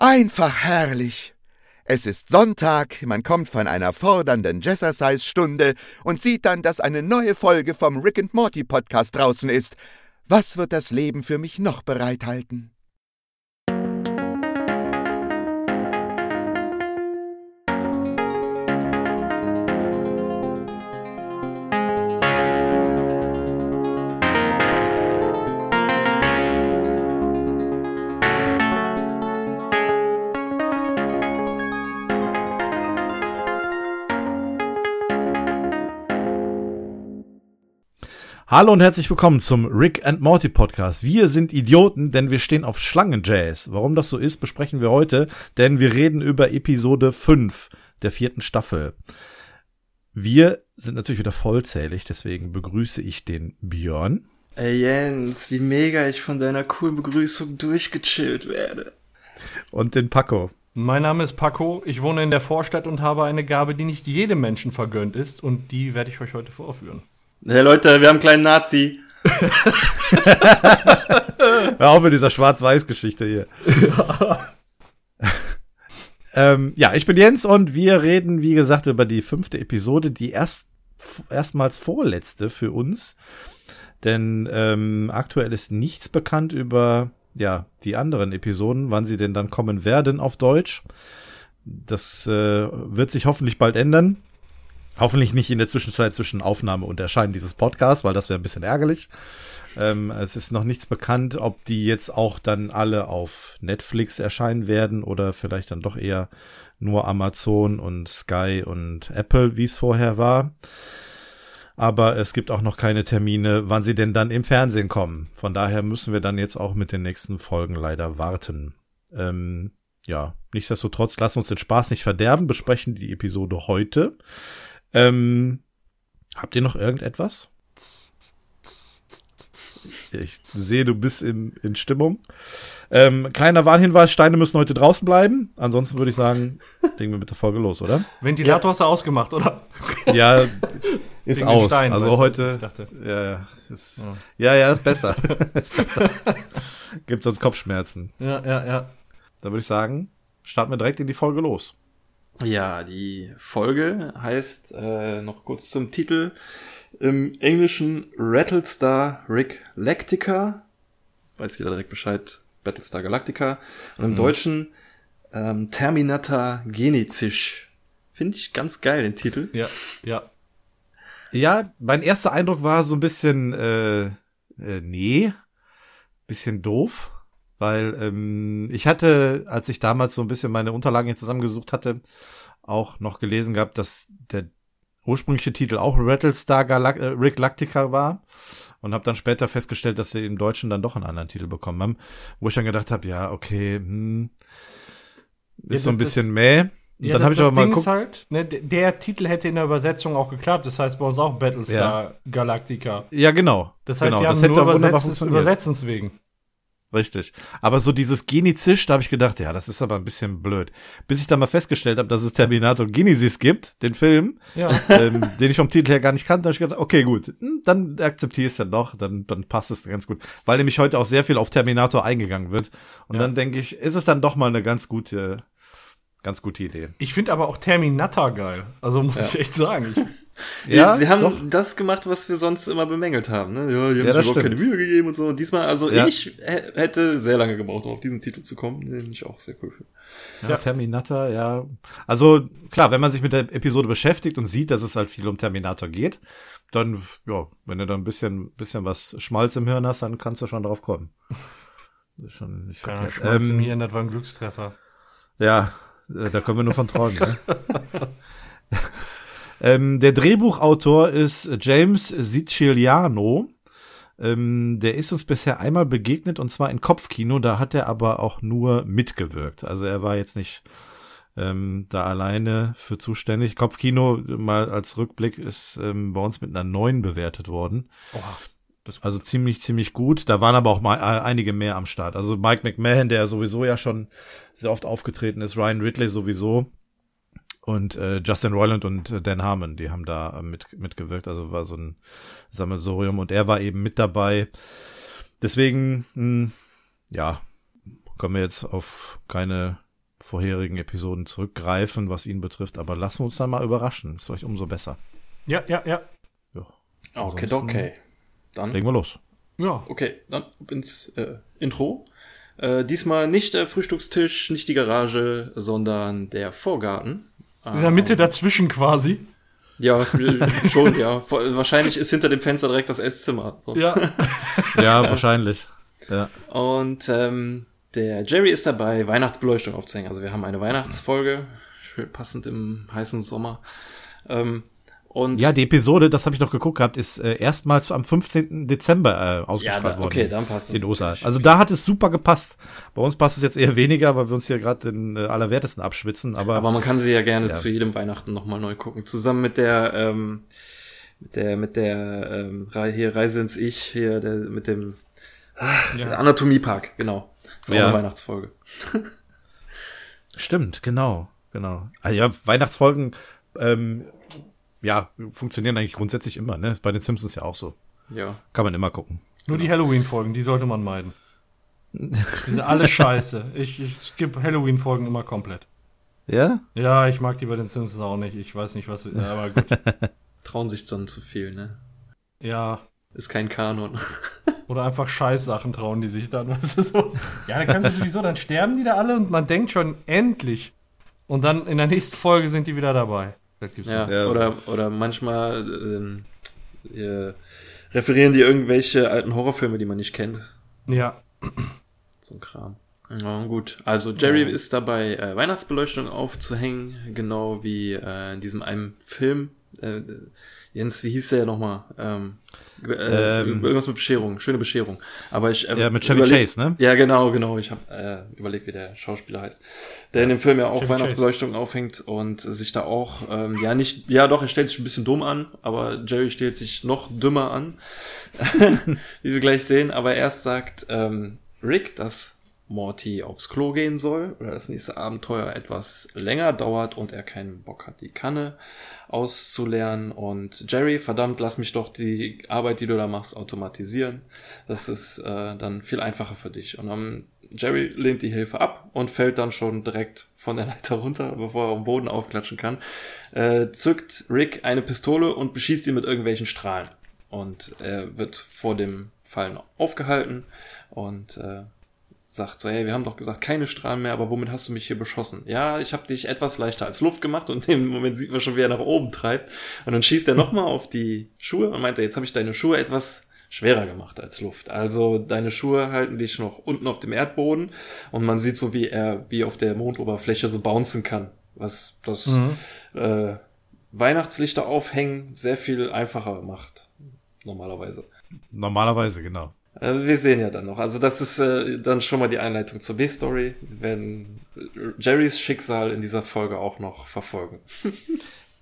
Einfach herrlich. Es ist Sonntag, man kommt von einer fordernden Jazzercise-Stunde und sieht dann, dass eine neue Folge vom Rick and Morty Podcast draußen ist. Was wird das Leben für mich noch bereithalten? Hallo und herzlich willkommen zum Rick and Morty Podcast. Wir sind Idioten, denn wir stehen auf Schlangenjazz. Warum das so ist, besprechen wir heute, denn wir reden über Episode 5 der vierten Staffel. Wir sind natürlich wieder vollzählig, deswegen begrüße ich den Björn. Ey Jens, wie mega ich von deiner coolen Begrüßung durchgechillt werde. Und den Paco. Mein Name ist Paco, ich wohne in der Vorstadt und habe eine Gabe, die nicht jedem Menschen vergönnt ist und die werde ich euch heute vorführen. Hey Leute, wir haben einen kleinen Nazi. Hör auf mit dieser Schwarz-Weiß-Geschichte hier. Ja. ähm, ja, ich bin Jens und wir reden, wie gesagt, über die fünfte Episode, die erst erstmals vorletzte für uns. Denn ähm, aktuell ist nichts bekannt über ja die anderen Episoden, wann sie denn dann kommen werden auf Deutsch. Das äh, wird sich hoffentlich bald ändern. Hoffentlich nicht in der Zwischenzeit zwischen Aufnahme und Erscheinen dieses Podcasts, weil das wäre ein bisschen ärgerlich. Ähm, es ist noch nichts bekannt, ob die jetzt auch dann alle auf Netflix erscheinen werden oder vielleicht dann doch eher nur Amazon und Sky und Apple, wie es vorher war. Aber es gibt auch noch keine Termine, wann sie denn dann im Fernsehen kommen. Von daher müssen wir dann jetzt auch mit den nächsten Folgen leider warten. Ähm, ja, nichtsdestotrotz, lass uns den Spaß nicht verderben, besprechen die Episode heute. Ähm, habt ihr noch irgendetwas? Ich sehe, du bist in, in Stimmung. Ähm, kleiner Warnhinweis, Steine müssen heute draußen bleiben. Ansonsten würde ich sagen, legen wir mit der Folge los, oder? Ventilator ja. hast du ausgemacht, oder? Ja, ist Wegen aus. Stein, also heute. Ja, ist, ja, ja, ist besser. ist besser. Gibt sonst Kopfschmerzen. Ja, ja, ja. Da würde ich sagen, starten wir direkt in die Folge los. Ja, die Folge heißt äh, noch kurz zum Titel im Englischen Rattlestar Rick Lactica. Weiß jeder direkt Bescheid, Battlestar Galactica. Und im mhm. Deutschen ähm, Terminator Genizisch. Finde ich ganz geil, den Titel. Ja, ja. Ja, mein erster Eindruck war so ein bisschen, äh, äh nee, bisschen doof. Weil ähm, ich hatte, als ich damals so ein bisschen meine Unterlagen hier zusammengesucht hatte, auch noch gelesen gehabt, dass der ursprüngliche Titel auch Rattlestar äh, Rick Lactica war und habe dann später festgestellt, dass sie im Deutschen dann doch einen anderen Titel bekommen haben, wo ich dann gedacht habe, ja, okay, hm, ist ja, so ein bisschen mäh. Und ja, dann habe ich aber mal Ding geguckt. Halt, ne, der Titel hätte in der Übersetzung auch geklappt. Das heißt bei uns auch Battlestar ja. Galactica. Ja, genau. Das heißt, genau. sie haben das nur übersetzt Übersetzens wegen. Richtig. Aber so dieses Genizisch, da habe ich gedacht, ja, das ist aber ein bisschen blöd. Bis ich dann mal festgestellt habe, dass es Terminator Genesis gibt, den Film, ja. ähm, den ich vom Titel her gar nicht kannte, habe ich gedacht, okay, gut, hm, dann akzeptiere ich es dann doch, dann, dann passt es ganz gut. Weil nämlich heute auch sehr viel auf Terminator eingegangen wird. Und ja. dann denke ich, ist es dann doch mal eine ganz gute, ganz gute Idee. Ich finde aber auch Terminator geil. Also muss ja. ich echt sagen. Ja, sie haben doch. das gemacht, was wir sonst immer bemängelt haben. Ne? Ja, die haben ja, sich überhaupt keine Mühe gegeben und so. Und diesmal, also ja. ich hätte sehr lange gebraucht, um auf diesen Titel zu kommen, den ich auch sehr cool finde. Ja, ja, Terminator, ja. Also klar, wenn man sich mit der Episode beschäftigt und sieht, dass es halt viel um Terminator geht, dann, ja, wenn du da ein bisschen, bisschen was Schmalz im Hirn hast, dann kannst du schon drauf kommen. Das ist schon nicht ja, Schmalz ähm, im Hirn, das war ein Glückstreffer. Ja, äh, da können wir nur von träumen. ne? Ähm, der Drehbuchautor ist James Siciliano. Ähm, der ist uns bisher einmal begegnet und zwar in Kopfkino. Da hat er aber auch nur mitgewirkt. Also er war jetzt nicht ähm, da alleine für zuständig. Kopfkino mal als Rückblick ist ähm, bei uns mit einer 9 bewertet worden. Oh, also ziemlich, ziemlich gut. Da waren aber auch mal äh, einige mehr am Start. Also Mike McMahon, der sowieso ja schon sehr oft aufgetreten ist, Ryan Ridley sowieso. Und äh, Justin Roiland und äh, Dan Harmon, die haben da äh, mit, mitgewirkt. Also war so ein Sammelsorium und er war eben mit dabei. Deswegen, mh, hm, ja, kommen wir jetzt auf keine vorherigen Episoden zurückgreifen, was ihn betrifft. Aber lassen wir uns dann mal überraschen. Ist vielleicht umso besser. Ja, ja, ja. Ja. Okay, Ansonsten okay. Dann, Legen wir los. Ja. okay, dann ins äh, Intro. Äh, diesmal nicht der Frühstückstisch, nicht die Garage, sondern der Vorgarten. In der Mitte dazwischen quasi. Ja, schon, ja. Wahrscheinlich ist hinter dem Fenster direkt das Esszimmer. So. Ja. Ja, wahrscheinlich. Ja. Und ähm, der Jerry ist dabei, Weihnachtsbeleuchtung aufzuhängen. Also wir haben eine Weihnachtsfolge, schön passend im heißen Sommer. Ähm, und ja, die Episode, das habe ich noch geguckt gehabt, ist äh, erstmals am 15. Dezember äh, ja ausgestrahlt da, worden. okay, dann passt es. in USA. Also da hat es super gepasst. Bei uns passt es jetzt eher weniger, weil wir uns hier gerade den äh, allerwertesten abschwitzen. Aber, Aber man kann sie ja gerne Ja. zu jedem Weihnachten nochmal neu gucken. Zusammen mit der, ähm, mit der, mit der, ähm, hier Reise ins Ich, hier, der, mit dem ja. Anatomiepark, genau. Das ist Ja. auch eine Weihnachtsfolge. stimmt, genau, genau. Ah, ja, Weihnachtsfolgen, ähm, ja, funktionieren eigentlich grundsätzlich immer. Ne, ist bei den Simpsons ja auch so. Ja. Kann man immer gucken. Nur die Halloween-Folgen, die sollte man meiden. Die sind alles scheiße. Ich, ich skippe Halloween-Folgen immer komplett. Ja? Ja, ich mag die bei den Simpsons auch nicht. Ich weiß nicht, was. Ja, aber gut. Trauen sich dann zu viel, ne? Ja. Ist kein Kanon. Oder einfach Scheißsachen trauen die sich dann. Was ist so? Ja, dann kannst du sowieso, dann sterben die da alle und man denkt schon, endlich. Und dann in der nächsten Folge sind die wieder dabei. Das gibt's Ja. Ja, so. oder, oder manchmal ähm, äh, referieren die irgendwelche alten Horrorfilme, die man nicht kennt. Ja. So ein Kram. Ja, gut. Also Jerry ist dabei, äh, Weihnachtsbeleuchtung aufzuhängen, genau wie äh, in diesem einen Film. Äh, Jens, wie hieß der nochmal? Ähm, äh, Ähm. irgendwas mit Bescherung, schöne Bescherung. Aber ich äh, Ja, mit Chevy Chase, ne? Ja, genau, genau. Ich habe äh, überlegt, wie der Schauspieler heißt. Der in dem Film ja auch Chevy Weihnachtsbeleuchtung aufhängt und sich da auch, ähm, ja nicht, ja doch, er stellt sich ein bisschen dumm an, aber Jerry stellt sich noch dümmer an, wie wir gleich sehen. Aber erst sagt ähm, Rick, dass Morty aufs Klo gehen soll oder das nächste Abenteuer etwas länger dauert und er keinen Bock hat, die Kanne auszulernen. Und Jerry, verdammt, lass mich doch die Arbeit, die du da machst, automatisieren. Das ist äh, dann viel einfacher für dich. Und dann Jerry lehnt die Hilfe ab und fällt dann schon direkt von der Leiter runter, bevor er am Boden aufklatschen kann. Äh, zückt Rick eine Pistole und beschießt ihn mit irgendwelchen Strahlen. Und er wird vor dem Fallen aufgehalten und äh, sagt so, hey, wir haben doch gesagt, keine Strahlen mehr, aber womit hast du mich hier beschossen? Ja, ich habe dich etwas leichter als Luft gemacht und in dem Moment sieht man schon, wie er nach oben treibt. Und dann schießt er nochmal auf die Schuhe und meinte, jetzt habe ich deine Schuhe etwas schwerer gemacht als Luft. Also deine Schuhe halten dich noch unten auf dem Erdboden und man sieht so, wie er wie auf der Mondoberfläche so bouncen kann. Was das äh, Weihnachtslichter aufhängen sehr viel einfacher macht. Normalerweise. Normalerweise, genau. Also wir sehen ja dann noch. Also das ist äh, dann schon mal die Einleitung zur B-Story. Wir werden Jerrys Schicksal in dieser Folge auch noch verfolgen.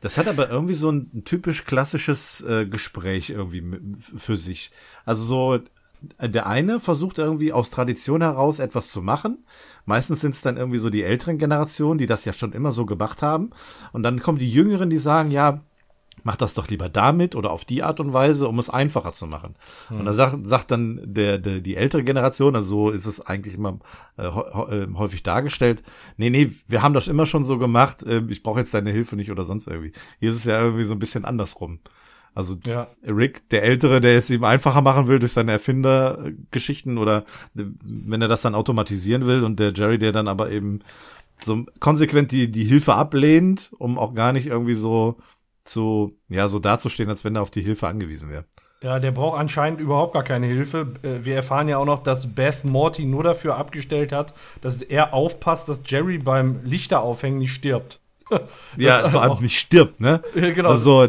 Das hat aber irgendwie so ein typisch klassisches äh, Gespräch irgendwie für sich. Also so, äh, der eine versucht irgendwie aus Tradition heraus etwas zu machen. Meistens sind es dann irgendwie so die älteren Generationen, die das ja schon immer so gemacht haben. Und dann kommen die Jüngeren, die sagen, ja, mach das doch lieber damit oder auf die Art und Weise, um es einfacher zu machen. Und dann sagt, sagt dann der, der, die ältere Generation, also so ist es eigentlich immer äh, äh, häufig dargestellt, nee, nee, wir haben das immer schon so gemacht, äh, ich brauche jetzt deine Hilfe nicht oder sonst irgendwie. Hier ist es ja irgendwie so ein bisschen andersrum. Also Ja. Rick, der Ältere, der es ihm einfacher machen will durch seine Erfindergeschichten oder äh, wenn er das dann automatisieren will und der Jerry, der dann aber eben so konsequent die, die Hilfe ablehnt, um auch gar nicht irgendwie so zu, ja, so dazustehen, als wenn er auf die Hilfe angewiesen wäre. Ja, der braucht anscheinend überhaupt gar keine Hilfe. Äh, Wir erfahren ja auch noch, dass Beth Morty nur dafür abgestellt hat, dass er aufpasst, dass Jerry beim Lichteraufhängen nicht stirbt. ja, Das vor auch- allem nicht stirbt, ne? Ja, genau. Also,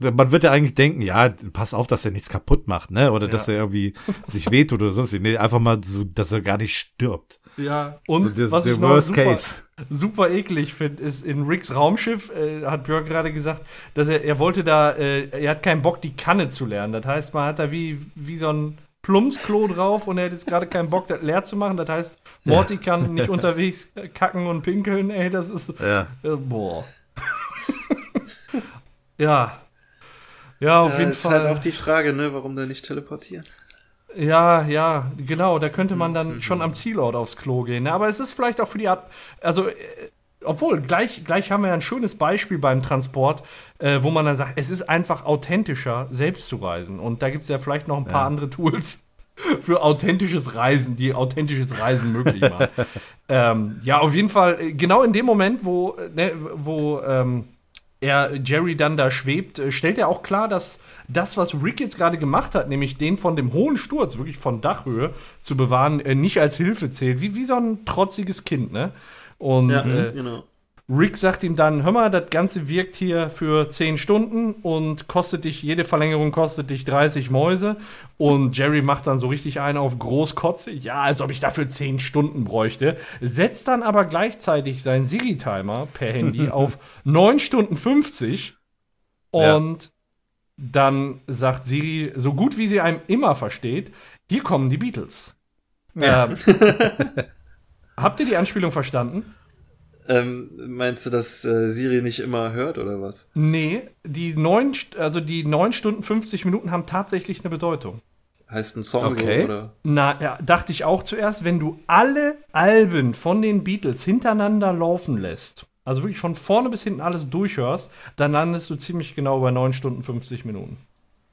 man wird ja eigentlich denken, ja, pass auf, dass er nichts kaputt macht, ne? Oder dass Ja. er irgendwie sich wehtut oder sonst wie. Nee, einfach mal so, dass er gar nicht stirbt. Ja, und Das was ist ich noch Worst super, Case. super eklig finde, ist in Ricks Raumschiff, äh, hat Björn gerade gesagt, dass er, er wollte da, äh, er hat keinen Bock, die Kanne zu lernen. Das heißt, man hat da wie, wie so ein Plumpsklo drauf und er hat jetzt gerade keinen Bock, das leer zu machen. Das heißt, Morty kann nicht unterwegs kacken und pinkeln. Ey, das ist, Ja. äh, boah. ja. Ja, auf Ja, jeden ist Fall. halt auch die Frage, ne, warum der nicht teleportieren? Ja, ja, genau. Da könnte man dann schon am Zielort aufs Klo gehen. ne? Aber es ist vielleicht auch für die Art. Also, äh, obwohl, gleich, gleich haben wir ja ein schönes Beispiel beim Transport, äh, wo man dann sagt, es ist einfach authentischer, selbst zu reisen. Und da gibt es ja vielleicht noch ein paar Ja. andere Tools für authentisches Reisen, die authentisches Reisen möglich machen. ähm, ja, auf jeden Fall, äh, genau in dem Moment, wo, äh, ne, wo ähm, er Jerry dann da schwebt, äh, stellt er auch klar, dass das, was Rick jetzt gerade gemacht hat, nämlich den von dem hohen Sturz, wirklich von Dachhöhe zu bewahren, äh, nicht als Hilfe zählt, wie, wie so ein trotziges Kind, ne? Und Ja, äh, genau. Rick sagt ihm dann, hör mal, das Ganze wirkt hier für 10 Stunden und kostet dich, jede Verlängerung kostet dich 30 Mäuse. Und Jerry macht dann so richtig einen auf Großkotze. Ja, als ob ich dafür 10 Stunden bräuchte. Setzt dann aber gleichzeitig seinen Siri-Timer per Handy auf 9 Stunden 50. Und dann sagt Siri, so gut wie sie einem immer versteht, hier kommen die Beatles. Ähm, habt ihr die Anspielung verstanden? Ähm, meinst du, dass äh, Siri nicht immer hört oder was? Nee, die neun, St- also die 9 Stunden 50 Minuten haben tatsächlich eine Bedeutung. Heißt ein Song Okay. so oder? Na, ja, dachte ich auch zuerst, wenn du alle Alben von den Beatles hintereinander laufen lässt, also wirklich von vorne bis hinten alles durchhörst, dann landest du ziemlich genau bei 9 Stunden 50 Minuten.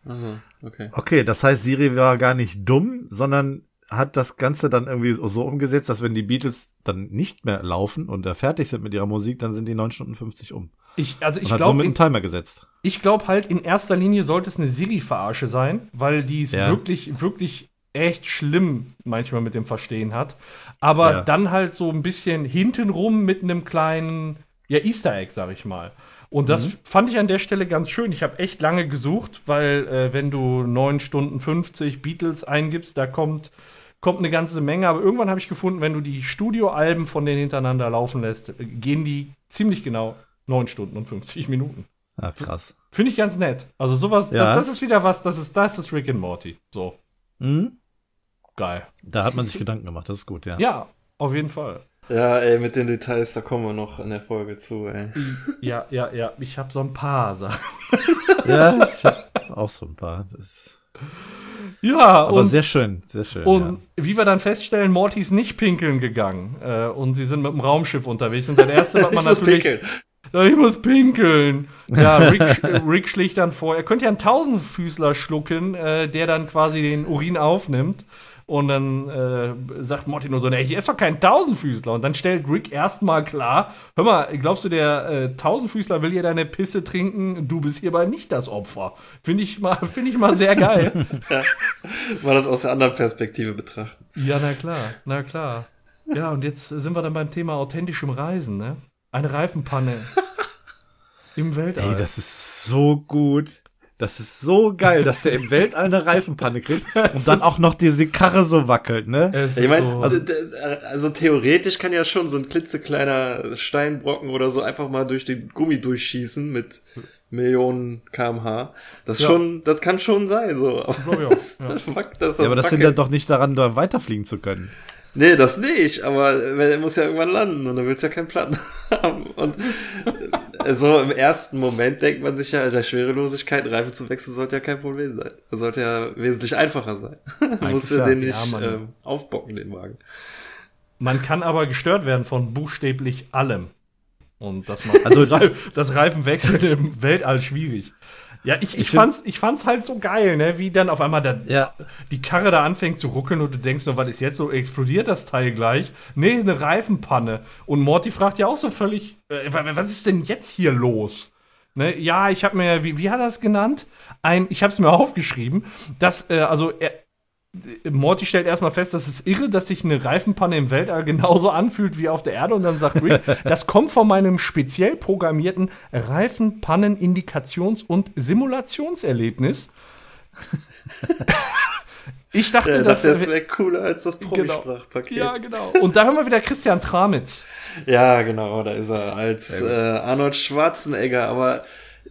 Aha, okay. Okay, das heißt, Siri war gar nicht dumm, sondern hat das Ganze dann irgendwie so umgesetzt, dass wenn die Beatles dann nicht mehr laufen und fertig sind mit ihrer Musik, dann sind die 9 Stunden 50 um. Ich, also ich glaube, somit einen Timer gesetzt. Ich glaube halt, in erster Linie sollte es eine Siri-Verarsche sein, weil die es Ja. wirklich, wirklich echt schlimm manchmal mit dem Verstehen hat. Aber Ja. dann halt so ein bisschen hintenrum mit einem kleinen, ja, Easter Egg, sag ich mal. Und das Mhm. fand ich an der Stelle ganz schön. Ich habe echt lange gesucht, weil äh, wenn du 9 Stunden 50 Beatles eingibst, da kommt, kommt eine ganze Menge. Aber irgendwann habe ich gefunden, wenn du die Studioalben von denen hintereinander laufen lässt, äh, gehen die ziemlich genau 9 Stunden und 50 Minuten. Ah, krass. Finde ich ganz nett. Also sowas, Ja. das, das ist wieder was, das ist, das ist Rick and Morty. So, Mhm. geil. Da hat man sich Gedanken gemacht, das ist gut, ja. Ja, auf jeden Fall. Ja, ey, mit den Details, da kommen wir noch in der Folge zu, ey. Ja, ja, ja. Ich habe so ein paar Sachen. Ja, ich hab auch so ein paar. Das, Ja, aber und, sehr schön, sehr schön. und wie wir dann feststellen, Morty ist nicht pinkeln gegangen. Äh, und sie sind mit dem Raumschiff unterwegs. Und das erste, was man Ich muss natürlich. pinkeln. Ja, ich muss pinkeln. Ja, Rick, Rick schlägt dann vor, er könnte ja einen Tausendfüßler schlucken, äh, der dann quasi den Urin aufnimmt. Und dann äh, sagt Morty nur so, nee, hier ist doch kein Tausendfüßler. Und dann stellt Rick erstmal klar, hör mal, glaubst du, der äh, Tausendfüßler will hier deine Pisse trinken? Du bist hierbei nicht das Opfer. Finde ich, mal- find ich mal sehr geil. Mal das aus der anderen Perspektive betrachten. ja, na klar, na klar. Ja, und jetzt sind wir dann beim Thema authentischem Reisen, ne? Eine Reifenpanne. Im Weltall. Ey, das ist so gut. Das ist so geil, dass der im Weltall eine Reifenpanne kriegt und dann auch noch diese Karre so wackelt, ne? Es Ich meine, so- also, also theoretisch kann ja schon so ein klitzekleiner Steinbrocken oder so einfach mal durch den Gummi durchschießen mit Millionen kmh. Das Ja. schon, das kann schon sein, so. Aber das, ja. das, fuck, das, Ja, aber das hindert doch nicht daran, da weiterfliegen zu können. Nee, das nicht, aber wenn- er muss ja irgendwann landen und dann willst du ja keinen Platten haben. Und äh, so im ersten Moment denkt man sich ja, in der Schwerelosigkeit Reifen zu wechseln sollte ja kein Problem sein. Das sollte ja wesentlich einfacher sein. Du musst ja ja. den Ja, nicht Mann. ähm, aufbocken, den Wagen. Man kann aber gestört werden von buchstäblich allem. Und das macht Also- das, Reif das Reifenwechseln im Weltall schwierig. Ja, ich, ich, Ich fand's, ich fand's halt so geil, ne? Wie dann auf einmal da, Ja. die Karre da anfängt zu ruckeln und du denkst nur, was ist jetzt so? Explodiert das Teil gleich? Nee, eine Reifenpanne. Und Morty fragt ja auch so völlig, äh, wa- was ist denn jetzt hier los? Ne? Ja, ich habe mir, wie, wie hat er es genannt? Ein, ich habe es mir aufgeschrieben, dass, äh, also er, Morty stellt erstmal fest, dass es irre, dass sich eine Reifenpanne im Weltall genauso anfühlt wie auf der Erde. Und dann sagt Rick, das kommt von meinem speziell programmierten Reifenpannen-Indikations- und Simulationserlebnis. ich dachte, Ja, das das wäre cooler als das Genau. Promisprachpaket. Ja, genau. Und da haben wir wieder Christian Tramitz. Ja, genau, da ist er als äh, Arnold Schwarzenegger, aber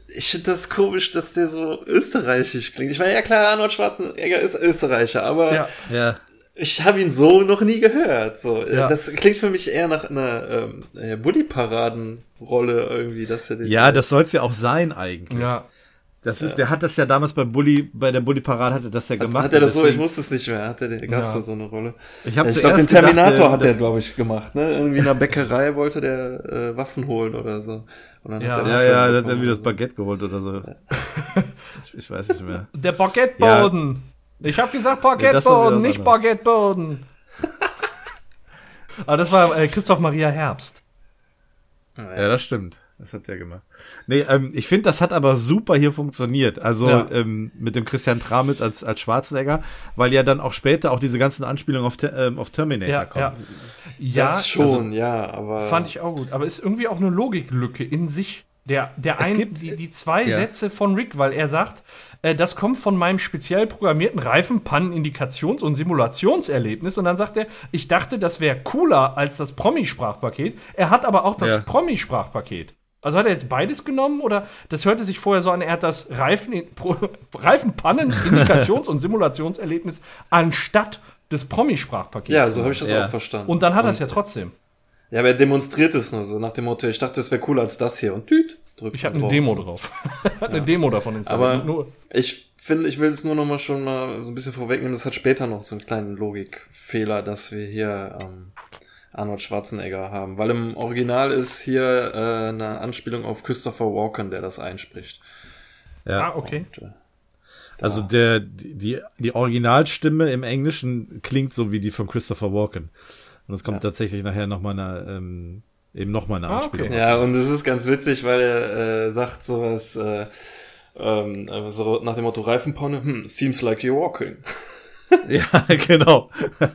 ich finde das komisch, dass der so österreichisch klingt. Ich meine, ja klar, Arnold Schwarzenegger ist Österreicher, aber Ja. Ja. ich habe ihn so noch nie gehört. So, Ja. das klingt für mich eher nach einer ähm, äh, Bully-Paraden-Rolle irgendwie, dass er den Ja, das soll's ja auch sein eigentlich. Ja. Das ist, der hat das ja damals bei Bully, bei der Bully Parade hatte das ja gemacht. Hat er das so? Ich wusste es nicht mehr. Hat er, gab's Ja. da so eine Rolle? Ich habe ich glaube, den Terminator gedacht, äh, hat er, glaube ich, gemacht, ne? Irgendwie in einer Bäckerei wollte der äh, Waffen holen oder so. Und dann Ja. hat er Ja, Waffen ja, der hat irgendwie das. Baguette geholt oder so. ich, ich weiß nicht mehr. Der Baguetteboden. Ich habe gesagt Baguetteboden, nicht anderes. Baguetteboden. Aber das war äh, Christoph Maria Herbst. Ja, das stimmt. Das hat der gemacht. Nee, ähm, ich finde, das hat aber super hier funktioniert. Also Ja. ähm, mit dem Christian Tramitz als, als Schwarzenegger, weil ja dann auch später auch diese ganzen Anspielungen auf, ähm, auf Terminator Ja, kommen. ja. Das schon, ja, aber. Fand ich auch gut. Aber ist irgendwie auch eine Logiklücke in sich. Der, der ein, gibt- die, die zwei ja. Sätze von Rick, weil er sagt, äh, das kommt von meinem speziell programmierten Reifenpannen-Indikations- und Simulationserlebnis. Und dann sagt er, ich dachte, das wäre cooler als das Promi-Sprachpaket. Er hat aber auch das Ja. Promi-Sprachpaket. Also hat er jetzt beides genommen oder das hörte sich vorher so an, er hat das Reifen, Pro, Reifenpannen-Indikations- und Simulationserlebnis anstatt des Promi-Sprachpakets. ja, so habe ich das Ja. auch verstanden. Und dann hat er es ja trotzdem. Ja, aber er demonstriert es nur so nach dem Motto, ich dachte, es wäre cooler als das hier. Und tüt, drückt Ich habe eine. Demo drauf. hat eine Demo davon installiert. Aber Nur, ich finde, ich will es nur noch mal schon mal so ein bisschen vorwegnehmen. Das hat später noch so einen kleinen Logikfehler, dass wir hier ähm, Arnold Schwarzenegger haben. Weil im Original ist hier äh, eine Anspielung auf Christopher Walken, der das einspricht. Ja. ah, okay. Und, äh, Also der, die, die Originalstimme im Englischen klingt so wie die von Christopher Walken. Und es kommt tatsächlich nachher nochmal eine, ähm, eben nochmal eine Ah, Anspielung. okay. Ja, und es ist ganz witzig, weil er äh, sagt sowas, äh, ähm, äh, so nach dem Motto Reifenpanne, hm, seems like you're walking. Ja, genau.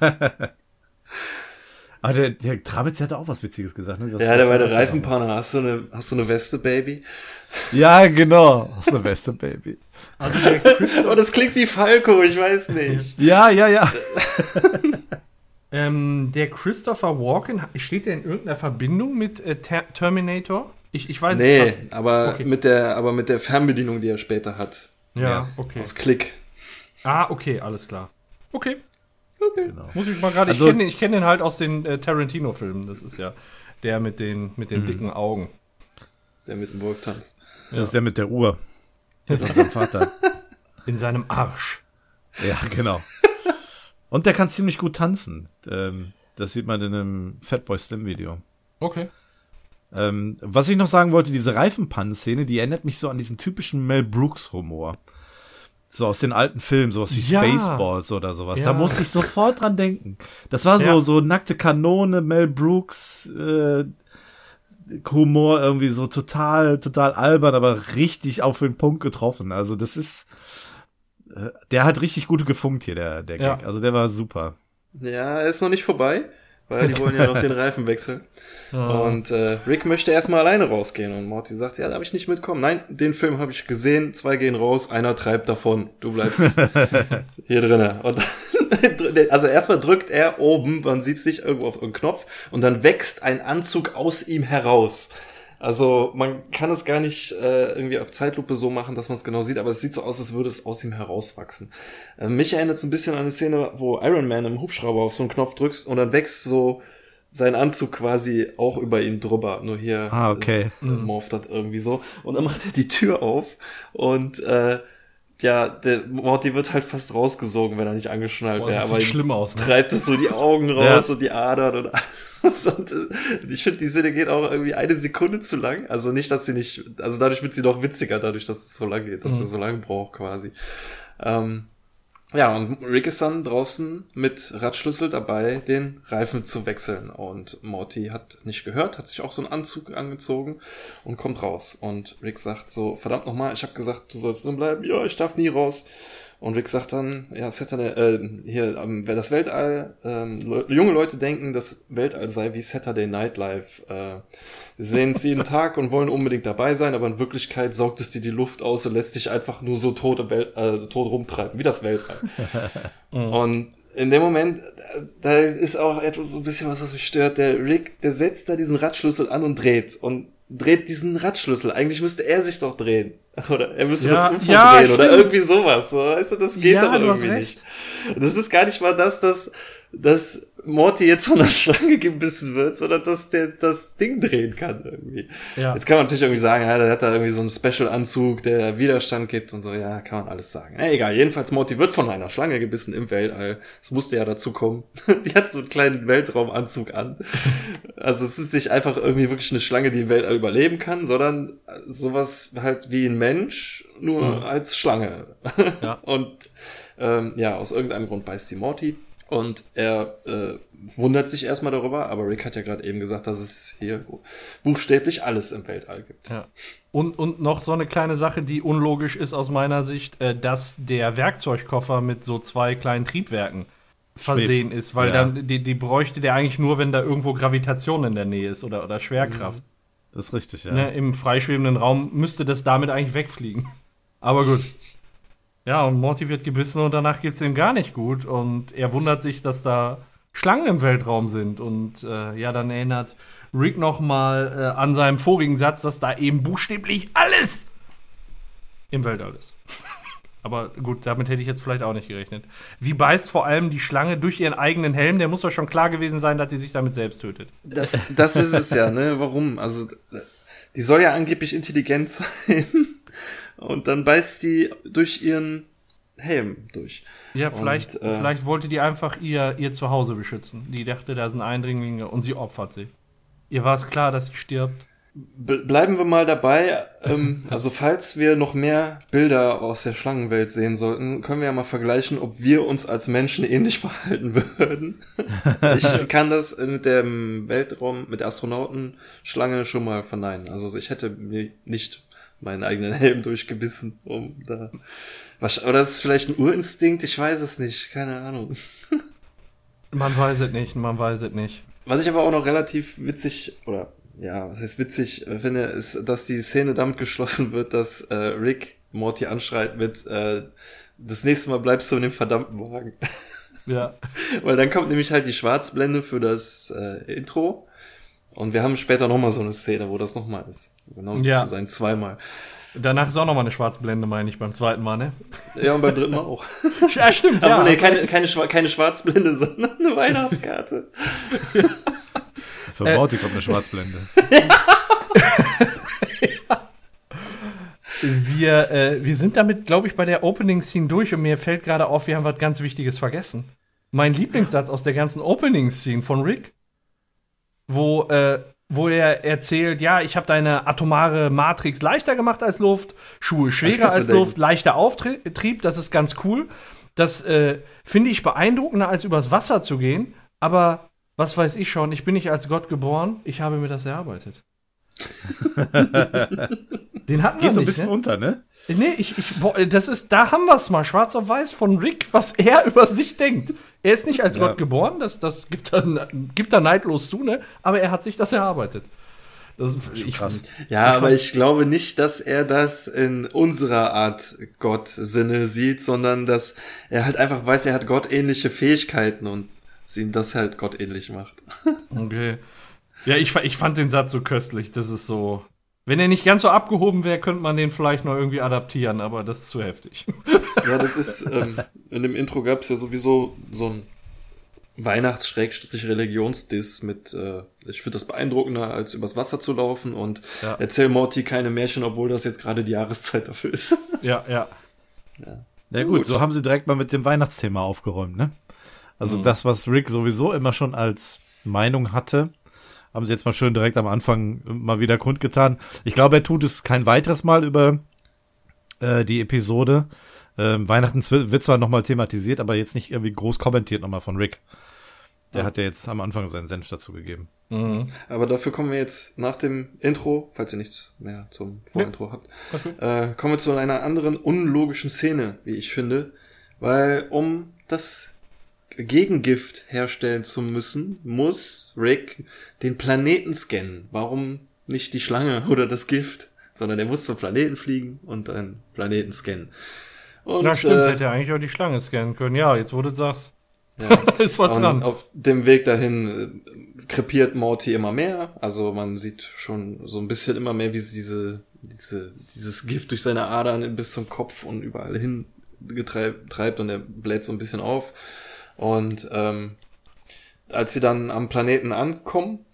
Aber der, der Tramitz der hat auch was Witziges gesagt, ne? Was- Ja, der bei war der Reifenpanne, hast du eine, hast du eine Weste, Baby? Ja, genau. Das ist eine beste Baby. Also der Chris, Oh, das klingt wie Falco, ich weiß nicht. Ja, ja, ja. ähm, der Christopher Walken, steht der in irgendeiner Verbindung mit äh, Ter Terminator? Ich, ich weiß es Nee, gerade. aber Okay. mit der, aber mit der Fernbedienung, die er später hat. Ja, Ja. okay. Aus Klick. Ah, okay, alles klar. Okay. Genau. Muss ich mal gerade. Also- ich kenne den, ich kenn den halt aus den äh, Tarantino-Filmen. Das ist ja der mit den, mit den dicken Augen. Der mit dem Wolf tanzt. Das ist der mit der Uhr. Der von seinem Vater. In seinem Arsch. Ja, genau. Und der kann ziemlich gut tanzen. Ähm, das sieht man in einem Fatboy Slim Video. Okay. Ähm, was ich noch sagen wollte, diese Reifenpannen-Szene, die erinnert mich so an diesen typischen Mel Brooks-Humor. So aus den alten Filmen, sowas wie Ja. Spaceballs oder sowas. Ja. Da musste ich sofort dran denken. Das war so, Ja. so nackte Kanone, Mel Brooks, äh, Humor irgendwie so total, total albern, aber richtig auf den Punkt getroffen. Also das ist, äh, der hat richtig gut gefunkt hier, der, der Ja. Gag. Also der war super. Ja, er ist noch nicht vorbei, weil die wollen ja noch den Reifen wechseln. Und äh, Rick möchte erstmal alleine rausgehen und Morty sagt, ja, darf ich nicht mitkommen. Nein, den Film habe ich gesehen, zwei gehen raus, einer treibt davon, du bleibst hier drinnen. Und dann, also erstmal drückt er oben, man sieht es nicht irgendwo auf einen Knopf und dann wächst ein Anzug aus ihm heraus. Also man kann es gar nicht äh, irgendwie auf Zeitlupe so machen, dass man es genau sieht, aber es sieht so aus, als würde es aus ihm herauswachsen. Äh, mich erinnert es ein bisschen an eine Szene, wo Iron Man im Hubschrauber auf so einen Knopf drückst und dann wächst so sein Anzug quasi auch über ihn drüber. Nur hier Ah, okay. äh, morpht das irgendwie so. Und dann macht er die Tür auf und äh, ja, der Morty wird halt fast rausgesogen, wenn er nicht angeschnallt wäre. Aber schlimm aus. Ne? treibt es so die Augen raus Ja. und die Adern und alles. Und äh, ich finde, die Szene geht auch irgendwie eine Sekunde zu lang. Also nicht, dass sie nicht, also dadurch wird sie doch witziger, dadurch, dass es so lang geht, dass Mhm. er so lange braucht quasi. Ähm, ja, und Rick ist dann draußen mit Radschlüssel dabei, den Reifen zu wechseln. Und Morty hat nicht gehört, hat sich auch so einen Anzug angezogen und kommt raus. Und Rick sagt so, verdammt nochmal, ich habe gesagt, du sollst drin bleiben. Ja, ich darf nie raus. Und Rick sagt dann, ja, Saturday, äh, hier, ähm, wer das Weltall, ähm, Le junge Leute denken, das Weltall sei wie Saturday Night Live. Äh, sie sehen es jeden Tag und wollen unbedingt dabei sein, aber in Wirklichkeit saugt es dir die Luft aus und lässt dich einfach nur so tot, im Welt, äh, tot rumtreiben, wie das Weltall. Und in dem Moment, da ist auch etwas so ein bisschen was, was mich stört. Der Rick, der setzt da diesen Radschlüssel an und dreht und dreht diesen Radschlüssel. Eigentlich müsste er sich doch drehen. Oder er müsste Ja, das UFO ja, drehen oder stimmt. irgendwie sowas. So, weißt du, das geht Ja, doch irgendwie nicht. Das ist gar nicht mal das, dass dass Morty jetzt von der Schlange gebissen wird, sondern dass der das Ding drehen kann irgendwie. Ja. Jetzt kann man natürlich irgendwie sagen, ja, der hat da irgendwie so einen Special-Anzug, der Widerstand gibt und so, ja, kann man alles sagen. Na, egal, jedenfalls Morty wird von einer Schlange gebissen im Weltall. Es musste ja dazu kommen. Die hat so einen kleinen Weltraumanzug an. Also es ist nicht einfach irgendwie wirklich eine Schlange, die im Weltall überleben kann, sondern sowas halt wie ein Mensch, nur Mhm. als Schlange. Ja. Und ähm, ja, aus irgendeinem Grund beißt die Morty. Und er äh, wundert sich erstmal darüber, aber Rick hat ja gerade eben gesagt, dass es hier buchstäblich alles im Weltall gibt. Ja. Und, und noch so eine kleine Sache, die unlogisch ist aus meiner Sicht, äh, dass der Werkzeugkoffer mit so zwei kleinen Triebwerken versehen ist, weil Ja. dann die, die bräuchte der eigentlich nur, wenn da irgendwo Gravitation in der Nähe ist oder, oder Schwerkraft. Das ist richtig, ja. Ne, Im freischwebenden Raum müsste das damit eigentlich wegfliegen. Aber gut. Ja, und Morty wird gebissen und danach geht's ihm gar nicht gut. Und er wundert sich, dass da Schlangen im Weltraum sind. Und äh, ja, dann erinnert Rick noch mal äh, an seinem vorigen Satz, dass da eben buchstäblich alles im Weltall ist. Aber gut, damit hätte ich jetzt vielleicht auch nicht gerechnet. Wie beißt vor allem die Schlange durch ihren eigenen Helm? Der muss doch schon klar gewesen sein, dass die sich damit selbst tötet. Das, das ist es ja, ne? Warum? Also, die soll ja angeblich intelligent sein. Und dann beißt sie durch ihren Helm durch. Ja, vielleicht, Und, äh, vielleicht wollte die einfach ihr, ihr Zuhause beschützen. Die dachte, da sind Eindringlinge und sie opfert sich. Ihr war es klar, dass sie stirbt. Be bleiben wir mal dabei. Ähm, also falls wir noch mehr Bilder aus der Schlangenwelt sehen sollten, können wir ja mal vergleichen, ob wir uns als Menschen ähnlich verhalten würden. ich kann das mit dem Weltraum, mit der Astronautenschlange schon mal verneinen. Also ich hätte mir nicht meinen eigenen Helm durchgebissen, um da. Was- Oder das ist vielleicht ein Urinstinkt, ich weiß es nicht, keine Ahnung. Man weiß es nicht, man weiß es nicht. Was ich aber auch noch relativ witzig, oder ja, was heißt witzig, äh, finde, ist, dass die Szene damit geschlossen wird, dass äh, Rick Morty anschreit mit äh, das nächste Mal bleibst du in dem verdammten Wagen. Ja. Weil dann kommt nämlich halt die Schwarzblende für das äh, Intro. Und wir haben später nochmal so eine Szene, wo das nochmal ist. Genau Ja. zu sein, zweimal. Danach ist auch noch mal eine Schwarzblende, meine ich, beim zweiten Mal, ne? Ja, und beim dritten Mal auch. Ja, stimmt, Aber nee, also- keine, keine, Schwa keine Schwarzblende, sondern eine Weihnachtskarte. Für Äh, Morty kommt eine Schwarzblende. Wir, äh, wir sind damit, glaube ich, bei der Opening-Scene durch und mir fällt gerade auf, wir haben was ganz Wichtiges vergessen. Mein Lieblingssatz aus der ganzen Opening-Scene von Rick, wo, äh, wo er erzählt, ja, ich habe deine atomare Matrix leichter gemacht als Luft, Schuhe schwerer als. Luft, leichter Auftrieb, das ist ganz cool. Das äh, finde ich beeindruckender, als übers Wasser zu gehen, aber was weiß ich schon, ich bin nicht als Gott geboren, ich habe mir das erarbeitet. Den hatten wir Geht so ein bisschen ne? unter, ne? Nee, ich, ich, boah, das ist, da haben wir es mal, schwarz auf weiß von Rick, was er über sich denkt. Er ist nicht als Ja. Gott geboren, das, das gibt, er, gibt er neidlos zu, ne? Aber er hat sich das erarbeitet. Das ist ich, krass. Ja, Ich aber ich glaube nicht, dass er das in unserer Art Gott-Sinne sieht, sondern dass er halt einfach weiß, er hat gottähnliche Fähigkeiten und es ihm das halt gottähnlich macht. Okay. Ja, ich, ich fand den Satz so köstlich. Das ist so. Wenn er nicht ganz so abgehoben wäre, könnte man den vielleicht noch irgendwie adaptieren, aber das ist zu heftig. Ja, das ist, ähm, in dem Intro gab es ja sowieso so ein Weihnachts-Religionsdiss mit, äh, ich finde das beeindruckender, als übers Wasser zu laufen und Ja. erzähl Morty keine Märchen, obwohl das jetzt gerade die Jahreszeit dafür ist. ja, ja. Ja gut, so haben sie direkt mal mit dem Weihnachtsthema aufgeräumt, ne? Also das, was Rick sowieso immer schon als Meinung hatte, haben sie jetzt mal schön direkt am Anfang mal wieder kundgetan. Ich glaube, er tut es kein weiteres Mal über äh, die Episode. Ähm, Weihnachten wird zwar nochmal thematisiert, aber jetzt nicht irgendwie groß kommentiert nochmal von Rick. Der hat ja jetzt am Anfang seinen Senf dazu gegeben. Mhm. Aber dafür kommen wir jetzt nach dem Intro, falls ihr nichts mehr zum Vorintro habt, Alles gut. äh, kommen wir zu einer anderen unlogischen Szene, wie ich finde. Weil um das Gegengift herstellen zu müssen, muss Rick den Planeten scannen. Warum nicht die Schlange oder das Gift? Sondern er muss zum Planeten fliegen und einen Planeten scannen. Und, Na stimmt, äh, hätte er eigentlich auch die Schlange scannen können. Ja, jetzt wo du sagst. ja. ist was Und dran. auf dem Weg dahin äh, krepiert Morty immer mehr. Also man sieht schon so ein bisschen immer mehr, wie sie diese, diese, dieses Gift durch seine Adern bis zum Kopf und überall hin getreib, treibt und er bläht so ein bisschen auf. Und ähm, als sie dann am Planeten ankommen,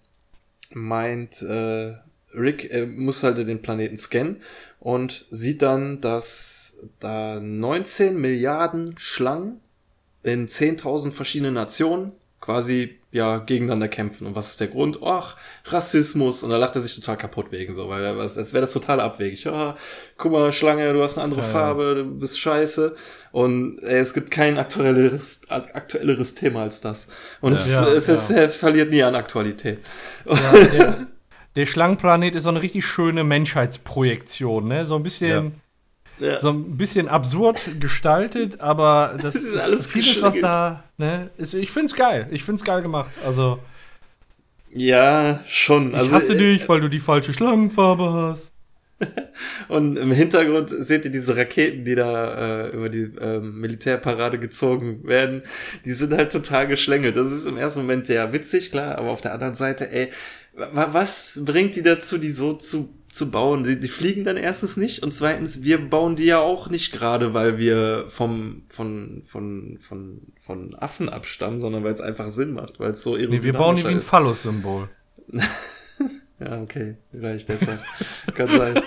meint äh, Rick, er muss halt den Planeten scannen und sieht dann, dass da 19 Milliarden Schlangen in 10.000 verschiedene Nationen quasi ja gegeneinander kämpfen. Und was ist der Grund? Ach, Rassismus. Und da lacht er sich total kaputt wegen so, weil er, als wäre das total abwegig. Ja, guck mal, Schlange, du hast eine andere Ja, ja. Farbe, du bist scheiße. Und ey, es gibt kein aktuelleres, aktuelleres Thema als das. Und es, Ja, es, es, ja. er verliert nie an Aktualität. Ja, der, der Schlangenplanet ist so eine richtig schöne Menschheitsprojektion, ne? So ein bisschen, Ja. so ein bisschen absurd gestaltet, aber das, Das ist alles vieles, was da, ne? Ist, ich find's geil. Ich find's geil gemacht. Also, Ja, schon. ich Also, hasse äh, dich, weil du die falsche Schlangenfarbe hast. Und im Hintergrund seht ihr diese Raketen, die da äh, über die ähm, Militärparade gezogen werden. Die sind halt total geschlängelt. Das ist im ersten Moment ja witzig, klar, aber auf der anderen Seite, ey, wa was bringt die dazu, die so zu, zu bauen? Die, die fliegen dann erstens nicht und zweitens, wir bauen die ja auch nicht gerade, weil wir vom, von, von, von, von Affen abstammen, sondern weil es einfach Sinn macht, weil es so Nee, wir bauen die wie ein. Phallus-Symbol. Ja, okay. Vielleicht deshalb. Kann sein.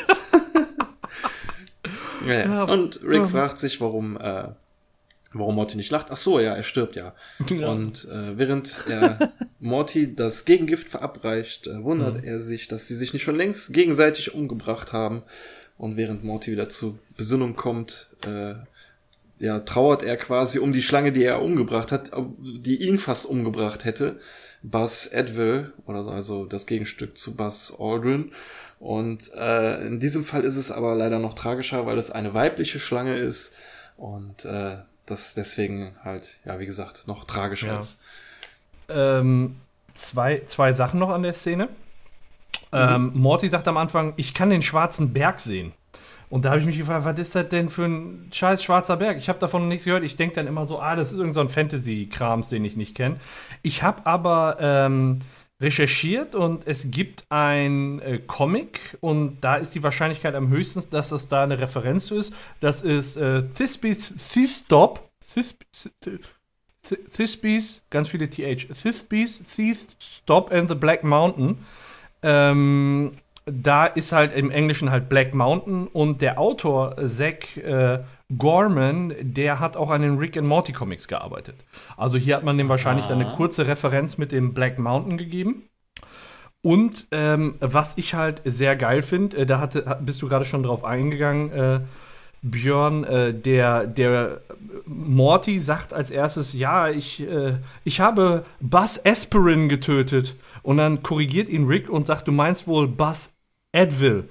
ja, Und Rick fragt sich, warum, äh, warum Morty nicht lacht. Ach so, ja, er stirbt ja. Ja. Und äh, während er Morty das Gegengift verabreicht, äh, wundert Mhm. er sich, dass sie sich nicht schon längst gegenseitig umgebracht haben. Und während Morty wieder zur Besinnung kommt, äh, ja, trauert er quasi um die Schlange, die er umgebracht hat, die ihn fast umgebracht hätte. Buzz Edville, oder so, also das Gegenstück zu Buzz Aldrin. Und äh, in diesem Fall ist es aber leider noch tragischer, weil es eine weibliche Schlange ist und äh, das deswegen halt, ja, wie gesagt, noch tragischer Ja. ist. ähm, zwei, zwei Sachen noch an der Szene. Ähm, Morty sagt am Anfang, ich kann den schwarzen Berg sehen. Und da habe ich mich gefragt, was ist das denn für ein scheiß schwarzer Berg? Ich habe davon nichts gehört. Ich denke dann immer so, ah, das ist irgendein so ein Fantasy-Krams, den ich nicht kenne. Ich habe aber ähm, recherchiert und es gibt ein äh, Comic und da ist die Wahrscheinlichkeit am höchsten, dass es da eine Referenz zu ist. Das ist äh, Thisby's Thief-Stop. Thisby's, ganz viele TH. Thisby's Thief-Stop and the Black Mountain. Ähm, da ist halt im Englischen halt Black Mountain und der Autor äh, Zach äh, Gorman, der hat auch an den Rick and Morty Comics gearbeitet. Also hier hat man dem wahrscheinlich dann eine kurze Referenz mit dem Black Mountain gegeben. Und ähm, was ich halt sehr geil finde, äh, da hatte, hat- bist du gerade schon drauf eingegangen, äh, Björn, äh, der, der Morty sagt als erstes, ja, ich, äh, ich habe Buzz Aspirin getötet. Und dann korrigiert ihn Rick und sagt, du meinst wohl Buzz Edville.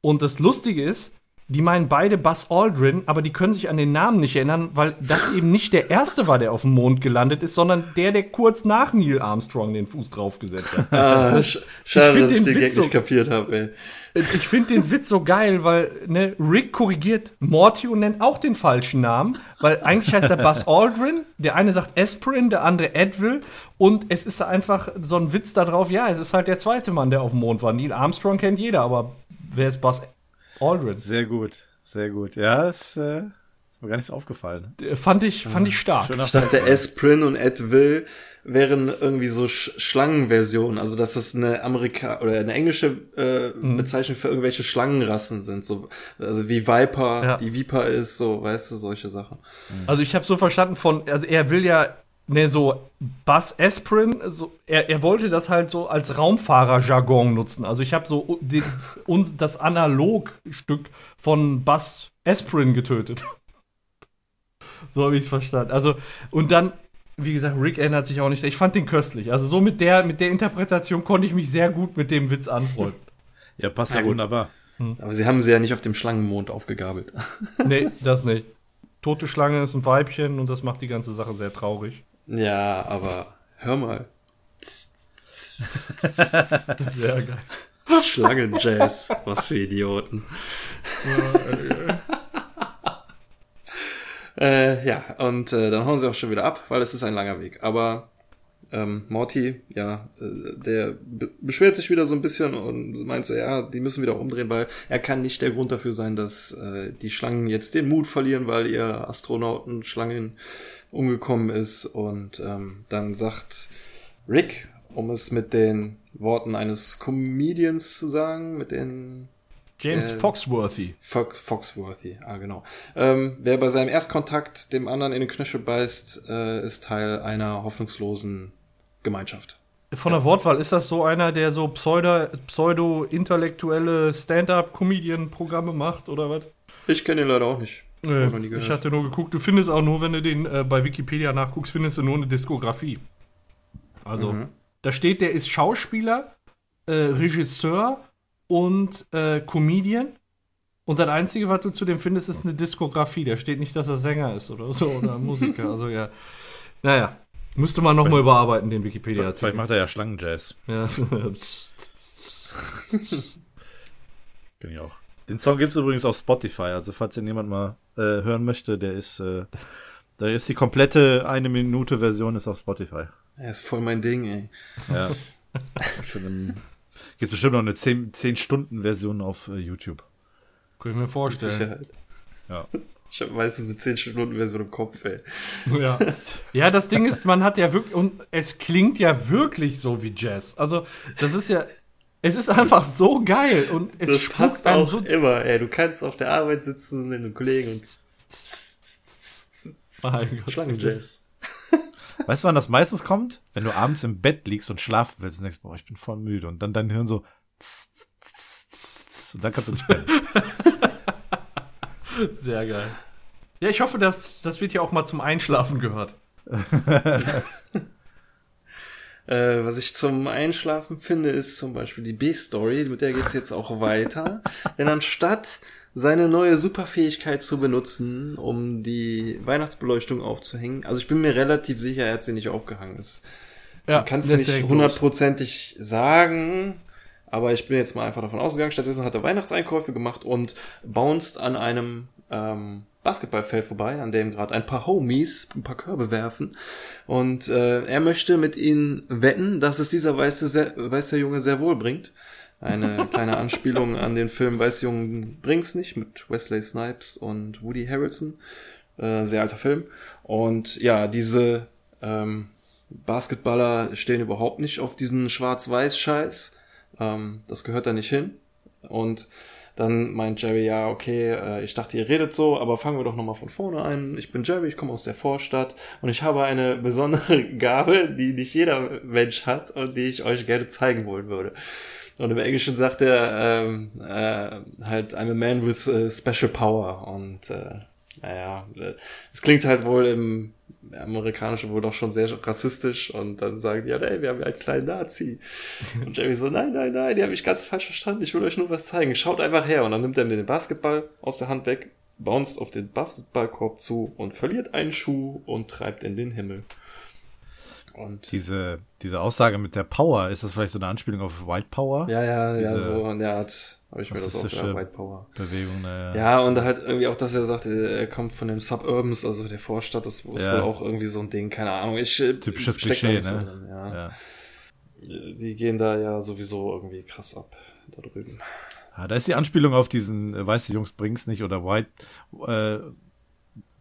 Und das Lustige ist, die meinen beide Buzz Aldrin, aber die können sich an den Namen nicht erinnern, weil das eben nicht der erste war, der auf dem Mond gelandet ist, sondern der, der kurz nach Neil Armstrong den Fuß draufgesetzt hat. Ah, sch schade, dass ich den Gag so- nicht kapiert habe, ey. Ich finde den Witz so geil, weil ne, Rick korrigiert Morty und nennt auch den falschen Namen, weil eigentlich heißt er Buzz Aldrin. Der eine sagt Aspirin, der andere Edville. Und es ist einfach so ein Witz da drauf, ja, es ist halt der zweite Mann, der auf dem Mond war. Neil Armstrong kennt jeder, aber wer ist Buzz Aldrin? Sehr gut, sehr gut. Ja, ist, äh, ist mir gar nicht so aufgefallen. Äh, Fand ich, fand ich stark. Schöner Ich dachte, Esprin und Edville wären irgendwie so Sch Schlangenversionen, also dass das eine Amerika oder eine englische äh, Mhm. Bezeichnung für irgendwelche Schlangenrassen sind, so also wie Viper, Ja. die Viper ist, so weißt du, solche Sachen. Also ich habe so verstanden von, also er will ja ne so Buzz Aspirin, so, er, er wollte das halt so als Raumfahrer-Jargon nutzen. Also ich habe so den, uns das Analogstück von Buzz Aspirin getötet. so habe ich es verstanden. Also und dann wie gesagt, Rick ändert sich auch nicht. Ich fand den köstlich. Also so mit der mit der Interpretation konnte ich mich sehr gut mit dem Witz anfreunden. Ja, passt Ja, ja wunderbar. Aber sie haben sie ja nicht auf dem Schlangenmond aufgegabelt. nee, das nicht. Tote Schlange ist ein Weibchen und das macht die ganze Sache sehr traurig. Ja, aber hör mal. Sehr geil. Schlangenjazz, was für Idioten. Äh, ja, und äh, dann hauen sie auch schon wieder ab, weil es ist ein langer Weg. Aber ähm, Morty, ja, äh, der be beschwert sich wieder so ein bisschen und meint so, ja, die müssen wieder umdrehen, weil er kann nicht der Grund dafür sein, dass äh, die Schlangen jetzt den Mut verlieren, weil ihr Astronauten Schlangen umgekommen ist. Und ähm, dann sagt Rick, um es mit den Worten eines Comedians zu sagen, mit den James Äh, Foxworthy. Fox, Foxworthy, ah genau. Ähm, wer bei seinem Erstkontakt dem anderen in den Knöchel beißt, äh, ist Teil einer hoffnungslosen Gemeinschaft. Von der Wortwahl ist das so einer, der so pseudo- pseudo-intellektuelle Stand-up-Comedian-Programme macht oder was? Ich kenne ihn leider auch nicht. Nö, Hab noch nie gehört. ich hatte nur geguckt. Du findest auch nur, wenn du den äh, bei Wikipedia nachguckst, findest du nur eine Diskografie. Also, Mhm. da steht, der ist Schauspieler, äh, Regisseur und äh, Comedian. Und das Einzige, was du zu dem findest, ist eine Diskografie. Da steht nicht, dass er Sänger ist oder so oder Musiker. Also ja. Naja. Müsste man nochmal überarbeiten, den Vielleicht Wikipedia-Artikel. macht er ja Schlangenjazz. Ja. Kenn ich auch. Den Song gibt es übrigens auf Spotify. Also falls den jemand mal äh, hören möchte, der ist, äh, da ist die komplette eine Minute Version ist auf Spotify. Er ist voll mein Ding, ey. Ja. Im, gibt bestimmt noch eine 10, 10 Stunden Version auf äh, YouTube. Kann ich mir vorstellen. Sicherheit. Ja. Ich habe meistens eine 10 Stunden Version im Kopf, ey. Ja. ja, das Ding ist, man hat ja wirklich, und es klingt ja wirklich so wie Jazz. Also, das ist ja, es ist einfach so geil und es Das passt auch so. immer, ey. Du kannst auf der Arbeit sitzen mit einem Kollegen und Mein Gott, Schlangenjazz. Weißt du, wann das meistens kommt? Wenn du abends im Bett liegst und schlafen willst und denkst, boah, ich bin voll müde. Und dann dein Hirn so und dann kannst du nicht pennen. Sehr geil. Ja, ich hoffe, dass das wird ja auch mal zum Einschlafen gehört. Äh, was ich zum Einschlafen finde, ist zum Beispiel die B-Story, mit der geht's jetzt auch weiter. Denn anstatt seine neue Superfähigkeit zu benutzen, um die Weihnachtsbeleuchtung aufzuhängen, also ich bin mir relativ sicher, er hat sie nicht aufgehangen. Das Ja, Man kann es nicht hundertprozentig sagen, aber ich bin jetzt mal einfach davon ausgegangen. Stattdessen hat er Weihnachtseinkäufe gemacht und bounced an einem ähm, Basketballfeld vorbei, an dem gerade ein paar Homies ein paar Körbe werfen. Und äh, er möchte mit ihnen wetten, dass es dieser weiße, sehr, weiße Junge sehr wohl bringt. Eine kleine Anspielung an den Film Weiße Jungen bringt's nicht mit Wesley Snipes und Woody Harrelson. Äh, sehr alter Film. Und ja, diese ähm, Basketballer stehen überhaupt nicht auf diesen Schwarz-Weiß-Scheiß. Ähm, das gehört da nicht hin. Und dann meint Jerry, ja, okay, äh, ich dachte, ihr redet so, aber fangen wir doch nochmal von vorne an. Ich bin Jerry, ich komme aus der Vorstadt und ich habe eine besondere Gabe, die nicht jeder Mensch hat und die ich euch gerne zeigen wollen würde. Und im Englischen sagt er ähm, äh, halt, I'm a man with äh, special power. Und äh, naja, äh, es klingt halt wohl im Amerikanischen wohl doch schon sehr rassistisch. Und dann sagen die, ja, ey, wir haben ja einen kleinen Nazi. Und Jerry so, nein, nein, nein, die haben mich ganz falsch verstanden. Ich will euch nur was zeigen. Schaut einfach her. Und dann nimmt er mir den Basketball aus der Hand weg, bounced auf den Basketballkorb zu und verliert einen Schuh und treibt in den Himmel. Und Diese, diese Aussage mit der Power, ist das vielleicht so eine Anspielung auf White Power? ja, ja, ja, Diese so in der Art habe ich mir das auch gedacht, White Power. Bewegung, naja. Ja, und halt irgendwie auch, dass er sagt, er kommt von den Suburbs, also der Vorstadt, das ist Ja. wohl auch irgendwie so ein Ding, keine Ahnung. Ich äh, Typisches Klischee, so ne? drin, ja. Ja. Die gehen da ja sowieso irgendwie krass ab, da drüben. Ah, da ist die Anspielung auf diesen äh, weiße Jungs bring's nicht oder White äh,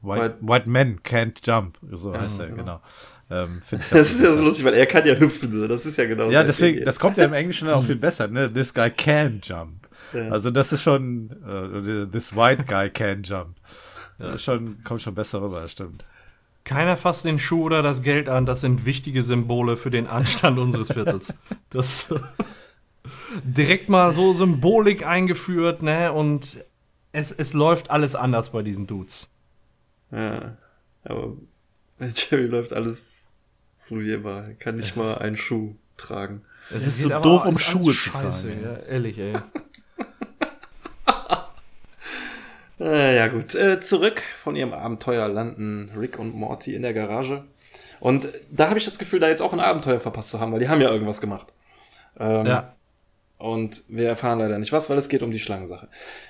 White, White- White Men can't jump, so heißt er, genau. genau. Ähm, Das ganz ist ja so lustig, weil er kann ja hüpfen, so. das ist ja genau Ja, deswegen, Ding. das kommt ja im Englischen dann auch viel besser, ne? This guy can jump. Ja. Also das ist schon, äh, this white guy can jump. Das ist schon, kommt schon besser rüber, das stimmt. Keiner fasst den Schuh oder das Geld an. Das sind wichtige Symbole für den Anstand unseres Viertels. Das direkt mal so Symbolik eingeführt, ne? Und es, es läuft alles anders bei diesen Dudes. Ja, aber bei Jerry läuft alles so wie immer. Er kann nicht mal einen Schuh tragen. Es ist so doof, um Schuhe zu scheiße, tragen, Ja, ehrlich, ey. Äh, ja gut, äh, zurück von ihrem Abenteuer landen Rick und Morty in der Garage. Und da habe ich das Gefühl, da jetzt auch ein Abenteuer verpasst zu haben, weil die haben ja irgendwas gemacht. Ähm, Ja. Und wir erfahren leider nicht was, weil es geht um die Schlangensache.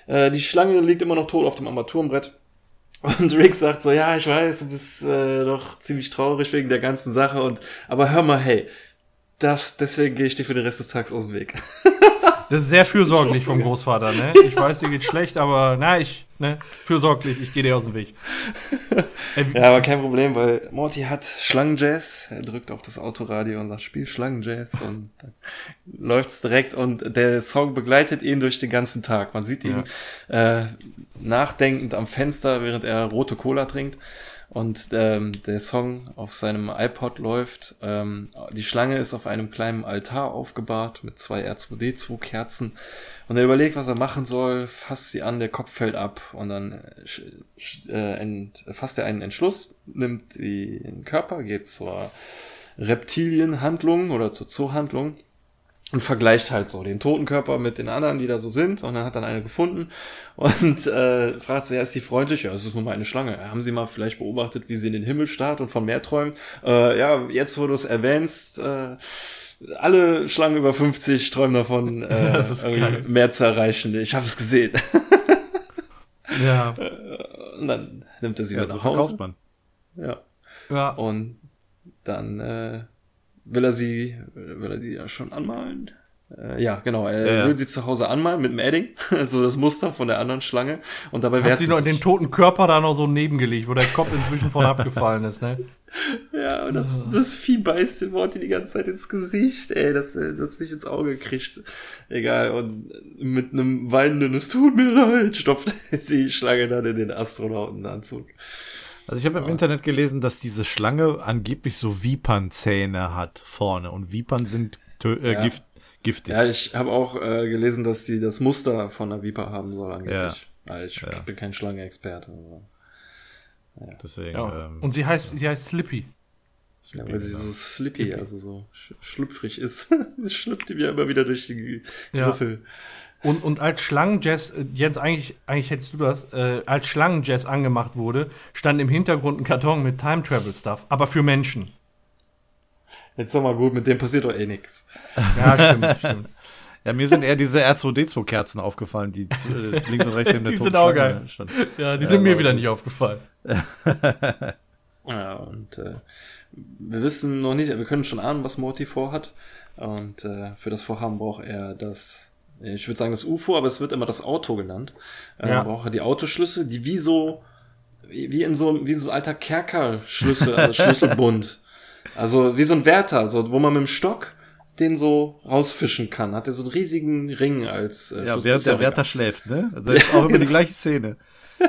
Äh, die Schlange liegt immer noch tot auf dem Armaturenbrett. Und Rick sagt so, ja, ich weiß, du bist äh, doch ziemlich traurig wegen der ganzen Sache. Und aber hör mal, hey, das, deswegen gehe ich dir für den Rest des Tages aus dem Weg. Das ist sehr fürsorglich Ich vom Großvater, ne? Ich weiß, dir geht schlecht, aber na, ich ne? Fürsorglich, ich gehe dir aus dem Weg. Ja, aber kein Problem, weil Morty hat Schlangenjazz. Er drückt auf das Autoradio und sagt, spiel Schlangenjazz und dann läuft's direkt und der Song begleitet ihn durch den ganzen Tag. Man sieht ihn äh, nachdenkend am Fenster, während er rote Cola trinkt. Und ähm, der Song auf seinem iPod läuft. Ähm, die Schlange ist auf einem kleinen Altar aufgebahrt mit zwei R2D2-Kerzen. Und er überlegt, was er machen soll, fasst sie an, der Kopf fällt ab und dann äh, ent, fasst er einen Entschluss, nimmt die- den Körper, geht zur Reptilienhandlung oder zur Zoohandlung und vergleicht halt so den toten Körper mit den anderen, die da so sind und dann hat dann eine gefunden und äh, fragt sie, ja, ist sie freundlich? Ja, es ist nur mal eine Schlange. Haben Sie mal vielleicht beobachtet, wie sie in den Himmel starrt und von mehr träumt? Äh, ja, jetzt wo du es erwähnst, äh, alle Schlangen über 50 träumen davon, äh, Das ist irgendwie geil. mehr zu erreichen. Ich habe es gesehen. ja, Und dann nimmt er sie Ja, mit so nach Hause. man. Ja. ja. Und dann äh, will er sie, will er die ja schon anmalen. Äh, ja, genau. Er Ja, ja. will sie zu Hause anmalen mit dem Edding, also das Muster von der anderen Schlange. Und dabei Hat wehrt sie sie noch sich. den toten Körper da noch so nebengelegt, wo der Kopf inzwischen von abgefallen ist, ne? Ja, und das, das Vieh beißt den Morty die ganze Zeit ins Gesicht, ey, dass er das nicht ins Auge kriegt. Egal, und mit einem weinenden, es tut mir leid, stopft die Schlange dann in den Astronautenanzug. Also ich habe im Internet gelesen, dass diese Schlange angeblich so Vipernzähne hat vorne und Vipern sind tö äh, Ja. gift giftig. Ja, ich habe auch äh, gelesen, dass sie das Muster von einer Viper haben soll angeblich. Ja. Ich Ja. bin kein Schlangenexperte. aber- Deswegen. Ja. Ähm, Und sie heißt, sie heißt Slippy. Ja, weil sie genau. so slippy, also so sch schlüpfrig ist. das schlüpft die mir immer wieder durch die Ja. Griffel. Und, und als Schlangenjazz, äh, Jens, eigentlich, eigentlich hättest du das, äh, als Schlangenjazz angemacht wurde, stand im Hintergrund ein Karton mit Time Travel Stuff, aber für Menschen. Jetzt sag mal gut, mit dem passiert doch eh nix. Ja, stimmt, stimmt. Ja, mir sind eher diese R2D2-Kerzen aufgefallen, die zu- äh, links und rechts in der Die sind auch geil. Ja, die sind mir wieder nicht aufgefallen. Ja, und äh, wir wissen noch nicht, wir können schon ahnen, was Morty vorhat. Und äh, für das Vorhaben braucht er das, ich würde sagen das UFO, aber es wird immer das Auto genannt. Äh, Ja. braucht er die Autoschlüssel, die wie so, wie wie in so, wie so ein alter Kerkerschlüssel, also Schlüsselbund. Also wie so ein Wärter, so, wo man mit dem Stock den so rausfischen kann. Hat er so einen riesigen Ring als äh, Ja, während der Wärter schläft, ne? Also das ist auch immer die gleiche Szene.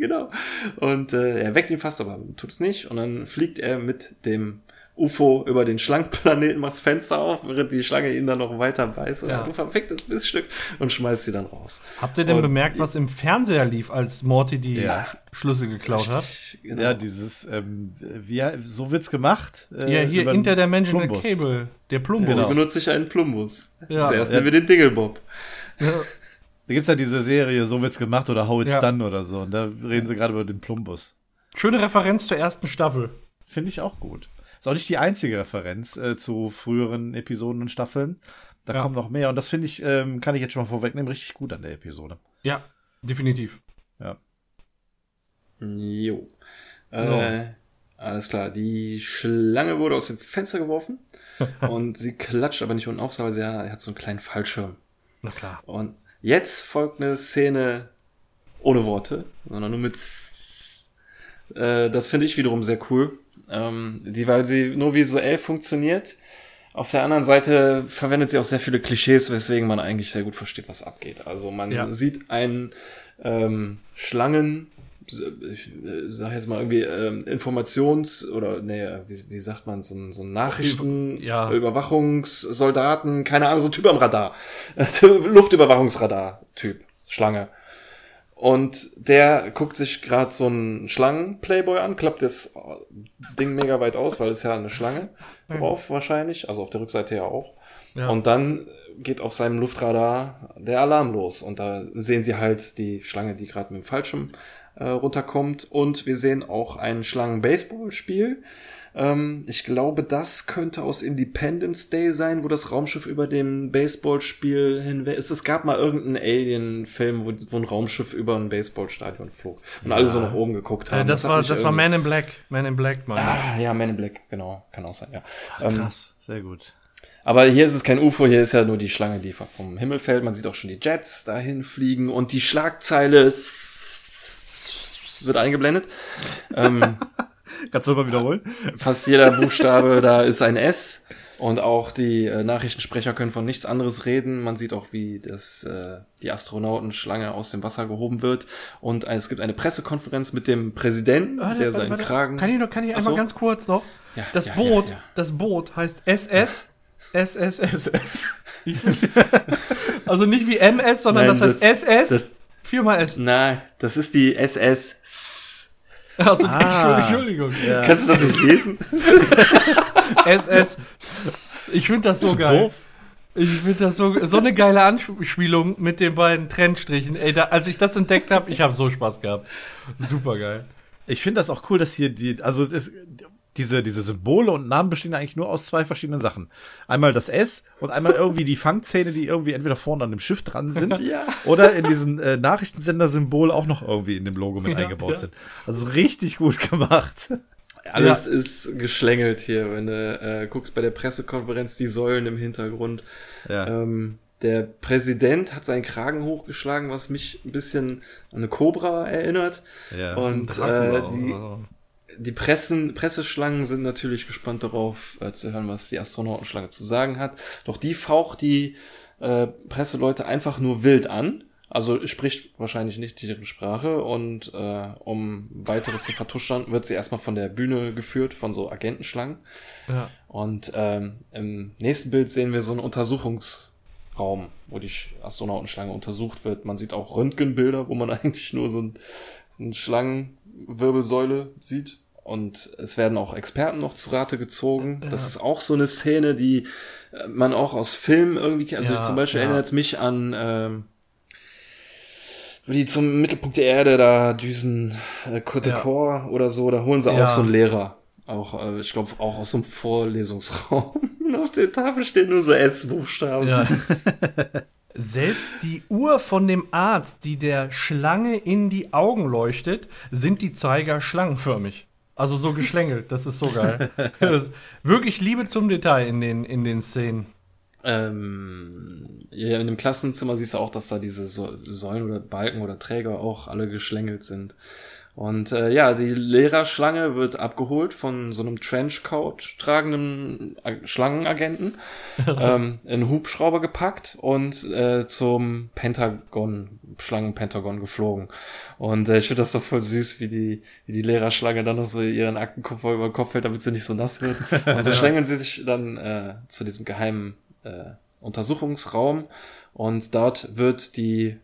Genau. Und äh, er weckt ihn fast, aber tut es nicht. Und dann fliegt er mit dem UFO über den Schlangenplaneten, macht das Fenster auf, während die Schlange ihn dann noch weiter beißt. Ja. Ja. Du verficktes Miststück und schmeißt sie dann raus. Habt ihr denn Und- bemerkt, was im Fernseher lief, als Morty die Ja. Sch Schlüssel geklaut hat? Genau. Ja, dieses, ähm, wie, so wird's gemacht. äh, Ja, hier über den Interdimensional Plumbus. Cable, der Plumbus. Genau. benutze ich einen Plumbus. Ja. Zuerst Ja. nehmen wir den Dingelbob. Ja. Da gibt's ja diese Serie, so wird's gemacht oder How It's Ja. Done oder so. Und da reden sie gerade über den Plumbus. Schöne Referenz zur ersten Staffel. Finde ich auch gut. Ist auch nicht die einzige Referenz äh, zu früheren Episoden und Staffeln. Da Ja. kommen noch mehr. Und das finde ich, ähm, kann ich jetzt schon mal vorwegnehmen, richtig gut an der Episode. Ja, definitiv. Ja. Jo. Äh, alles klar. Die Schlange wurde aus dem Fenster geworfen und sie klatscht aber nicht unten auf, weil sie er hat so einen kleinen Fallschirm. Na klar. Und jetzt folgt eine Szene ohne Worte, sondern nur mit S- äh, Das finde ich wiederum sehr cool. Ähm, die, weil sie nur visuell funktioniert. Auf der anderen Seite verwendet sie auch sehr viele Klischees, weswegen man eigentlich sehr gut versteht, was abgeht. Also man Ja. sieht einen ähm, Schlangen, ich äh, sag jetzt mal irgendwie ähm, Informations- oder nee, wie, wie sagt man, so ein, so ein Nachrichten, Ja. Überwachungssoldaten, keine Ahnung, so ein Typ am Radar. Luftüberwachungsradar-Typ, Schlange. Und der guckt sich gerade so einen Schlangen-Playboy an, klappt das Ding mega weit aus, weil es ja eine Schlange drauf wahrscheinlich, also auf der Rückseite ja auch. Ja. Und dann geht auf seinem Luftradar der Alarm los. Und da sehen sie halt die Schlange, die gerade mit dem Fallschirm äh, runterkommt. Und wir sehen auch ein Schlangen-Baseball-Spiel. Ähm, ich glaube, das könnte aus Independence Day sein, wo das Raumschiff über dem Baseballspiel hinweg ist. Es gab mal irgendeinen Alien-Film, wo, wo ein Raumschiff über ein Baseballstadion flog und alle so nach oben geguckt haben. Äh, das hat war, das war Man in Black. Man in Black, Mann. Ah, ja, Man in Black, genau. Kann auch sein, ja. Ähm, Krass, sehr gut. aber hier ist es kein UFO, hier ist ja nur die Schlange, die vom Himmel fällt. Man sieht auch schon die Jets dahin fliegen und die Schlagzeile wird eingeblendet. ähm, Kannst du mal wiederholen? fast jeder Buchstabe da ist ein S. Und auch die äh, Nachrichtensprecher können von nichts anderes reden. Man sieht auch, wie das, äh, die Astronautenschlange aus dem Wasser gehoben wird. Und äh, es gibt eine Pressekonferenz mit dem Präsidenten, Warte, der warte, seinen warte. Kragen. Kann ich noch, kann ich einmal so. ganz kurz noch? Ja, Das ja, Boot, ja, ja. das Boot heißt SS, SSSS. Also nicht wie MS, sondern Nein, das heißt das- SS, das- viermal S. Nein, das ist die SS. Also, Ah. Entschuldigung. Ja. Kannst du das nicht lesen? SS. Ich finde das so geil. doof. Ich finde das so, so eine geile Anspielung mit den beiden Trennstrichen. Ey, da, als ich das entdeckt habe, ich habe so Spaß gehabt. Super geil. Ich finde das auch cool, dass hier die, also es, diese, diese Symbole und Namen bestehen eigentlich nur aus zwei verschiedenen Sachen. Einmal das S und einmal irgendwie die Fangzähne, die irgendwie entweder vorne an dem Schiff dran sind Ja. oder in diesem äh, Nachrichtensender-Symbol auch noch irgendwie in dem Logo mit Ja, eingebaut ja. sind. Also richtig gut gemacht. Alles ist geschlängelt hier, wenn du äh, guckst bei der Pressekonferenz, die Säulen im Hintergrund. Ja. Ähm, der Präsident hat seinen Kragen hochgeschlagen, was mich ein bisschen an eine Cobra erinnert. ja. Und äh, die. Die Pressen, Presseschlangen sind natürlich gespannt darauf, äh, zu hören, was die Astronautenschlange zu sagen hat. Doch die faucht die äh, Presseleute einfach nur wild an. Also spricht wahrscheinlich nicht deren Sprache und äh, um weiteres zu vertuschern, wird sie erstmal von der Bühne geführt, von so Agentenschlangen. Ja. Und ähm, im nächsten Bild sehen wir so einen Untersuchungsraum, wo die Sch- Astronautenschlange untersucht wird. Man sieht auch Röntgenbilder, wo man eigentlich nur so, ein, so eine Schlangenwirbelsäule sieht. Und es werden auch Experten noch zu Rate gezogen. Das ist auch so eine Szene, die äh, man auch aus Filmen irgendwie kennt. Also Ja, zum Beispiel ja. erinnert es mich an ähm, wie die zum Mittelpunkt der Erde da düsen, äh, The Ja. Core oder so, da holen sie auch so einen Lehrer. Auch, äh, ich glaube, auch aus so einem Vorlesungsraum. Auf der Tafel stehen nur so S-Buchstaben. Ja. Selbst die Uhr von dem Arzt, die der Schlange in die Augen leuchtet, sind die Zeiger schlangenförmig. Also so geschlängelt. Das ist so geil. Ist wirklich Liebe zum Detail in den, in den Szenen. Ähm, ja, in dem Klassenzimmer siehst du auch, dass da diese so Säulen oder Balken oder Träger auch alle geschlängelt sind. Und äh, ja, die Lehrerschlange wird abgeholt von so einem Trenchcoat tragenden Ag- Schlangenagenten, ähm, in einen Hubschrauber gepackt und äh, zum Pentagon, Schlangenpentagon geflogen. Und äh, ich finde das doch voll süß, wie die, wie die Lehrerschlange dann noch so ihren Aktenkoffer über den Kopf hält, damit sie nicht so nass wird. Und so schlängeln sie sich dann äh, zu diesem geheimen äh, Untersuchungsraum und dort wird die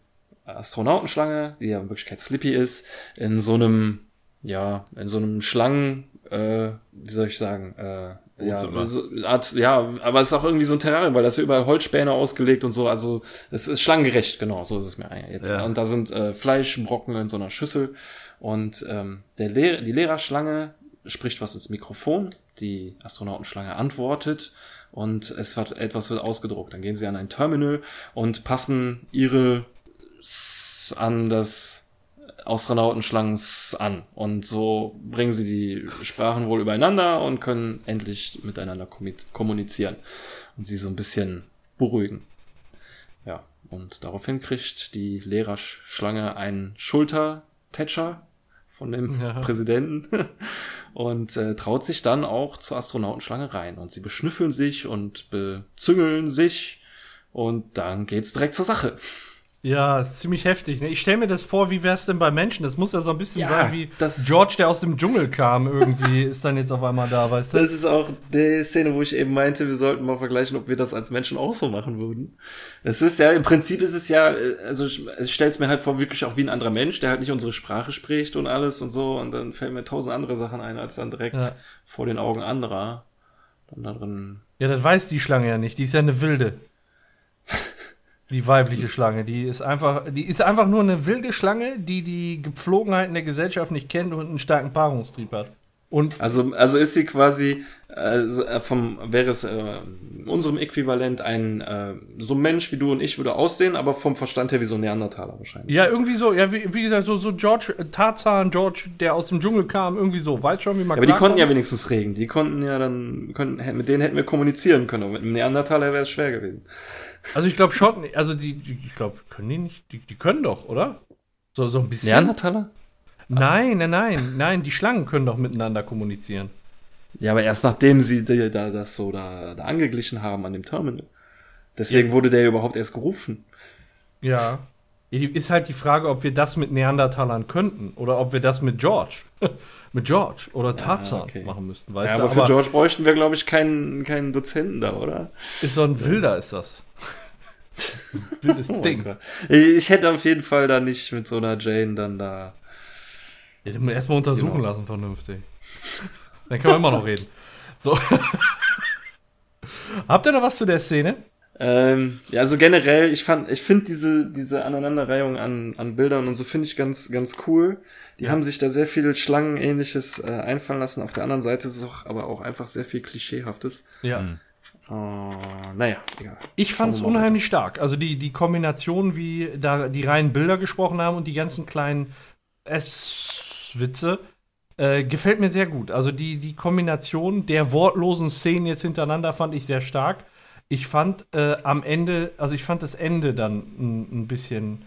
Astronautenschlange, die ja in Wirklichkeit Slippy ist, in so einem, ja, in so einem Schlangen, äh, wie soll ich sagen, äh, ja, so Art, ja, aber es ist auch irgendwie so ein Terrarium, weil das ist ja überall Holzspäne ausgelegt und so, also es ist schlangengerecht, genau, so ist es mir eigentlich jetzt. Ja. Und da sind äh, Fleischbrocken in so einer Schüssel und ähm, der Lehr die Lehrerschlange spricht was ins Mikrofon, die Astronautenschlange antwortet und es wird etwas wird ausgedruckt. Dann gehen sie an ein Terminal und passen ihre S an das Astronautenschlangen an. Und so bringen sie die Sprachen wohl übereinander und können endlich miteinander kommunizieren und sie so ein bisschen beruhigen. Ja, und daraufhin kriegt die Lehrerschlange einen Schultertätscher von dem Ja. Präsidenten und äh, traut sich dann auch zur Astronautenschlange rein. Und sie beschnüffeln sich und bezüngeln sich und dann geht's direkt zur Sache. Ja, ist ziemlich heftig. Ne? Ich stelle mir das vor, wie wär's denn bei Menschen? Das muss ja so ein bisschen Ja, sein wie das- George, der aus dem Dschungel kam, irgendwie ist dann jetzt auf einmal da, weißt du? Das ist auch die Szene, wo ich eben meinte, wir sollten mal vergleichen, ob wir das als Menschen auch so machen würden. Es ist ja, im Prinzip ist es ja, äh, also ich, ich stelle es mir halt vor, wirklich auch wie ein anderer Mensch, der halt nicht unsere Sprache spricht und alles und so. Und dann fällt mir tausend andere Sachen ein, als dann direkt Ja. vor den Augen anderer dann da drin. Ja, das weiß die Schlange ja nicht. Die ist ja eine wilde. Die weibliche Schlange, die ist einfach, die ist einfach nur eine wilde Schlange, die die Gepflogenheiten der Gesellschaft nicht kennt und einen starken Paarungstrieb hat. Und Also, also ist sie quasi äh, so, äh, vom wäre es äh, unserem Äquivalent ein äh, so Mensch wie du und ich würde aussehen, aber vom Verstand her wie so ein Neandertaler wahrscheinlich. ja, irgendwie so, ja, wie, wie gesagt, so, so George, äh, Tarzan, George, der aus dem Dschungel kam, irgendwie so. Weißt schon, wie man Ja, aber die konnten ja wenigstens reden. Die konnten ja dann, können, mit denen hätten wir kommunizieren können. Aber mit einem Neandertaler wäre es schwer gewesen. Also ich glaube schon, also die, die ich glaube, können die nicht, die, die können doch, oder? So, so ein bisschen. Neandertaler? Nein, nein, nein, nein, die Schlangen können doch miteinander kommunizieren. Ja, aber erst nachdem sie da, da, das so da, da angeglichen haben an dem Terminal. Deswegen wurde der überhaupt erst gerufen. Ja. Ist halt die Frage, ob wir das mit Neandertalern könnten oder ob wir das mit George, mit George oder Tarzan okay. machen müssten. Weißt Ja, du? aber für George bräuchten wir, glaube ich, keinen, keinen Dozenten da, oder? ist so ein Wilder, ist das. Wildes Oh Ding. Gott. Ich hätte auf jeden Fall da nicht mit so einer Jane dann da. Ja, erstmal untersuchen Genau. lassen, vernünftig. Dann können wir immer noch reden. So. Habt ihr noch was zu der Szene? Ähm, ja, also generell, ich fand, ich finde diese, diese Aneinanderreihung an, an Bildern und so finde ich ganz, ganz cool. Die haben sich da sehr viel Schlangenähnliches äh, einfallen lassen. Auf der anderen Seite ist es auch, aber auch einfach sehr viel Klischeehaftes. Ja. Äh, naja, egal. Ich fand es unheimlich stark. Also die, die Kombination, wie da die reinen Bilder gesprochen haben und die ganzen kleinen S-Witze, äh, gefällt mir sehr gut. Also die, die Kombination der wortlosen Szenen jetzt hintereinander fand ich sehr stark. Ich fand äh, am Ende, also ich fand das Ende dann ein, ein bisschen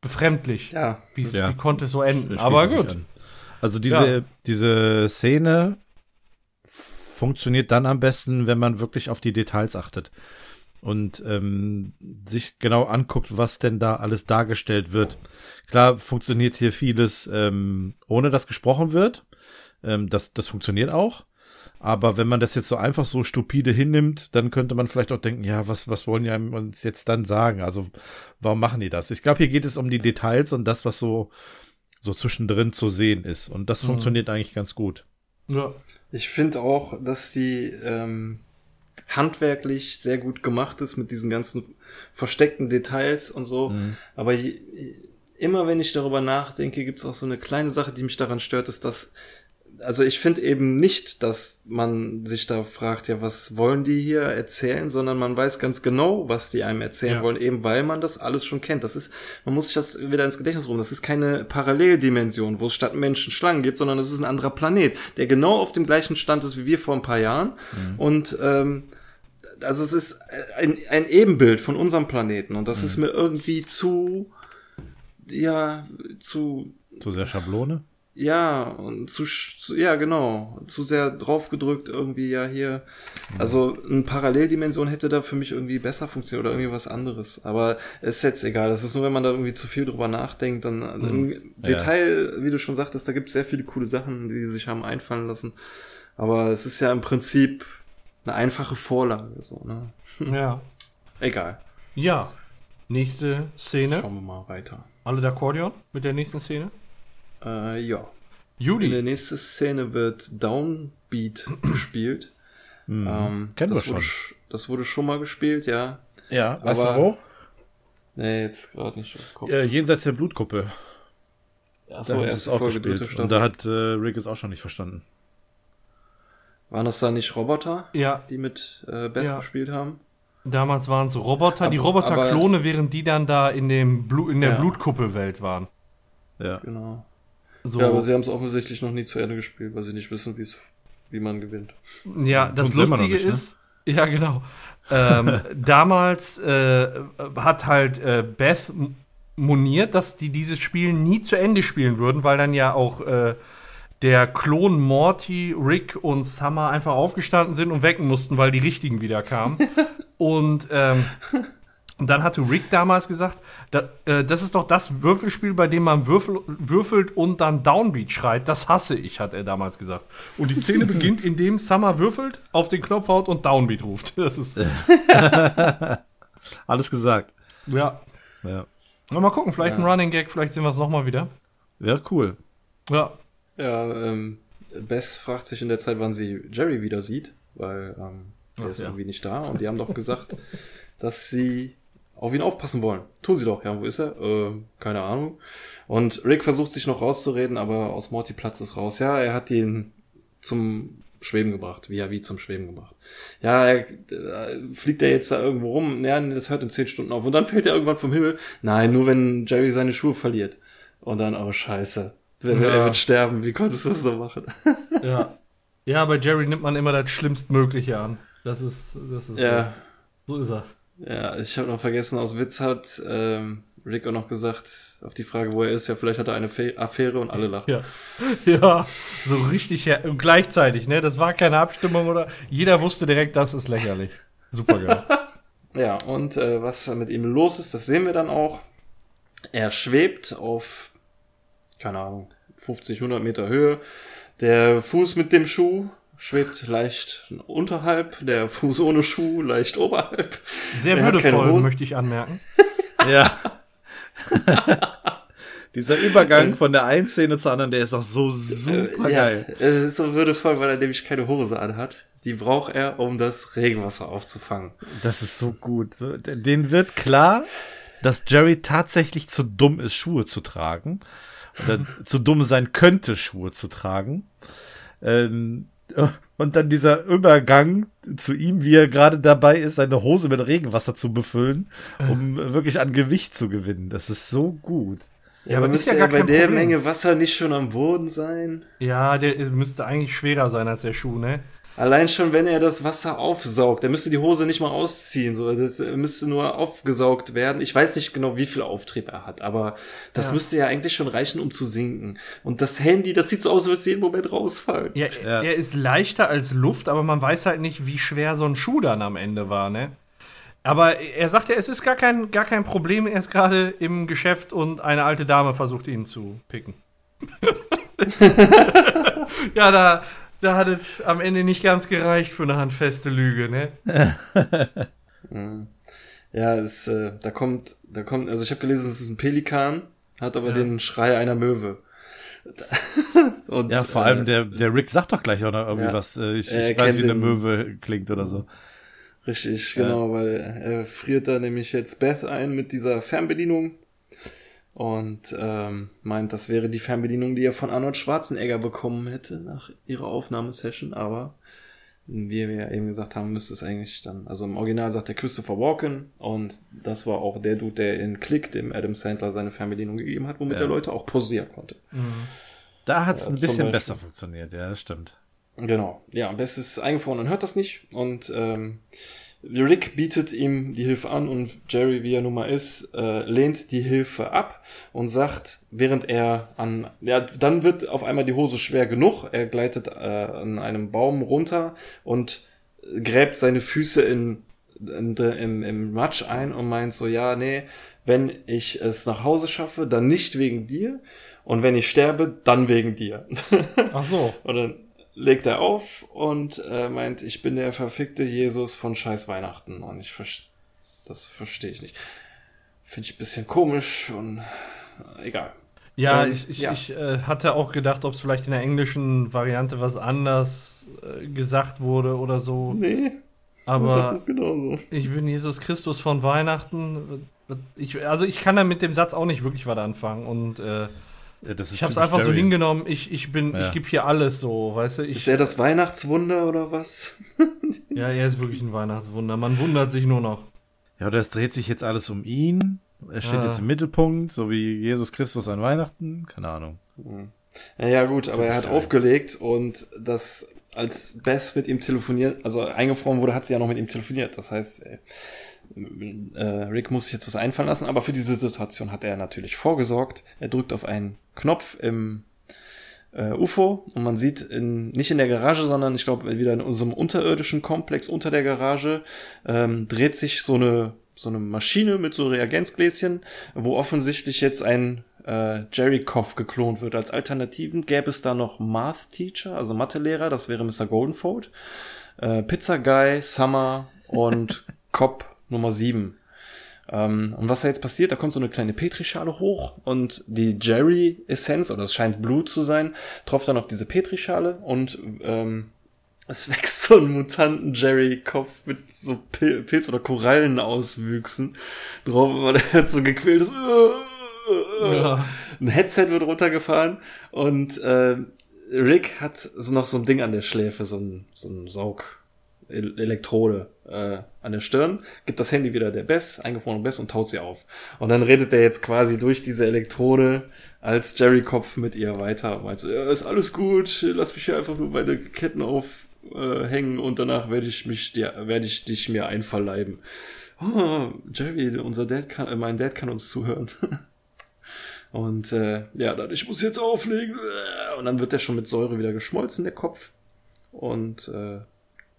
befremdlich. Ja, Ja. Wie konnte es so enden? Aber gut. Also diese, Ja. diese Szene funktioniert dann am besten, wenn man wirklich auf die Details achtet und ähm, sich genau anguckt, was denn da alles dargestellt wird. Klar funktioniert hier vieles, ähm, ohne dass gesprochen wird. Ähm, das, das funktioniert auch. Aber wenn man das jetzt so einfach so stupide hinnimmt, dann könnte man vielleicht auch denken, ja, was, was wollen die einem uns jetzt dann sagen? Also, warum machen die das? Ich glaube, hier geht es um die Details und das, was so, so zwischendrin zu sehen ist. Und das Mhm. funktioniert eigentlich ganz gut. Ja. Ich finde auch, dass die ähm, handwerklich sehr gut gemacht ist mit diesen ganzen versteckten Details und so. Aber je, immer wenn ich darüber nachdenke, gibt es auch so eine kleine Sache, die mich daran stört, ist, dass also ich finde eben nicht, dass man sich da fragt, ja, was wollen die hier erzählen, sondern man weiß ganz genau, was die einem erzählen Ja. wollen, eben weil man das alles schon kennt. Das ist, man muss sich das wieder ins Gedächtnis rufen. Das ist keine Paralleldimension, wo es statt Menschen Schlangen gibt, sondern es ist ein anderer Planet, der genau auf dem gleichen Stand ist wie wir vor ein paar Jahren. Und ähm, also es ist ein, ein Ebenbild von unserem Planeten und das ist mir irgendwie zu, ja, zu So sehr Schablone. Ja, und zu, zu, ja, genau, zu sehr draufgedrückt irgendwie, ja, hier. Also, eine Paralleldimension hätte da für mich irgendwie besser funktioniert oder irgendwie was anderes. Aber ist jetzt egal. Das ist nur, wenn man da irgendwie zu viel drüber nachdenkt, dann im Detail, wie du schon sagtest, da gibt es sehr viele coole Sachen, die sich haben einfallen lassen. Aber es ist ja im Prinzip eine einfache Vorlage, so, ne? Ja. Egal. Ja. Nächste Szene. Schauen wir mal weiter. Alle d'Akkordeon mit der nächsten Szene. Äh, ja. In Juli. der nächsten Szene wird Downbeat gespielt. Ähm, Kennen das wir schon. Wurde, sch- das wurde schon mal gespielt, ja. Ja, weißt wo? du wo? Nee, jetzt gerade nicht. Äh, jenseits der Blutgruppe. Achso, Da hat es erste auch Folge, gespielt. Und da hat äh, Rick es auch schon nicht verstanden. Waren das da nicht Roboter, Ja, die mit äh, Bess Ja. gespielt haben? damals waren es Roboter, die Aber- Roboterklone, während die dann da in, dem Blu in der Ja. Blutkuppelwelt waren. Ja. Genau. So. Ja, aber sie haben es offensichtlich noch nie zu Ende gespielt, weil sie nicht wissen, wie's, wie man gewinnt. Ja, das noch Lustige nicht, ne? ist, ja genau. Ähm, damals äh, hat halt äh, Beth moniert, dass die dieses Spiel nie zu Ende spielen würden, weil dann ja auch äh, der Klon Morty, Rick und Summer einfach aufgestanden sind und wecken mussten, weil die richtigen wieder kamen. und ähm, und dann hatte Rick damals gesagt, da, äh, das ist doch das Würfelspiel, bei dem man würfel, würfelt und dann Downbeat schreit. Das hasse ich, hat er damals gesagt. Und die Szene beginnt, indem Summer würfelt, auf den Knopf haut und Downbeat ruft. Das ist, Alles gesagt. ja. Ja. Mal gucken, vielleicht ein Ja. Running Gag, vielleicht sehen wir es nochmal wieder. Wäre cool. Ja. Ja, ähm, Bess fragt sich in der Zeit, wann sie Jerry wieder sieht, weil ähm, der Ach, ist ja. irgendwie nicht da und die haben doch gesagt, dass sie auf ihn aufpassen wollen. Tun sie doch. Ja, wo ist er? Äh, keine Ahnung. Und Rick versucht sich noch rauszureden, aber aus Morty platzt es raus. Ja, er hat ihn zum Schweben gebracht. Wie ja, wie zum Schweben gebracht. Ja, er, äh, fliegt er jetzt da irgendwo rum? Ja, das hört in zehn Stunden auf. Und dann fällt er irgendwann vom Himmel. Nein, nur wenn Jerry seine Schuhe verliert. Und dann, oh scheiße. Er Ja. er wird sterben. Wie konntest du das so machen? Ja. Ja, bei Jerry nimmt man immer das Schlimmstmögliche an. Das ist, das ist Ja, so. So ist er. Ja, ich habe noch vergessen, aus Witz hat ähm, Rick auch noch gesagt, auf die Frage, wo er ist, ja, vielleicht hat er eine Fe Affäre und alle lachen. Ja. ja, so richtig her und gleichzeitig, ne? Das war keine Abstimmung oder jeder wusste direkt, das ist lächerlich. Super geil. Ja, und äh, was mit ihm los ist, das sehen wir dann auch. Er schwebt auf, keine Ahnung, 50, 100 Meter Höhe. Der Fuß mit dem Schuh schwebt leicht unterhalb, der Fuß ohne Schuh leicht oberhalb. Sehr würdevoll, möchte ich anmerken. Ja. Dieser Übergang von der einen Szene zur anderen, der ist auch so super ja, geil. es ist so würdevoll, weil er nämlich keine Hose anhat. Die braucht er, um das Regenwasser aufzufangen. Das ist so gut. Den wird klar, dass Jerry tatsächlich zu dumm ist, Schuhe zu tragen. Oder zu dumm sein könnte, Schuhe zu tragen. Ähm, und dann dieser Übergang zu ihm, wie er gerade dabei ist, seine Hose mit Regenwasser zu befüllen, um wirklich an Gewicht zu gewinnen. Das ist so gut. Ja, aber aber ist müsste ja gar bei der Problem. Menge Wasser nicht schon am Boden sein? Ja, der müsste eigentlich schwerer sein als der Schuh, ne? Allein schon, wenn er das Wasser aufsaugt, er müsste die Hose nicht mal ausziehen, so, das müsste nur aufgesaugt werden. Ich weiß nicht genau, wie viel Auftrieb er hat, aber das Ja. müsste ja eigentlich schon reichen, um zu sinken. Und das Handy, das sieht so aus, als würde es jeden Moment rausfallen. Ja, Ja. er ist leichter als Luft, aber man weiß halt nicht, wie schwer so ein Schuh dann am Ende war, ne? Aber er sagt ja, es ist gar kein, gar kein Problem, er ist gerade im Geschäft und eine alte Dame versucht ihn zu picken. ja, da, da hat es am Ende nicht ganz gereicht für eine handfeste Lüge, ne? Ja, es, äh, da kommt, da kommt, also ich habe gelesen, es ist ein Pelikan, hat aber Ja. den Schrei einer Möwe. Und, Ja, vor äh, allem der, der Rick sagt doch gleich auch noch irgendwie Ja. was. Äh, ich ich weiß, wie eine Möwe klingt oder so. Richtig, Ja. genau, weil er friert da nämlich jetzt Beth ein mit dieser Fernbedienung und ähm, meint, das wäre die Fernbedienung, die er von Arnold Schwarzenegger bekommen hätte nach ihrer Aufnahmesession, aber wie wir ja eben gesagt haben, müsste es eigentlich dann, also im Original sagt der Christopher Walken und das war auch der Dude, der in Click dem Adam Sandler seine Fernbedienung gegeben hat, womit Ja. er Leute auch posieren konnte. Da hat es Ja, ein zum bisschen besser funktioniert, ja, das stimmt. Genau. Ja, am besten ist eingefroren und hört das nicht. Und ähm, Rick bietet ihm die Hilfe an und Jerry, wie er nun mal ist, äh, lehnt die Hilfe ab und sagt, während er an, ja, dann wird auf einmal die Hose schwer genug. Er gleitet äh, an einem Baum runter und gräbt seine Füße in, in, im, im Matsch ein und meint so, ja, nee, wenn ich es nach Hause schaffe, dann nicht wegen dir. Und wenn ich sterbe, dann wegen dir. Ach so. Dann legt er auf und äh, meint, ich bin der verfickte Jesus von scheiß Weihnachten. Und ich verstehe, das verstehe ich nicht. Finde ich ein bisschen komisch und äh, egal. Ja, Ähm, ich, ich, ja. ich äh, hatte auch gedacht, ob es vielleicht in der englischen Variante was anders äh, gesagt wurde oder so. Nee, Aber ich bin Jesus Christus von Weihnachten. Ich, also ich kann da mit dem Satz auch nicht wirklich was anfangen. Und äh, das ich habe es einfach so Jerry. hingenommen. Ich, ich bin, Ja. ich gebe hier alles so, weißt du. Ich, Ist er das Weihnachtswunder oder was? ja, er ist wirklich ein Weihnachtswunder. Man wundert sich nur noch. Ja, oder es dreht sich jetzt alles um ihn. Er steht Ah. jetzt im Mittelpunkt, so wie Jesus Christus an Weihnachten. Keine Ahnung. Ja, ja gut, aber er hat Jerry. aufgelegt und das, als Beth mit ihm telefoniert, also eingefroren wurde, hat sie ja noch mit ihm telefoniert. Das heißt, äh, Rick muss sich jetzt was einfallen lassen, aber für diese Situation hat er natürlich vorgesorgt. Er drückt auf einen Knopf im äh, UFO und man sieht in, nicht in der Garage, sondern ich glaube wieder in unserem unterirdischen Komplex unter der Garage ähm, dreht sich so eine so eine Maschine mit so Reagenzgläschen, wo offensichtlich jetzt ein äh, Jerry-Kopf geklont wird. Als Alternativen gäbe es da noch Math Teacher, also Mathelehrer, das wäre Mr. Goldenfold, äh, Pizza Guy, Summer und Cop Nummer 7. Ähm, und was da jetzt passiert, da kommt so eine kleine Petrischale hoch und die Jerry-Essenz, oder es scheint Blut zu sein, tropft dann auf diese Petrischale und ähm, es wächst so ein mutanten Jerry-Kopf mit so Pil Pilz- oder Korallenauswüchsen drauf, weil er jetzt so gequält ist. Ja. Ein Headset wird runtergefahren und äh, Rick hat so noch so ein Ding an der Schläfe, so ein, so ein Saug. El- Elektrode äh, an der Stirn, gibt das Handy wieder der Bess, eingefrorene Bess und taut sie auf. Und dann redet er jetzt quasi durch diese Elektrode als Jerry-Kopf mit ihr weiter. und Meint so, ja, ist alles gut, lass mich hier einfach nur meine Ketten aufhängen äh, und danach werde ich mich dir, werde ich dich mir einverleiben. oh, Jerry, unser Dad kann, äh, mein Dad kann uns zuhören. Und äh, ja, dann, ich muss jetzt auflegen. Und dann wird der schon mit Säure wieder geschmolzen, der Kopf. Und äh,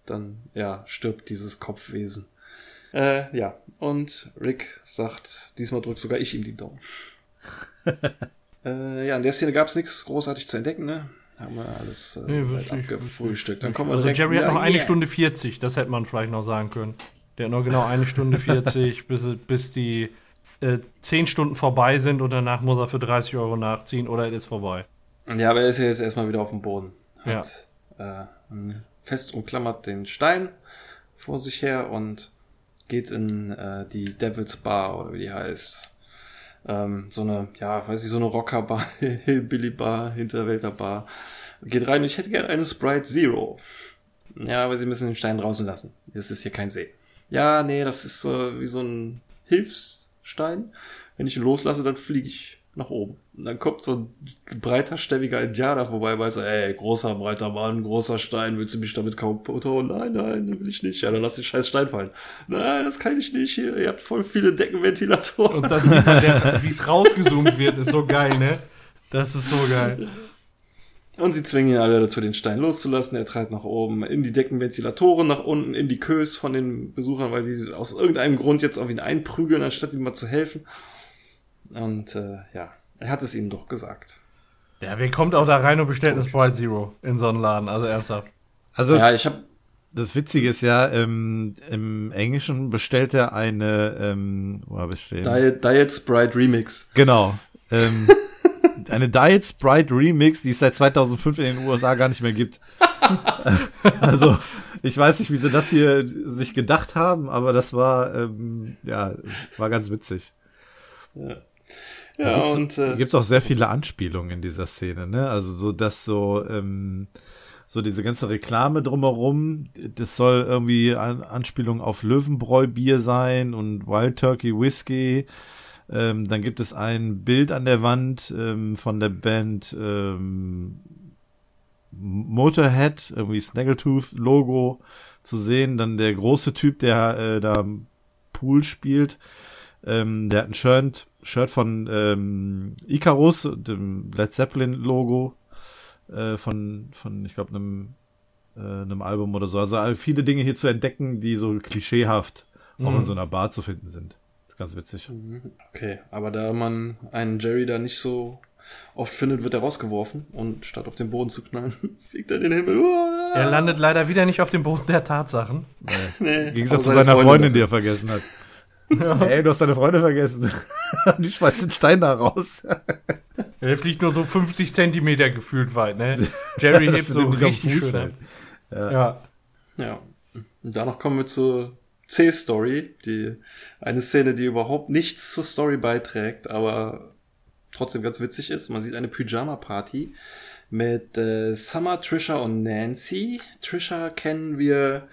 dann, ja, stirbt dieses Kopfwesen. Äh, ja, und Rick sagt, diesmal drückt sogar ich ihm die Daumen. äh, ja, in der Szene gab es nichts großartig zu entdecken, ne? Haben wir alles äh, Nee, ich- abgefrühstückt. Dann kommen wir Also direkt Jerry hat noch eine Yeah. Stunde 40, das hätte man vielleicht noch sagen können. Der hat noch genau eine Stunde 40, bis, bis die äh, 10 Stunden vorbei sind und danach muss er für 30 Euro nachziehen oder es ist vorbei. Ja, aber er ist ja jetzt erstmal wieder auf dem Boden. Hat äh, fest umklammert den Stein vor sich her und geht in äh, die Devil's Bar oder wie die heißt. Ähm, so eine, ja, weiß ich, so eine Rockerbar, Hillbilly-Bar, Hinterwälder-Bar. Geht rein und ich hätte gerne eine Sprite Zero. Ja, aber sie müssen den Stein draußen lassen. Es ist hier kein See. Ja, nee, das ist äh, wie so ein Hilfsstein. Wenn ich ihn loslasse, dann fliege ich nach oben. Und dann kommt so ein breiter, stämmiger Indianer vorbei, weiß so, ey, großer, breiter Mann, großer Stein, willst du mich damit kaputt hauen? Nein, nein, will ich nicht. Ja, dann lass den scheiß Stein fallen. Nein, das kann ich nicht hier. Ihr habt voll viele Deckenventilatoren. Und dann sieht man, der- wie es rausgezoomt wird, ist so geil, ne? Das ist so geil. Und sie zwingen ihn alle dazu, den Stein loszulassen. Er treibt nach oben in die Deckenventilatoren, nach unten in die Kös von den Besuchern, weil die aus irgendeinem Grund jetzt auf ihn einprügeln, anstatt ihm mal zu helfen. Und äh, ja, er hat es ihnen doch gesagt. Ja, wer kommt auch da rein und bestellt eine Sprite Zero in so einen Laden? Also ernsthaft. Also ja, das, ich habe das Witzige ist ja, ähm, im Englischen bestellt er eine, ähm, wo hab ich stehen? Diet, Diet Sprite Remix. Genau. Ähm, eine Diet Sprite Remix, die es seit 2005 in den USA gar nicht mehr gibt. also, ich weiß nicht, wie sie das hier sich gedacht haben, aber das war, ähm, ja, war ganz witzig. Ja, gibt's, und äh, gibt's auch sehr viele Anspielungen in dieser Szene, ne? Also so, dass so, ähm, so diese ganze Reklame drumherum, das soll irgendwie An Anspielung auf Löwenbräu-Bier sein und Wild Turkey Whiskey. Ähm, dann gibt es ein Bild an der Wand ähm, von der Band ähm, Motorhead, irgendwie Snaggletooth-Logo zu sehen. Dann der große Typ, der äh, da Pool spielt. Ähm, der hat ein Shirt, Shirt von ähm, Icarus, dem Led Zeppelin-Logo äh, von, von, ich glaube, einem, äh, einem Album oder so. Also viele Dinge hier zu entdecken, die so klischeehaft auch Mhm. in so einer Bar zu finden sind. Das ist ganz witzig. okay, aber da man einen Jerry da nicht so oft findet, wird er rausgeworfen und statt auf den Boden zu knallen, fliegt er in den Himmel. Uah! Er landet leider wieder nicht auf dem Boden der Tatsachen. Nee, Im Gegensatz zu seine seiner Freundin, die dafür. er vergessen hat. Ey, du hast deine Freundin vergessen. die schmeißt den Stein da raus. Er fliegt nur so 50 Zentimeter gefühlt weit, ne? Jerry hebt so richtig Fuß schön fällt. ab. Ja. Ja. Und danach kommen wir zur C-Story, die eine Szene, die überhaupt nichts zur Story beiträgt, aber trotzdem ganz witzig ist. Man sieht eine Pyjama-Party mit äh, Summer, Trisha und Nancy. Trisha kennen wir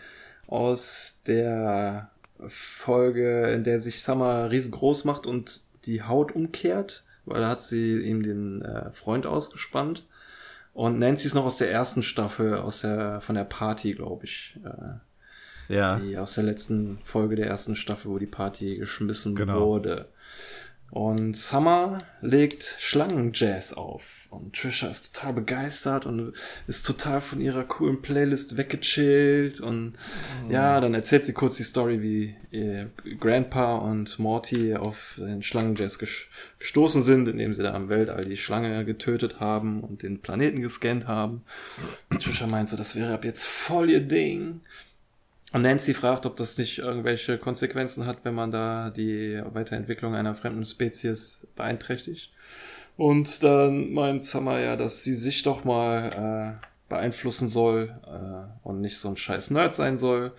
aus der Folge, in der sich Summer riesengroß macht und die Haut umkehrt, weil da hat sie ihm den äh, Freund ausgespannt. Und Nancy ist noch aus der ersten Staffel, aus der, von der Party, glaube ich. Äh, Ja. die aus der letzten Folge der ersten Staffel, wo die Party geschmissen Genau. wurde. Und Summer legt Schlangenjazz auf. Und Trisha ist total begeistert und ist total von ihrer coolen Playlist weggechillt. Und ja, dann erzählt sie kurz die Story, wie ihr Grandpa und Morty auf den Schlangenjazz ges- gestoßen sind, indem sie da am Weltall die Schlange getötet haben und den Planeten gescannt haben. Und Trisha meint so, das wäre ab jetzt voll ihr Ding. Und Nancy fragt, ob das nicht irgendwelche Konsequenzen hat, wenn man da die Weiterentwicklung einer fremden Spezies beeinträchtigt. Und dann meint Summer ja, dass sie sich doch mal äh, beeinflussen soll äh, und nicht so ein scheiß Nerd sein soll.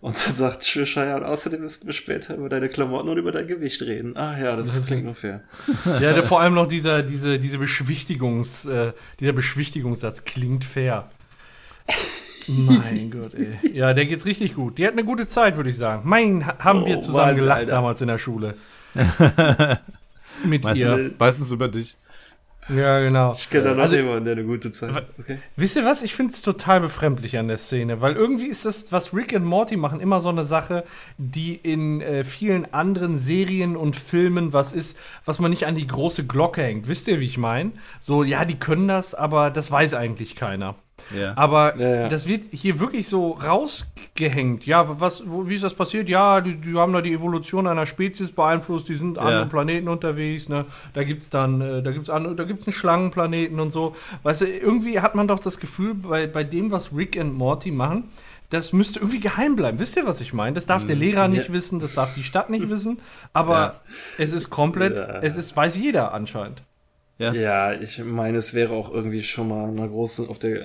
Und dann sagt Trisha ja, und außerdem müssen wir später über deine Klamotten und über dein Gewicht reden. Ach ja, das, klingt nur fair. Ja, der, vor allem noch dieser, diese, diese Beschwichtigungs, äh, dieser Beschwichtigungssatz klingt fair. Mein Gott, ey. Ja, der geht's richtig gut. Die hat eine gute Zeit, würde ich sagen. Mein, ha- haben wir Oh, zusammen Mann, gelacht Alter. damals in der Schule. Mit ihr. Meistens, meistens über dich. Ja, genau. Ich kenne da noch Also- jemanden, der eine gute Zeit hat. Okay. Wisst ihr was? Ich finde es total befremdlich an der Szene, weil irgendwie ist das, was Rick und Morty machen, immer so eine Sache, die in äh, vielen anderen Serien und Filmen was ist, was man nicht an die große Glocke hängt. Wisst ihr, wie ich meine? So, ja, die können das, aber das weiß eigentlich keiner. Ja. Aber Ja, ja. das wird hier wirklich so rausgehängt. Ja, was, wo, wie ist das passiert? Ja, die, die haben da die Evolution einer Spezies beeinflusst, die sind an Ja. anderen Planeten unterwegs, ne? Da gibt's dann, äh, da gibt's an, da gibt's einen Schlangenplaneten und so. Weißt du, irgendwie hat man doch das Gefühl, bei, bei dem, was Rick und Morty machen, das müsste irgendwie geheim bleiben. Wisst ihr, was ich meine? Das darf der Lehrer nicht Ja. wissen, das darf die Stadt nicht wissen, aber Ja. es ist komplett, Ja. es ist, weiß jeder anscheinend. Ja, es- Ja, ich meine, es wäre auch irgendwie schon mal an der großen, auf der,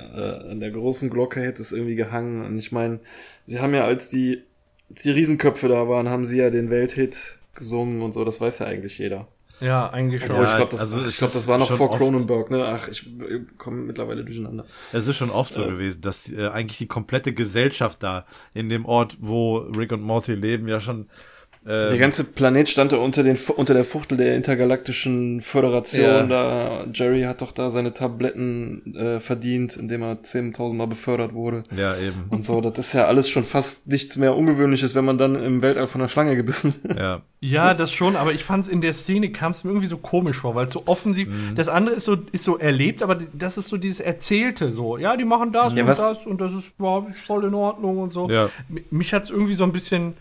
äh, an der großen Glocke hätte es irgendwie gehangen. Und ich meine, sie haben ja, als die, als die Riesenköpfe da waren, haben sie ja den Welthit gesungen und so, das weiß ja eigentlich jeder. Ja, eigentlich schon. Obwohl, Ja, ich glaube, das, also ich glaub, das war noch vor Cronenberg, ne? Ach, ich äh, komme mittlerweile durcheinander. Es ist schon oft so Ja. gewesen, dass äh, eigentlich die komplette Gesellschaft da in dem Ort, wo Rick und Morty leben, ja schon Der ganze Planet stand da unter, den, unter der Fuchtel der intergalaktischen Föderation. Ja. Da Jerry hat doch da seine Tabletten äh, verdient, indem er 10.000 Mal befördert wurde. ja eben. Und so, das ist ja alles schon fast nichts mehr Ungewöhnliches, wenn man dann im Weltall von einer Schlange gebissen wird. Ja. Ja, das schon, aber ich fand es in der Szene kam es mir irgendwie so komisch vor, weil es so offensiv. Mhm. Das andere ist so, ist so erlebt, aber das ist so dieses Erzählte so. Ja, die machen das Ja, und was- das und das ist überhaupt voll in Ordnung und so. Ja. Mich hat es irgendwie so ein bisschen.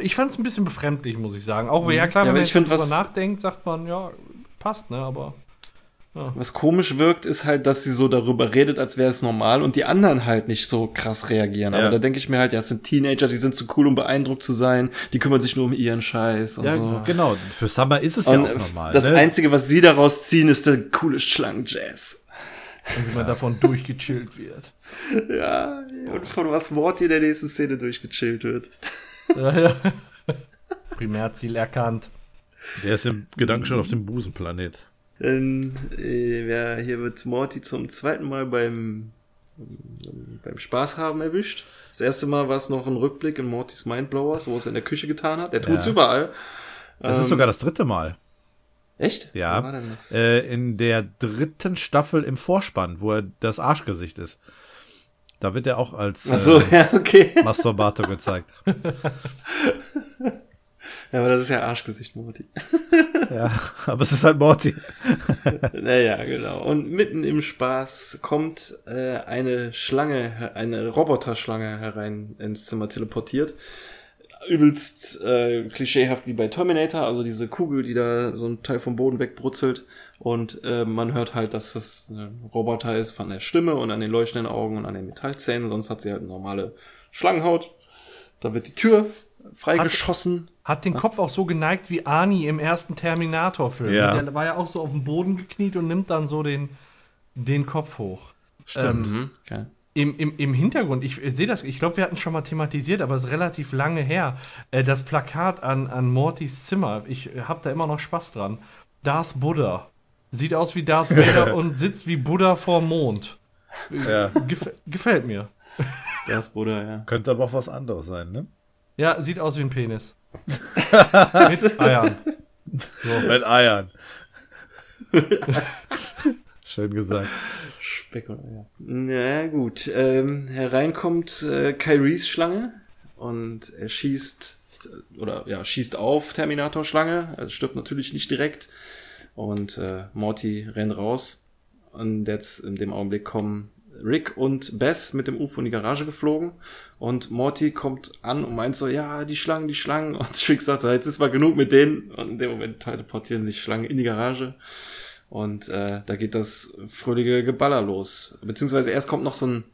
Ich fand es ein bisschen befremdlich, muss ich sagen. Auch, ja klar, Mhm. Ja, wenn aber man ich find, drüber was- nachdenkt, sagt man, ja, passt, ne, aber. Was komisch wirkt, ist halt, dass sie so darüber redet, als wäre es normal und die anderen halt nicht so krass reagieren. Aber Ja. da denke ich mir halt, ja, es sind Teenager, die sind zu cool, um beeindruckt zu sein, die kümmern sich nur um ihren Scheiß und Ja, so. genau. Für Summer ist es Und ja auch normal. das ne? Einzige, was sie daraus ziehen, ist der coole Schlangenjazz. Und wie man davon durchgechillt wird. Ja, und von was Morty in der nächsten Szene durchgechillt wird. Ja, ja. Primärziel erkannt. Der ist im Gedanken schon auf dem Busenplanet. Dann, äh, wer, hier wird Morty zum zweiten Mal beim, beim Spaß haben erwischt. Das erste Mal war es noch ein Rückblick in Mortys Mindblowers, wo es in der Küche getan hat. Er tut's Ja. überall. Das Ähm, ist sogar das dritte Mal. Echt? Ja. Wo war denn das? Äh, in der dritten Staffel im Vorspann, wo er das Arschgesicht ist. Da wird er auch als Ach so, äh, ja, okay. Masturbator gezeigt. Ja, aber das ist ja Arschgesicht, Morty. Ja, aber es ist halt Morty. Naja, genau. Und mitten im Spaß kommt äh, eine Schlange, eine Roboterschlange herein ins Zimmer teleportiert. Übelst äh, klischeehaft wie bei Terminator, also diese Kugel, die da so ein Teil vom Boden wegbrutzelt. Und äh, man hört halt, dass das ein Roboter ist von der Stimme und an den leuchtenden Augen und an den Metallzähnen. Sonst hat sie halt eine normale Schlangenhaut. Da wird die Tür freigeschossen. Hat den Kopf auch so geneigt wie Arnie im ersten Terminator-Film. Ja. Der war ja auch so auf dem Boden gekniet und nimmt dann so den, den Kopf hoch. Stimmt. Mhm. Okay. Im, im, Im Hintergrund, ich sehe das, ich glaube, wir hatten schon mal thematisiert, aber es ist relativ lange her. Äh, das Plakat an, an Mortys Zimmer, ich habe da immer noch Spaß dran. Darth Buddha. Sieht aus wie Darth Vader und sitzt wie Buddha vorm Mond. Ja. Gef gefällt mir. Das Bruder, ja. Könnte aber auch was anderes sein, ne? Ja, sieht aus wie ein Penis. Mit Eiern. Mit Eiern. Schön gesagt. Speck oder ja. Na gut. Ähm, hereinkommt äh, Kyries Schlange und er schießt oder ja schießt auf Terminator Schlange. Er stirbt natürlich nicht direkt und äh, Morty rennt raus und jetzt in dem Augenblick kommen Rick und Bess mit dem UFO in die Garage geflogen. Und Morty kommt an und meint so, ja, die Schlangen, die Schlangen. Und Rick sagt so, jetzt ist mal genug mit denen. Und in dem Moment teleportieren sich Schlangen in die Garage. Und äh, da geht das fröhliche Geballer los. Beziehungsweise erst kommt noch so ein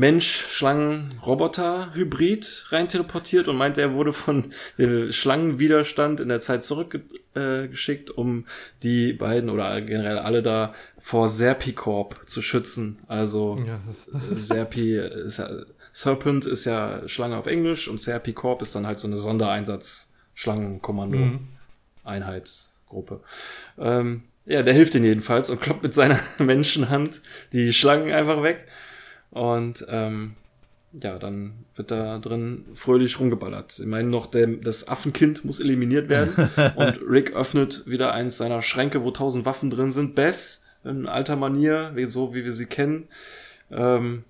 Mensch-Schlangen-Roboter-Hybrid rein teleportiert und meinte, er wurde von dem Schlangenwiderstand in der Zeit zurückgeschickt, äh, um die beiden oder generell alle da vor Serpicorp zu schützen. Also Ja, Serpi ist ja, Serpent ist ja Schlange auf Englisch und Serpicorp ist dann halt so eine Sondereinsatz-Schlangenkommando. Mhm. Ähm, ja, der hilft ihnen jedenfalls und kloppt mit seiner Menschenhand die Schlangen einfach weg. Und ähm, ja, dann wird da drin fröhlich rumgeballert. Ich meine noch, der, das Affenkind muss eliminiert werden und Rick öffnet wieder eins seiner Schränke, wo tausend Waffen drin sind. Bess, in alter Manier, wie so wie wir sie kennen, ähm,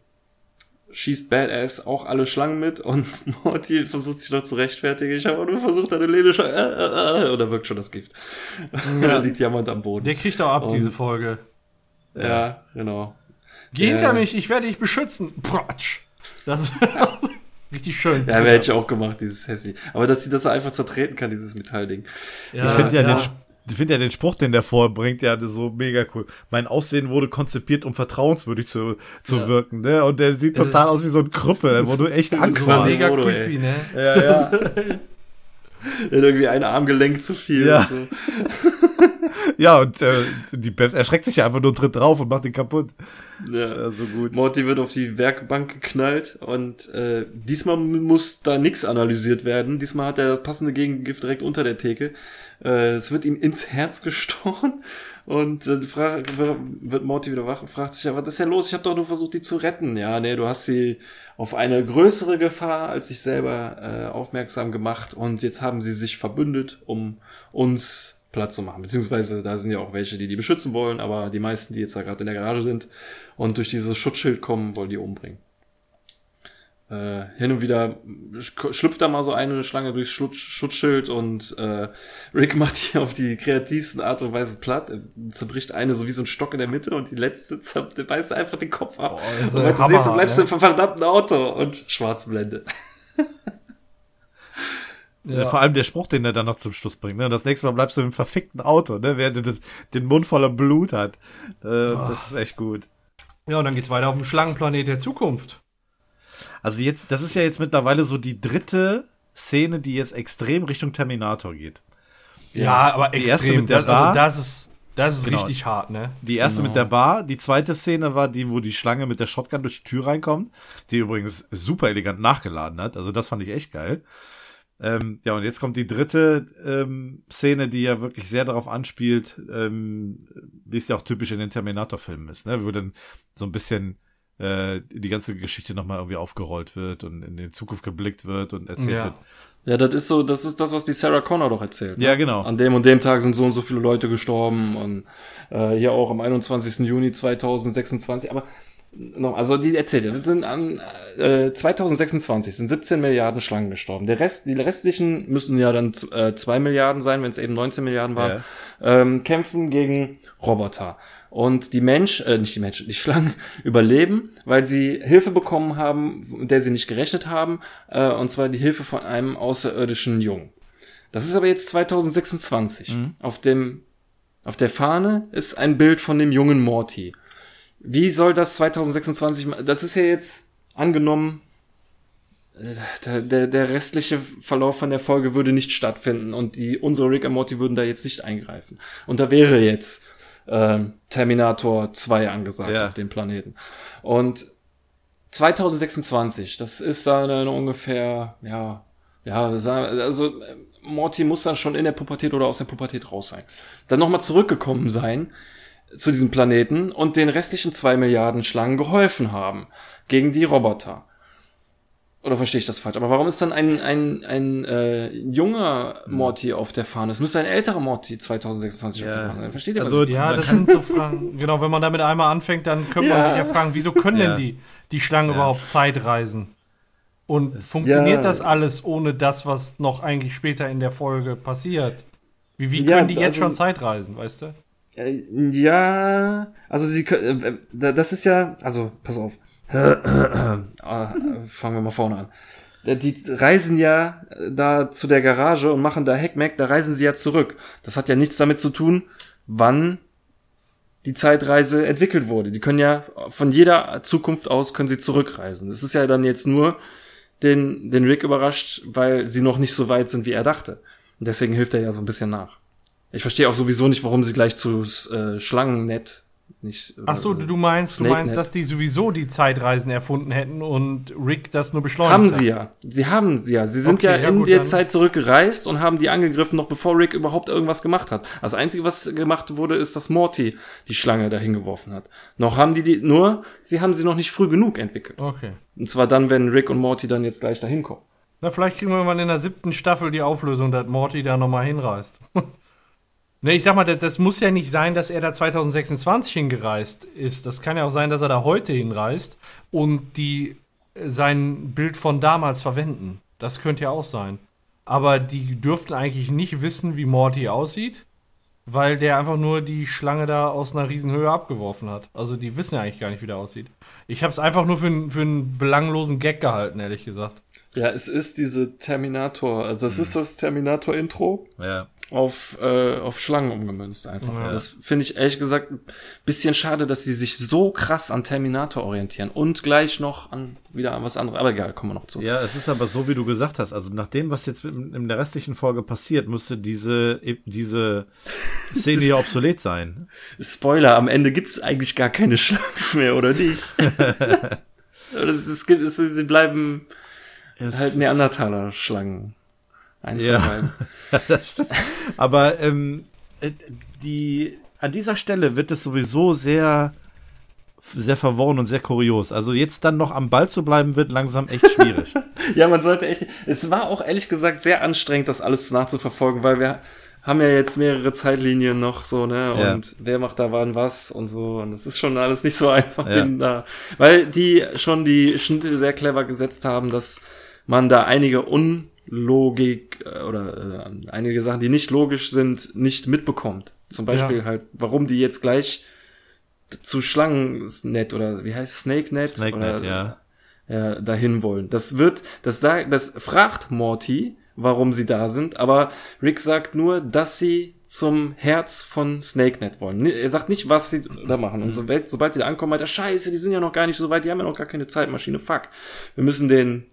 schießt Badass auch alle Schlangen mit und Morty versucht sich noch zu rechtfertigen. Ich habe nur versucht, eine Lene äh, äh, äh, oder wirkt schon das Gift. Da liegt jemand am Boden. Der kriegt auch ab, und, diese Folge. Ja, ja. genau. Geh hinter mich, ich werde dich beschützen. Pratsch. Das ist richtig schön. Ja, hätte ich auch gemacht, dieses Hessi. Aber dass sie das einfach zertreten kann, dieses Metallding. Ja, ich finde ja, ja, den, ich finde ja den Spruch, den der vorbringt, ja so mega cool. Mein Aussehen wurde konzipiert, um vertrauenswürdig zu, zu ja. wirken, ne? Und der sieht total aus wie so ein Krüppel, wo du echt Angst hast. Mega creepy, ne? Ja, ja. irgendwie ein Armgelenk zu viel. Ja. So. ja, und äh, die Beth erschreckt sich ja einfach nur, tritt drauf und macht ihn kaputt. Ja, ja so gut. Morty wird auf die Werkbank geknallt und äh, diesmal muss da nichts analysiert werden. Diesmal hat er das passende Gegengift direkt unter der Theke. Äh, es wird ihm ins Herz gestochen und dann äh, wird Morty wieder wach und fragt sich, ja, was ist denn los? Ich habe doch nur versucht, die zu retten. Ja, nee, du hast sie auf eine größere Gefahr als sich selber äh, aufmerksam gemacht und jetzt haben sie sich verbündet, um uns Platz zu machen. Beziehungsweise da sind ja auch welche, die die beschützen wollen, aber die meisten, die jetzt da gerade in der Garage sind und durch dieses Schutzschild kommen, wollen die umbringen. Äh, hin und wieder schlüpft da mal so eine Schlange durchs Schutz Schutzschild und äh, Rick macht hier auf die kreativsten Art und Weise platt. Er zerbricht eine so wie so ein Stock in der Mitte und die letzte der beißt einfach den Kopf ab. Boah, und das nächste bleibst du ne? im verdammten Auto und Schwarzblende. Ja. Vor allem der Spruch, den er dann noch zum Schluss bringt. Ne? Und das nächste Mal bleibst du im verfickten Auto, ne? während er das, den Mund voller Blut hat. Äh, das ist echt gut. Ja, und dann geht's weiter auf dem Schlangenplanet der Zukunft. Also jetzt, das ist ja jetzt mittlerweile so die dritte Szene, die jetzt extrem Richtung Terminator geht. Ja, ja aber die extrem. mit der also Bar, also das ist, das ist genau. richtig hart, ne? Die erste genau. mit der Bar, die zweite Szene war die, wo die Schlange mit der Shotgun durch die Tür reinkommt, die übrigens super elegant nachgeladen hat. Also das fand ich echt geil. Ähm, ja, und jetzt kommt die dritte ähm, Szene, die ja wirklich sehr darauf anspielt, ähm, wie es ja auch typisch in den Terminator-Filmen ist, ne? Wo dann so ein bisschen äh, die ganze Geschichte nochmal irgendwie aufgerollt wird und in die Zukunft geblickt wird und erzählt ja. wird. Ja, das ist so, das ist das, was die Sarah Connor doch erzählt. Ne? Ja, genau. An dem und dem Tag sind so und so viele Leute gestorben und äh, hier auch am 21. Juni 2026. Aber noch, also die erzählt, wir sind am äh, 2026 sind 17 Milliarden Schlangen gestorben. Der Rest, die restlichen müssen ja dann äh, 2 Milliarden sein, wenn es eben 19 Milliarden waren, ja. ähm, kämpfen gegen Roboter. Und die Mensch, äh, nicht die Menschen, die Schlangen überleben, weil sie Hilfe bekommen haben, mit der sie nicht gerechnet haben, äh, und zwar die Hilfe von einem außerirdischen Jungen. Das ist aber jetzt 2026. Mhm. Auf dem, auf der Fahne ist ein Bild von dem jungen Morty. Wie soll das 2026, das ist ja jetzt angenommen, äh, der, der, der restliche Verlauf von der Folge würde nicht stattfinden und die, unsere Rick und Morty würden da jetzt nicht eingreifen. Und da wäre jetzt äh, Terminator 2 angesagt ja. auf dem Planeten. Und 2026, das ist dann äh, ungefähr, ja, ja, also Morty muss dann schon in der Pubertät oder aus der Pubertät raus sein. Dann nochmal zurückgekommen sein zu diesem Planeten und den restlichen zwei Milliarden Schlangen geholfen haben gegen die Roboter. Oder verstehe ich das falsch? Aber warum ist dann ein, ein, ein äh, junger Morty auf der Fahne? Es müsste ein älterer Morty 2026 ja. auf der Fahne sein. Versteht ihr also, was? Ja, das sind so Fragen. Genau, wenn man damit einmal anfängt, dann könnte ja. man sich ja fragen, wieso können ja. denn die, die Schlangen überhaupt Zeitreisen? Und es, funktioniert das alles ohne das, was noch eigentlich später in der Folge passiert? Wie, wie können die jetzt also, schon Zeitreisen, weißt du? Äh, ja, also sie können, äh, das ist ja, also pass auf ah, fangen wir mal vorne an. Äh, die reisen ja da zu der Garage und machen da Heckmeck, da reisen sie ja zurück. Das hat ja nichts damit zu tun, wann die Zeitreise entwickelt wurde. Die können ja von jeder Zukunft aus können sie zurückreisen. Das ist ja dann jetzt nur den, den Rick überrascht, weil sie noch nicht so weit sind, wie er dachte. Und deswegen hilft er ja so ein bisschen nach. Ich verstehe auch sowieso nicht, warum sie gleich zu äh, Schlangennet nicht. Ach so, du, du meinst, du Snake meinst, Net. dass die sowieso die Zeitreisen erfunden hätten und Rick das nur beschleunigt Haben hat. sie ja. Sie haben sie ja. Sie sind Okay, ja ja in gut, der dann- Zeit zurückgereist und haben die angegriffen, noch bevor Rick überhaupt irgendwas gemacht hat. Das Einzige, was gemacht wurde, ist, dass Morty die Schlange dahin geworfen hat. Noch haben die die, nur, sie haben sie noch nicht früh genug entwickelt. Okay. Und zwar dann, wenn Rick und Morty dann jetzt gleich dahin kommen. Na, vielleicht kriegen wir mal in der siebten Staffel die Auflösung, dass Morty da nochmal hinreist. ne, ich sag mal, das, das muss ja nicht sein, dass er da 2026 hingereist ist. Das kann ja auch sein, dass er da heute hinreist und die äh, sein Bild von damals verwenden. Das könnte ja auch sein. Aber die dürften eigentlich nicht wissen, wie Morty aussieht, weil der einfach nur die Schlange da aus einer Riesenhöhe abgeworfen hat. Also die wissen ja eigentlich gar nicht, wie der aussieht. Ich habe es einfach nur für, einen- für einen belanglosen Gag gehalten, ehrlich gesagt. Ja, es ist diese Terminator, also das ist das Terminator-Intro Ja. Auf, äh, auf Schlangen umgemünzt einfach. Ja. Das finde ich ehrlich gesagt ein bisschen schade, dass sie sich so krass an Terminator orientieren und gleich noch an wieder an was anderes. Aber egal, kommen wir noch zu. Ja, es ist aber so, wie du gesagt hast. Also nach dem, was jetzt in, in der restlichen Folge passiert, müsste diese, e- diese Szene ja obsolet sein. Spoiler, am Ende gibt's eigentlich gar keine Schlangen mehr, oder nicht? Es, sie bleiben Es halt Neandertaler-Schlangen. Eins Ja. das stimmt. Aber ähm, äh, die an dieser Stelle wird es sowieso sehr sehr verworren und sehr kurios. Also jetzt dann noch am Ball zu bleiben, wird langsam echt schwierig. Ja, man sollte echt. Es war auch ehrlich gesagt sehr anstrengend, das alles nachzuverfolgen, weil wir haben ja jetzt mehrere Zeitlinien noch so, ne? Ja. Und wer macht da wann was und so. Und es ist schon alles nicht so einfach, Ja. da. Weil die schon die Schnitte sehr clever gesetzt haben, dass man da einige Unlogik äh, oder äh, einige Sachen, die nicht logisch sind, nicht mitbekommt. Zum Beispiel Ja. halt, warum die jetzt gleich zu Schlangennet oder wie heißt es, Snake Net? Snake oder, Net, ja. ja, dahin wollen. Das wird, das sagt, das fragt Morty, warum sie da sind, aber Rick sagt nur, dass sie zum Herz von SnakeNet wollen. Er sagt nicht, was sie da machen. Und sobald, sobald die da ankommen, meint er, scheiße, die sind ja noch gar nicht so weit, die haben ja noch gar keine Zeitmaschine, fuck. Wir müssen denen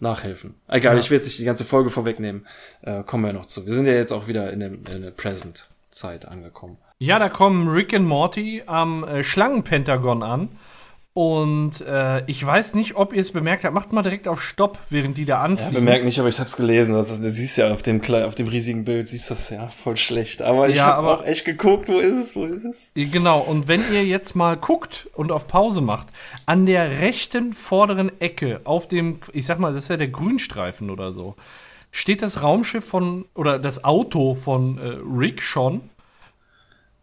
nachhelfen. Egal, Ja. ich will jetzt nicht die ganze Folge vorwegnehmen, äh, kommen wir noch zu. Wir sind ja jetzt auch wieder in der, in der Present-Zeit angekommen. Ja, da kommen Rick und Morty am äh, Schlangenpentagon an. Und äh, ich weiß nicht, ob ihr es bemerkt habt. Macht mal direkt auf Stopp, während die da Ja, anfliegen. bemerkt nicht, aber ich hab's gelesen. Das, ist- du siehst ja auf dem, auf dem riesigen Bild, siehst das ja voll schlecht. Aber ich Ja, hab aber- auch echt geguckt, wo ist es, wo ist es? Genau, und wenn ihr jetzt mal guckt und auf Pause macht, an der rechten vorderen Ecke auf dem, ich sag mal, das ist ja der Grünstreifen oder so, steht das Raumschiff von, oder das Auto von äh, Rick schon,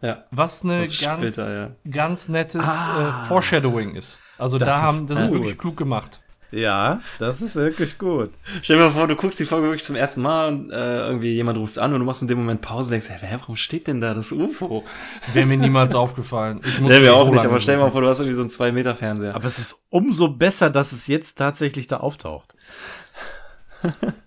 Ja. was eine Das ist ganz, später, ja. ganz nettes äh, Foreshadowing ist. Also da ist haben, das ist gut. wirklich klug gemacht. ja, das ist wirklich gut. Stell dir mal vor, du guckst die Folge wirklich zum ersten Mal und äh, irgendwie jemand ruft an und du machst in dem Moment Pause und denkst, hey, wer, warum steht denn da das UFO? Wäre mir niemals aufgefallen. Ich muss Nee, mir so auch nicht, lange aber stell dir mal vor, du hast irgendwie so einen 2-Meter-Fernseher. Aber es ist umso besser, dass es jetzt tatsächlich da auftaucht.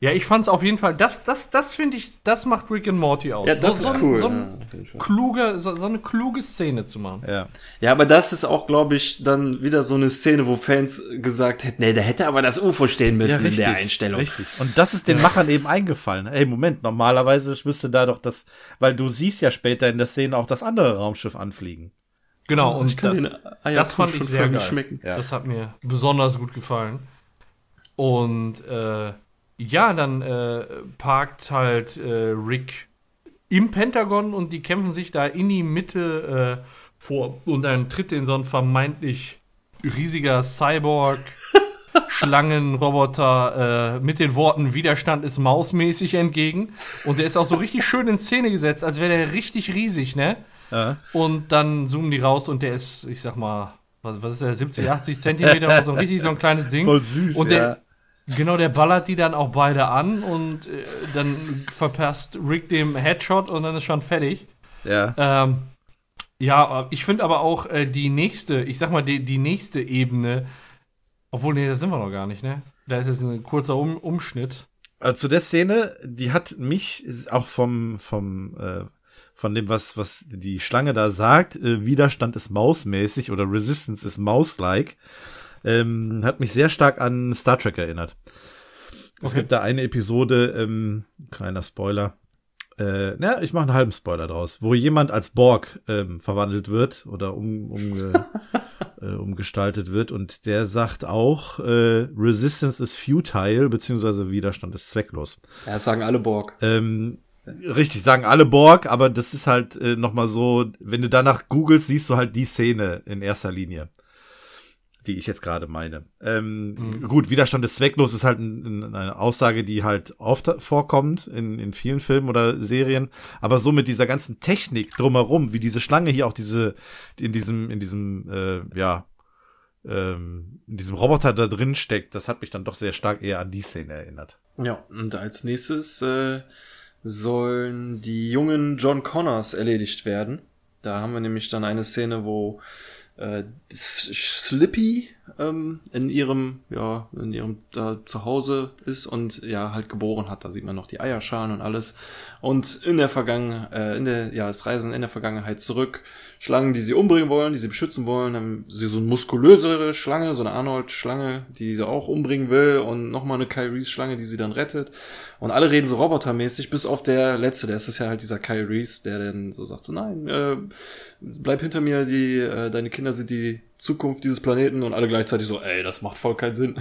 Ja, ich fand's auf jeden Fall, das, das, das finde ich, das macht Rick and Morty aus. Ja, das so, ist so, cool. So, ja, ein Fall. kluge, so, so eine kluge Szene zu machen. Ja. ja, aber das ist auch, glaube ich, dann wieder so eine Szene, wo Fans gesagt hätten, nee, da hätte aber das UFO stehen müssen in der Einstellung. Richtig. Und das ist den Machern eben eingefallen. Ey, Moment, normalerweise müsste da doch das, weil du siehst ja später in der Szene auch das andere Raumschiff anfliegen. Genau, Ich und kann das, den das fand ich schon sehr geil. schmecken. Ja. Das hat mir besonders gut gefallen. Und äh, ja, dann äh, parkt halt äh, Rick im Pentagon und die kämpfen sich da in die Mitte äh, vor und dann tritt in so ein vermeintlich riesiger Cyborg Schlangenroboter äh, mit den Worten Widerstand ist mausmäßig entgegen und der ist auch so richtig schön in Szene gesetzt, als wäre der richtig riesig, ne? Ja. Und dann zoomen die raus und der ist, ich sag mal, was, was ist der, 70, 80 Zentimeter, so ein richtig so ein kleines Ding. Voll süß, Und ja. Genau, der ballert die dann auch beide an und äh, dann verpasst Rick dem Headshot und dann ist schon fertig. Ja. Ähm, ja, ich finde aber auch äh, die nächste, ich sag mal, die, die nächste Ebene, obwohl, nee, da sind wir noch gar nicht, ne? Da ist jetzt ein kurzer um Umschnitt. Äh, zu der Szene, die hat mich auch vom, vom, äh, von dem, was, was die Schlange da sagt, äh, Widerstand ist mausmäßig oder Resistance ist mouse-like, ähm, hat mich sehr stark an Star Trek erinnert. Es Okay. gibt da eine Episode, ähm, kleiner Spoiler, äh, na, ich mache einen halben Spoiler draus, wo jemand als Borg ähm, verwandelt wird oder um, umge, äh, umgestaltet wird und der sagt auch, äh, Resistance is futile, beziehungsweise Widerstand ist zwecklos. Ja, das sagen alle Borg. Ähm, richtig, sagen alle Borg, aber das ist halt äh, nochmal so, wenn du danach googelst, siehst du halt die Szene in erster Linie die ich jetzt gerade meine. Ähm, mhm. Gut, Widerstand ist zwecklos ist halt ein, eine Aussage, die halt oft vorkommt in, in vielen Filmen oder Serien, aber so mit dieser ganzen Technik drumherum, wie diese Schlange hier auch diese in diesem in diesem äh, ja ähm, in diesem Roboter da drin steckt, das hat mich dann doch sehr stark eher an die Szene erinnert. Ja, und als nächstes äh, sollen die jungen John Connors erledigt werden. Da haben wir nämlich dann eine Szene, wo äh, Slippy ähm, in ihrem, ja, in ihrem da zu Hause ist und ja halt geboren hat. Da sieht man noch die Eierschalen und alles. Und in der Vergangenheit, äh, in der, ja, das Reisen in der Vergangenheit zurück. Schlangen, die sie umbringen wollen, die sie beschützen wollen, haben sie so eine muskulösere Schlange, so eine Arnold-Schlange, die sie auch umbringen will und nochmal eine Kyle-Reese-Schlange, die sie dann rettet. Und alle reden so robotermäßig, bis auf der letzte, der ist das ja halt dieser Reese, der dann so sagt so, nein, äh, bleib hinter mir, die, äh, deine Kinder sind die Zukunft dieses Planeten und alle gleichzeitig so, ey, das macht voll keinen Sinn.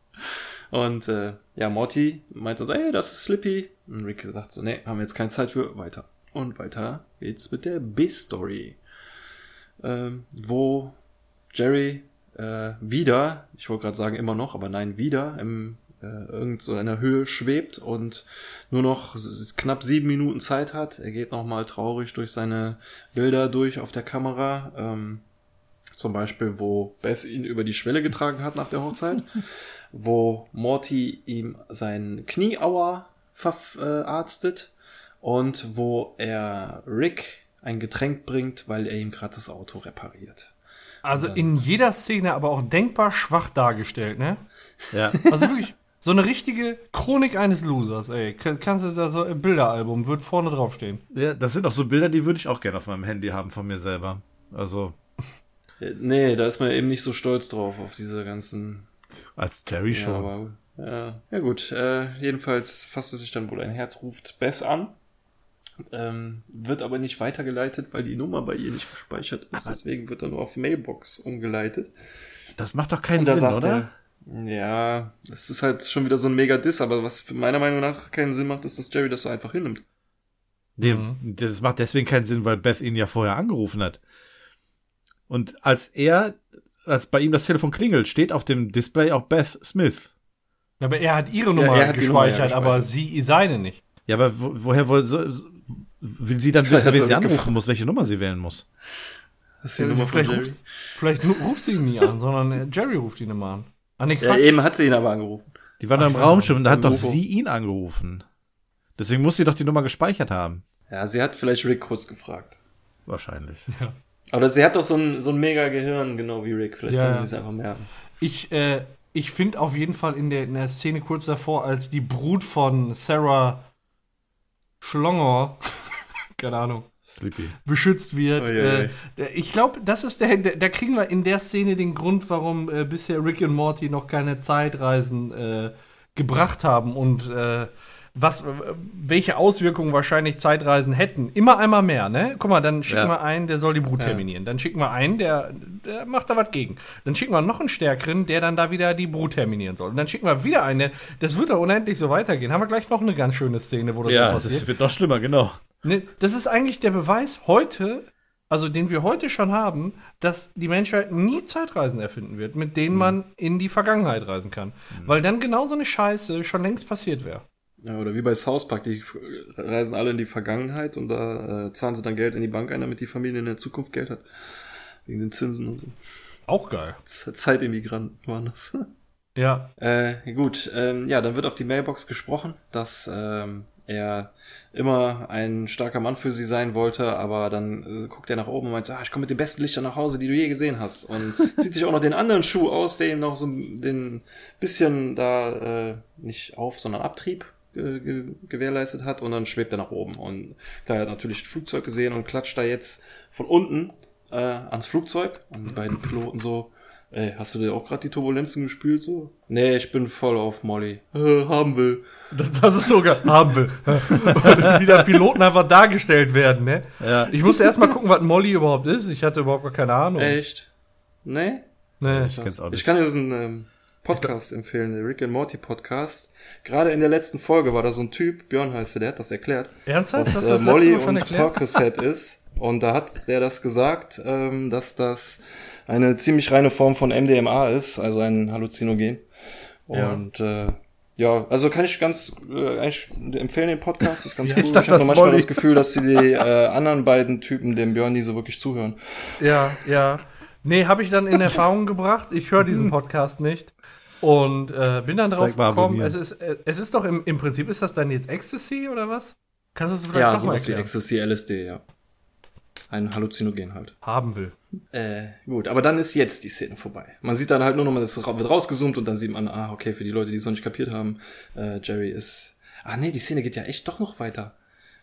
und äh, ja, Morty meinte so, ey, das ist Slippy. Und Rick sagt so, nee, haben wir jetzt keine Zeit für, weiter. Und weiter geht's mit der B-Story. Ähm, wo Jerry äh, wieder, ich wollte gerade sagen immer noch, aber nein, wieder im äh, irgend so Höhe schwebt und nur noch knapp sieben Minuten Zeit hat. Er geht nochmal traurig durch seine Bilder durch auf der Kamera. Ähm, zum Beispiel, wo Bess ihn über die Schwelle getragen hat nach der Hochzeit, wo Morty ihm sein Knieauer verarztet und wo er Rick ein Getränk bringt, weil er ihm gerade das Auto repariert. Also in jeder Szene aber auch denkbar schwach dargestellt, ne? Ja. Also wirklich so eine richtige Chronik eines Losers, ey. Kannst du da so ein Bilderalbum, wird vorne draufstehen. Ja, das sind auch so Bilder, die würde ich auch gerne auf meinem Handy haben von mir selber. Also. Nee, da ist man eben nicht so stolz drauf, auf diese ganzen. Als Terry Show. Ja, aber, ja, ja gut. Äh, jedenfalls fasst es sich dann wohl ein Herz ruft Bess an. Ähm, wird aber nicht weitergeleitet, weil die Nummer bei ihr nicht gespeichert ist. Aber Deswegen wird er nur auf Mailbox umgeleitet. Das macht doch keinen Sinn, oder? Er, ja, es ist halt schon wieder so ein Mega-Diss, aber was meiner Meinung nach keinen Sinn macht, ist, dass Jerry das so einfach hinnimmt. Nee, mhm. das macht deswegen keinen Sinn, weil Beth ihn ja vorher angerufen hat. Und als er, als bei ihm das Telefon klingelt, steht auf dem Display auch Beth Smith. Aber er hat ihre Nummer ja, gespeichert, Nummer aber sie seine nicht. Ja, aber wo, woher will, so, will sie dann wissen, wen sie anrufen muss, welche Nummer sie wählen muss? Das ist die ja, Nummer vielleicht, von Jerry. Ruft, vielleicht ruft sie ihn nie an, sondern Jerry ruft ihn immer an. Ah, nee, ja, eben hat sie ihn aber angerufen. Die war dann im Raumschiff und da hat doch sie ihn angerufen. Deswegen muss sie doch die Nummer gespeichert haben. Ja, sie hat vielleicht Rick kurz gefragt. Wahrscheinlich. Ja. Aber sie hat doch so ein, so ein mega Gehirn, genau wie Rick. Vielleicht ja. kann sie es einfach merken. Ich, äh, ich finde auf jeden Fall in der, in der Szene kurz davor, als die Brut von Sarah Schlonger, keine Ahnung, Sleepy. beschützt wird. Oh, yeah, äh, ich glaube, das ist der, der, da kriegen wir in der Szene den Grund, warum äh, bisher Rick und Morty noch keine Zeitreisen äh, gebracht haben und äh, was, welche Auswirkungen wahrscheinlich Zeitreisen hätten. Immer einmal mehr, ne? Guck mal, dann schicken ja. wir einen, der soll die Brut terminieren. Ja. Dann schicken wir einen, der, der macht da was gegen. Dann schicken wir noch einen Stärkeren, der dann da wieder die Brut terminieren soll. Und dann schicken wir wieder einen, das wird doch unendlich so weitergehen. Haben wir gleich noch eine ganz schöne Szene, wo das ja, so passiert. Ja, das wird noch schlimmer, genau. Ne, das ist eigentlich der Beweis heute, also den wir heute schon haben, dass die Menschheit nie Zeitreisen erfinden wird, mit denen mhm. man in die Vergangenheit reisen kann. Mhm. Weil dann genau so eine Scheiße schon längst passiert wäre. Ja, oder wie bei South Park, die reisen alle in die Vergangenheit und da äh, zahlen sie dann Geld in die Bank ein, damit die Familie in der Zukunft Geld hat. Wegen den Zinsen und so. Auch geil. Zeitimmigranten waren das. Ja. Äh, gut, ähm, ja, dann wird auf die Mailbox gesprochen, dass ähm, er immer ein starker Mann für sie sein wollte, aber dann äh, guckt er nach oben und meint, ah, ich komme mit den besten Lichtern nach Hause, die du je gesehen hast. Und zieht sich auch noch den anderen Schuh aus, der ihm noch so den bisschen da äh, nicht auf, sondern Abtrieb ge gewährleistet hat und dann schwebt er nach oben. Und da hat natürlich ein Flugzeug gesehen und klatscht da jetzt von unten äh, ans Flugzeug und die beiden Piloten so Ey, hast du dir auch gerade die Turbulenzen gespült so? Nee, ich bin voll auf Molly. Äh, haben will. Das, das ist sogar haben wir. Wie der Piloten einfach dargestellt werden, ne? Ja. Ich musste erst mal gucken, was Molly überhaupt ist. Ich hatte überhaupt gar keine Ahnung. Echt? Nee? Nee. Ich kenn's auch nicht. Ich kann dir so einen ähm, Podcast empfehlen, der Rick and Morty Podcast. Gerade in der letzten Folge war da so ein Typ, Björn heißt der, der hat das erklärt. Ernsthaft? du äh, das Molly Mal schon und? Percocet ist. Und da hat der das gesagt, ähm, dass das eine ziemlich reine Form von MDMA ist, also ein Halluzinogen. Ja. Und äh, ja, also kann ich ganz äh, eigentlich empfehlen den Podcast, ist ganz Ja, cool. ich Ich, habe manchmal Molly. das Gefühl, dass die, die äh, anderen beiden Typen dem Björn nie so wirklich zuhören. Ja, ja. Nee, habe ich dann in Erfahrung gebracht. Ich höre diesen Podcast nicht. Und äh, bin dann drauf mal gekommen, es ist, äh, es ist doch im, im Prinzip, ist das dann jetzt Ecstasy oder was? Kannst du es vielleicht Ja, noch so mal was wie erklären? Ecstasy, LSD, ja. Ein Halluzinogen halt. Haben will. Äh, gut, aber dann ist jetzt die Szene vorbei. Man sieht dann halt nur noch mal, das wird rausgezoomt und dann sieht man, ah, okay, für die Leute, die es noch nicht kapiert haben, äh, Jerry ist. Ah nee, die Szene geht ja echt doch noch weiter.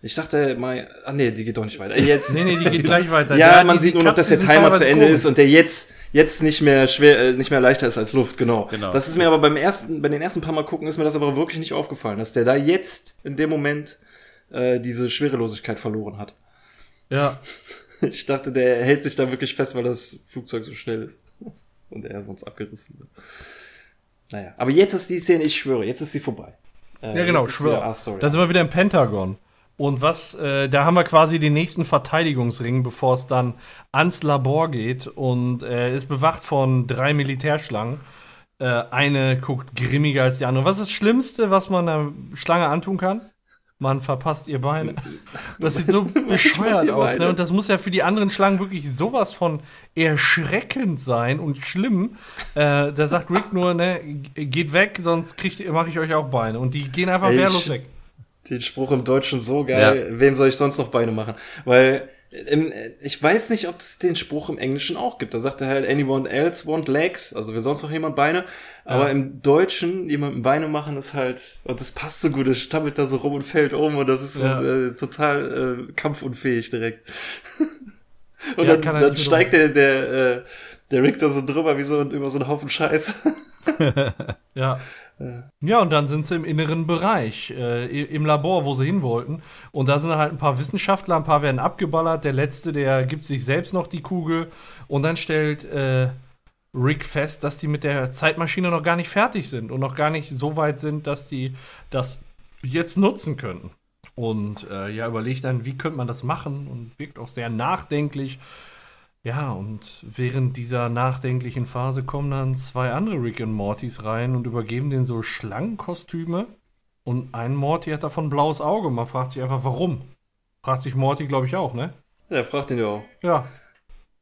Ich dachte mal, ah nee, die geht doch nicht weiter. Jetzt. Nee, nee, die geht gleich weiter. Ja, die- man die sieht nur noch, dass der Timer zu Ende komisch. ist und der jetzt jetzt nicht mehr schwer, äh, nicht mehr leichter ist als Luft. Genau. Genau. Das ist mir aber beim ersten, bei den ersten paar Mal gucken, ist mir das aber wirklich nicht aufgefallen, dass der da jetzt in dem Moment äh, diese Schwerelosigkeit verloren hat. Ja, Ich dachte, der hält sich da wirklich fest, weil das Flugzeug so schnell ist. Und er sonst abgerissen wird. Naja, aber jetzt ist die Szene, ich schwöre, jetzt ist sie vorbei. Äh, ja genau, jetzt ist wieder schwör. A-Story. Da sind wir wieder im Pentagon. Und was, äh, da haben wir quasi den nächsten Verteidigungsring, bevor es dann ans Labor geht und äh, ist bewacht von drei Militärschlangen. Äh, eine guckt grimmiger als die andere. Was ist das Schlimmste, was man einer Schlange antun kann? Man verpasst ihr Bein. Das sieht so bescheuert aus, Beine. ne? Und das muss ja für die anderen Schlangen wirklich sowas von erschreckend sein und schlimm. Äh, da sagt Rick nur, ne, geht weg, sonst mache ich euch auch Beine. Und die gehen einfach Ey, wehrlos weg. den Spruch im Deutschen so geil. Wem soll ich sonst noch Beine machen? Weil ich weiß nicht, ob es den Spruch im Englischen auch gibt. Da sagt er halt, anyone else want legs? Also will sonst noch jemand Beine? Aber im Deutschen jemandem Beine machen ist halt, und das passt so gut, es stammelt da so rum und fällt um und das ist Ja. äh, total äh, kampfunfähig direkt. und Ja, dann, dann steigt der, der, äh, der Rick da so drüber wie so über so einen Haufen Scheiß. Ja. Ja, und dann sind sie im inneren Bereich, äh, im Labor, wo sie hin wollten. Und da sind halt ein paar Wissenschaftler, ein paar werden abgeballert. Der letzte, der gibt sich selbst noch die Kugel. Und dann stellt äh, Rick fest, dass die mit der Zeitmaschine noch gar nicht fertig sind und noch gar nicht so weit sind, dass die das jetzt nutzen könnten. Und äh, ja, überlegt dann, wie könnte man das machen und wirkt auch sehr nachdenklich. Ja, und während dieser nachdenklichen Phase kommen dann zwei andere Rick und Mortys rein und übergeben denen so Schlangenkostüme. Und ein Morty hat davon ein blaues Auge. Man fragt sich einfach, warum. Fragt sich Morty, glaube ich, auch, ne? Ja, fragt ihn ja auch. Ja.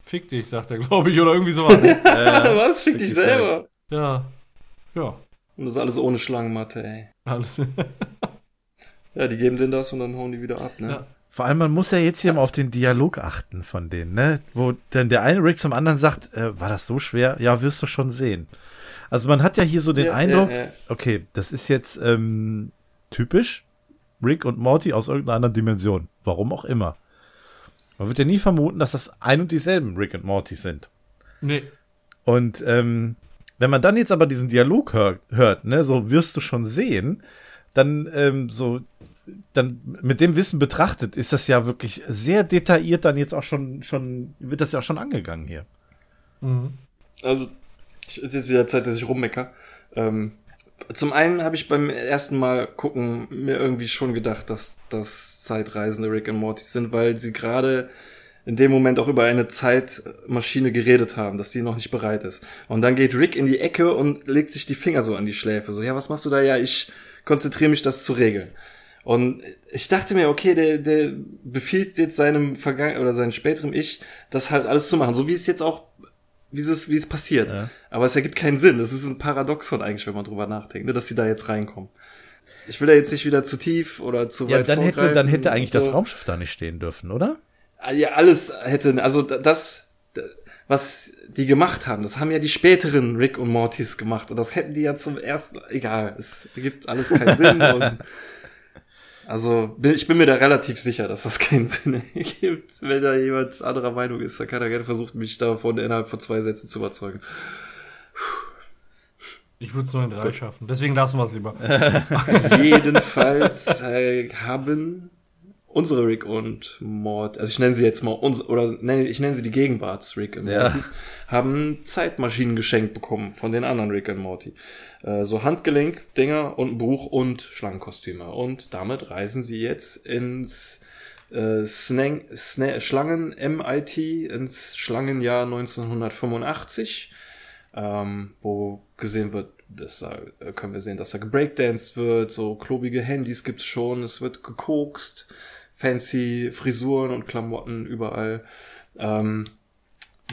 Fick dich, sagt er, glaube ich, oder irgendwie sowas. ne? Was? Fick dich dich selber. selbst. ja. Ja. Und das ist alles ohne Schlangenmatte, ey. Alles. Ja, die geben denen das und dann hauen die wieder ab, ne? Ja. Vor allem, man muss ja jetzt hier mal auf den Dialog achten von denen, ne? Wo dann der eine Rick zum anderen sagt, äh, war das so schwer? Ja, wirst du schon sehen. Also man hat ja hier so den Ja, Eindruck, ja, ja. okay, das ist jetzt ähm, typisch Rick und Morty aus irgendeiner anderen Dimension. Warum auch immer. Man wird ja nie vermuten, dass das ein und dieselben Rick und Morty sind. nee. Und ähm, wenn man dann jetzt aber diesen Dialog hört, hört ne, so wirst du schon sehen, dann ähm, so, dann mit dem Wissen betrachtet, ist das ja wirklich sehr detailliert dann jetzt auch schon, schon, wird das ja auch schon angegangen hier. Mhm. Also, es ist jetzt wieder Zeit, dass ich rummecker. Ähm, zum einen habe ich beim ersten Mal gucken mir irgendwie schon gedacht, dass das zeitreisende Rick und Morty sind, weil sie gerade in dem Moment auch über eine Zeitmaschine geredet haben, dass sie noch nicht bereit ist. Und dann geht Rick in die Ecke und legt sich die Finger so an die Schläfe. So, ja, was machst du da? Ja, ich konzentriere mich, das zu regeln. Und ich dachte mir, okay, der, der befiehlt jetzt seinem Vergangen oder seinem späteren Ich, das halt alles zu machen, so wie es jetzt auch, wie es, wie es passiert. Ja. Aber es ergibt keinen Sinn. Es ist ein Paradoxon eigentlich, wenn man drüber nachdenkt, ne, dass sie da jetzt reinkommen. Ich will da jetzt nicht wieder zu tief oder zu Ja, weit dann hätte, dann hätte eigentlich und das so. Raumschiff da nicht stehen dürfen, oder? Ja, alles hätte, also das, was die gemacht haben, das haben ja die späteren Rick und Mortys gemacht und das hätten die ja zum ersten, egal, es ergibt alles keinen Sinn und also ich bin mir da relativ sicher, dass das keinen Sinn ergibt. Wenn da jemand anderer Meinung ist, dann kann er gerne versuchen, mich davon innerhalb von zwei Sätzen zu überzeugen. Ich würde es nur in drei schaffen. Deswegen lassen wir es lieber. Jedenfalls äh, haben unsere Rick und Mort, also ich nenne sie jetzt mal uns oder nenne, ich nenne sie die Gegenwarts Rick und Ja. Mortys, haben Zeitmaschinen geschenkt bekommen von den anderen Rick und Morty. Äh, so Handgelenk-Dinger und ein Buch und Schlangenkostüme. Und damit reisen sie jetzt ins äh, Snang, Sna Schlangen MIT, ins Schlangenjahr 1985 ähm, wo gesehen wird, dass da äh, können wir sehen, dass da gebreakdanced wird, so klobige Handys gibt's schon, es wird gekokst, fancy Frisuren und Klamotten überall. Ähm,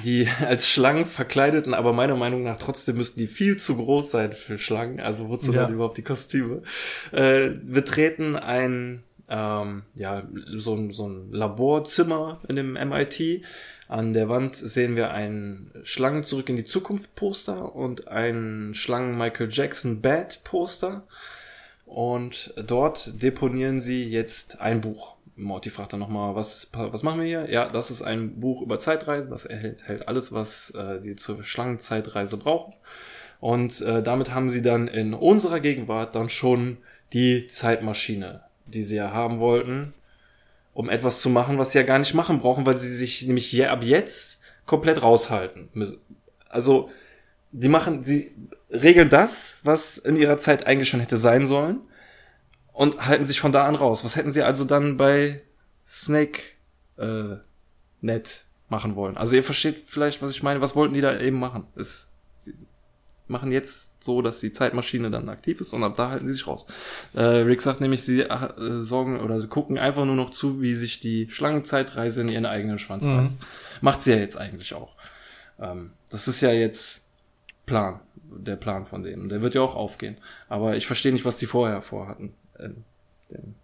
die als Schlangen verkleideten, aber meiner Meinung nach trotzdem müssten die viel zu groß sein für Schlangen. Also wozu Ja. dann überhaupt die Kostüme? Äh, betreten ein ähm, ja so, ein- so ein Laborzimmer in dem MIT. An der Wand sehen wir ein Schlangen zurück in die Zukunft Poster und ein Schlangen Michael Jackson Bad Poster. Und dort deponieren sie jetzt ein Buch. Morty fragt dann nochmal, was, was machen wir hier? Ja, das ist ein Buch über Zeitreisen. Das erhält hält alles, was äh, die zur Schlangenzeitreise brauchen. Und äh, damit haben sie dann in unserer Gegenwart dann schon die Zeitmaschine, die sie ja haben wollten, um etwas zu machen, was sie ja gar nicht machen brauchen, weil sie sich nämlich je, ab jetzt komplett raushalten. Also, die machen, sie regeln das, was in ihrer Zeit eigentlich schon hätte sein sollen und halten sich von da an raus. Was hätten sie also dann bei Snake äh, Net machen wollen? Also ihr versteht vielleicht, was ich meine. Was wollten die da eben machen? Es, sie machen jetzt so, dass die Zeitmaschine dann aktiv ist und ab da halten sie sich raus. Äh, Rick sagt nämlich, sie äh, sorgen oder sie gucken einfach nur noch zu, wie sich die Schlangenzeitreise in ihren eigenen Schwanz Mhm. beißt. Macht sie ja jetzt eigentlich auch. Ähm, das ist ja jetzt Plan, der Plan von dem. Der wird ja auch aufgehen. Aber ich verstehe nicht, was die vorher vorhatten. Ähm, dem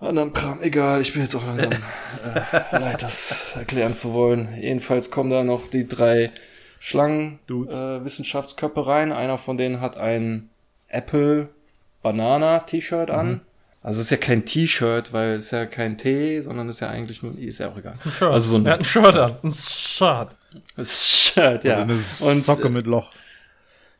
anderen Kram, egal, ich bin jetzt auch langsam äh, leid, das erklären zu wollen. Jedenfalls kommen da noch die drei Schlangen, Dudes. äh, Wissenschaftsköpfe rein. Einer von denen hat ein Apple Banana T-Shirt an. Also es ist ja kein T-Shirt, weil es ist ja kein T, sondern es ist ja eigentlich nur ein I, ist ja auch egal. Ein Shirt. Also so ein- er hat ein Shirt an. Ein Shirt. Das Shirt, ja. Eine Und Socke äh, mit Loch.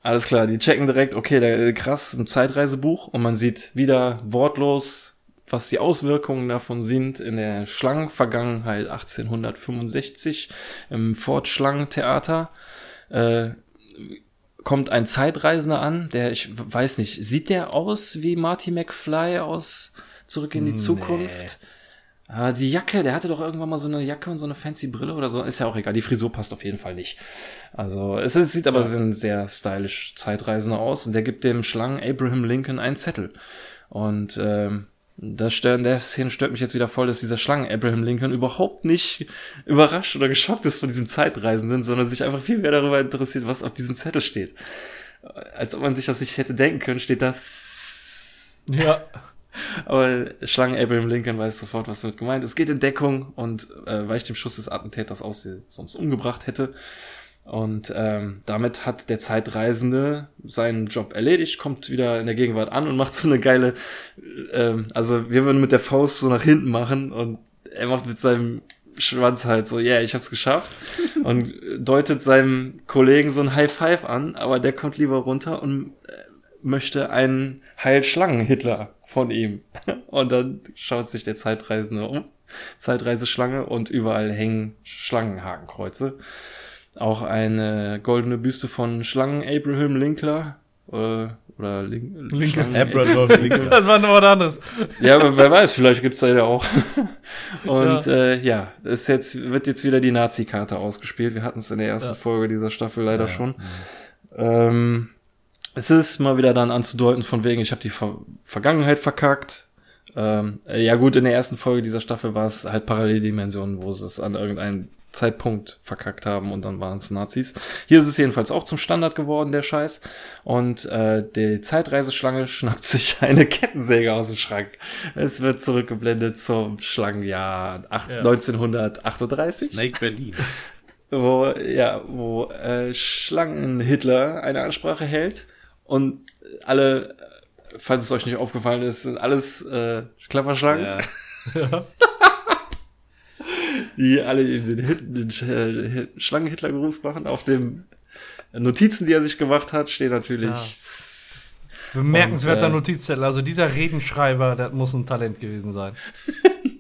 Alles klar, die checken direkt, okay, da, äh, krass, ein Zeitreisebuch und man sieht wieder wortlos, was die Auswirkungen davon sind in der Schlangenvergangenheit 1865 im Fort Schlangentheater. Äh, kommt ein Zeitreisender an, der, ich weiß nicht, sieht der aus wie Marty McFly aus Zurück in die Zukunft? Ah, die Jacke, der hatte doch irgendwann mal so eine Jacke und so eine fancy Brille oder so. Ist ja auch egal, die Frisur passt auf jeden Fall nicht. Also, es ist, sieht aber sehr, sehr stylisch Zeitreisender aus und der gibt dem Schlangen Abraham Lincoln einen Zettel. Und ähm, das stört, in der Szene stört mich jetzt wieder voll, dass dieser Schlangen Abraham Lincoln überhaupt nicht überrascht oder geschockt ist von diesem Zeitreisenden, sondern sich einfach viel mehr darüber interessiert, was auf diesem Zettel steht. Als ob man sich das nicht hätte denken können, steht das Ja. Aber Schlangen Abraham Lincoln weiß sofort, was damit gemeint ist. Es geht in Deckung und äh, weicht dem Schuss des Attentäters aus, der sonst umgebracht hätte. Und ähm, damit hat der Zeitreisende seinen Job erledigt, kommt wieder in der Gegenwart an und macht so eine geile, ähm, also wir würden mit der Faust so nach hinten machen und er macht mit seinem Schwanz halt so, yeah, ich hab's geschafft und deutet seinem Kollegen so ein High Five an, aber der kommt lieber runter und äh, möchte einen Heil-Schlangen-Hitler von ihm. Und dann schaut sich der Zeitreisende um, Zeitreiseschlange und überall hängen Schlangenhakenkreuze. Auch eine goldene Büste von Schlangen Abraham Linkler äh, oder Link Lincoln. Schlangen- Abraham Lincoln. Das war noch was anderes. ja, aber wer weiß, vielleicht gibt's da ja auch. Und ja, äh, ja ist jetzt, wird jetzt wieder die Nazi-Karte ausgespielt. Wir hatten es in der ersten Ja. Folge dieser Staffel leider schon. Ähm, es ist mal wieder dann anzudeuten von wegen, ich habe die Ver Vergangenheit verkackt. Ähm, äh, ja gut, in der ersten Folge dieser Staffel war es halt Paralleldimensionen, wo sie es an irgendeinem Zeitpunkt verkackt haben und dann waren es Nazis. Hier ist es jedenfalls auch zum Standard geworden, der Scheiß. Und äh, die Zeitreiseschlange schnappt sich eine Kettensäge aus dem Schrank. Es wird zurückgeblendet zum Schlangenjahr acht- Ja. 1938 Snake Berlin. wo ja, wo äh, Schlangen-Hitler eine Ansprache hält und alle, falls es euch nicht aufgefallen ist, sind alles äh, Klapperschlangen, Ja. die alle eben den, Hit, den äh, Schlangen-Hitler-Gruß machen auf dem Notizen, die er sich gemacht hat, stehen natürlich. Ja. Bemerkenswerter Und, äh, Notizzettel. Also dieser Redenschreiber, das muss ein Talent gewesen sein.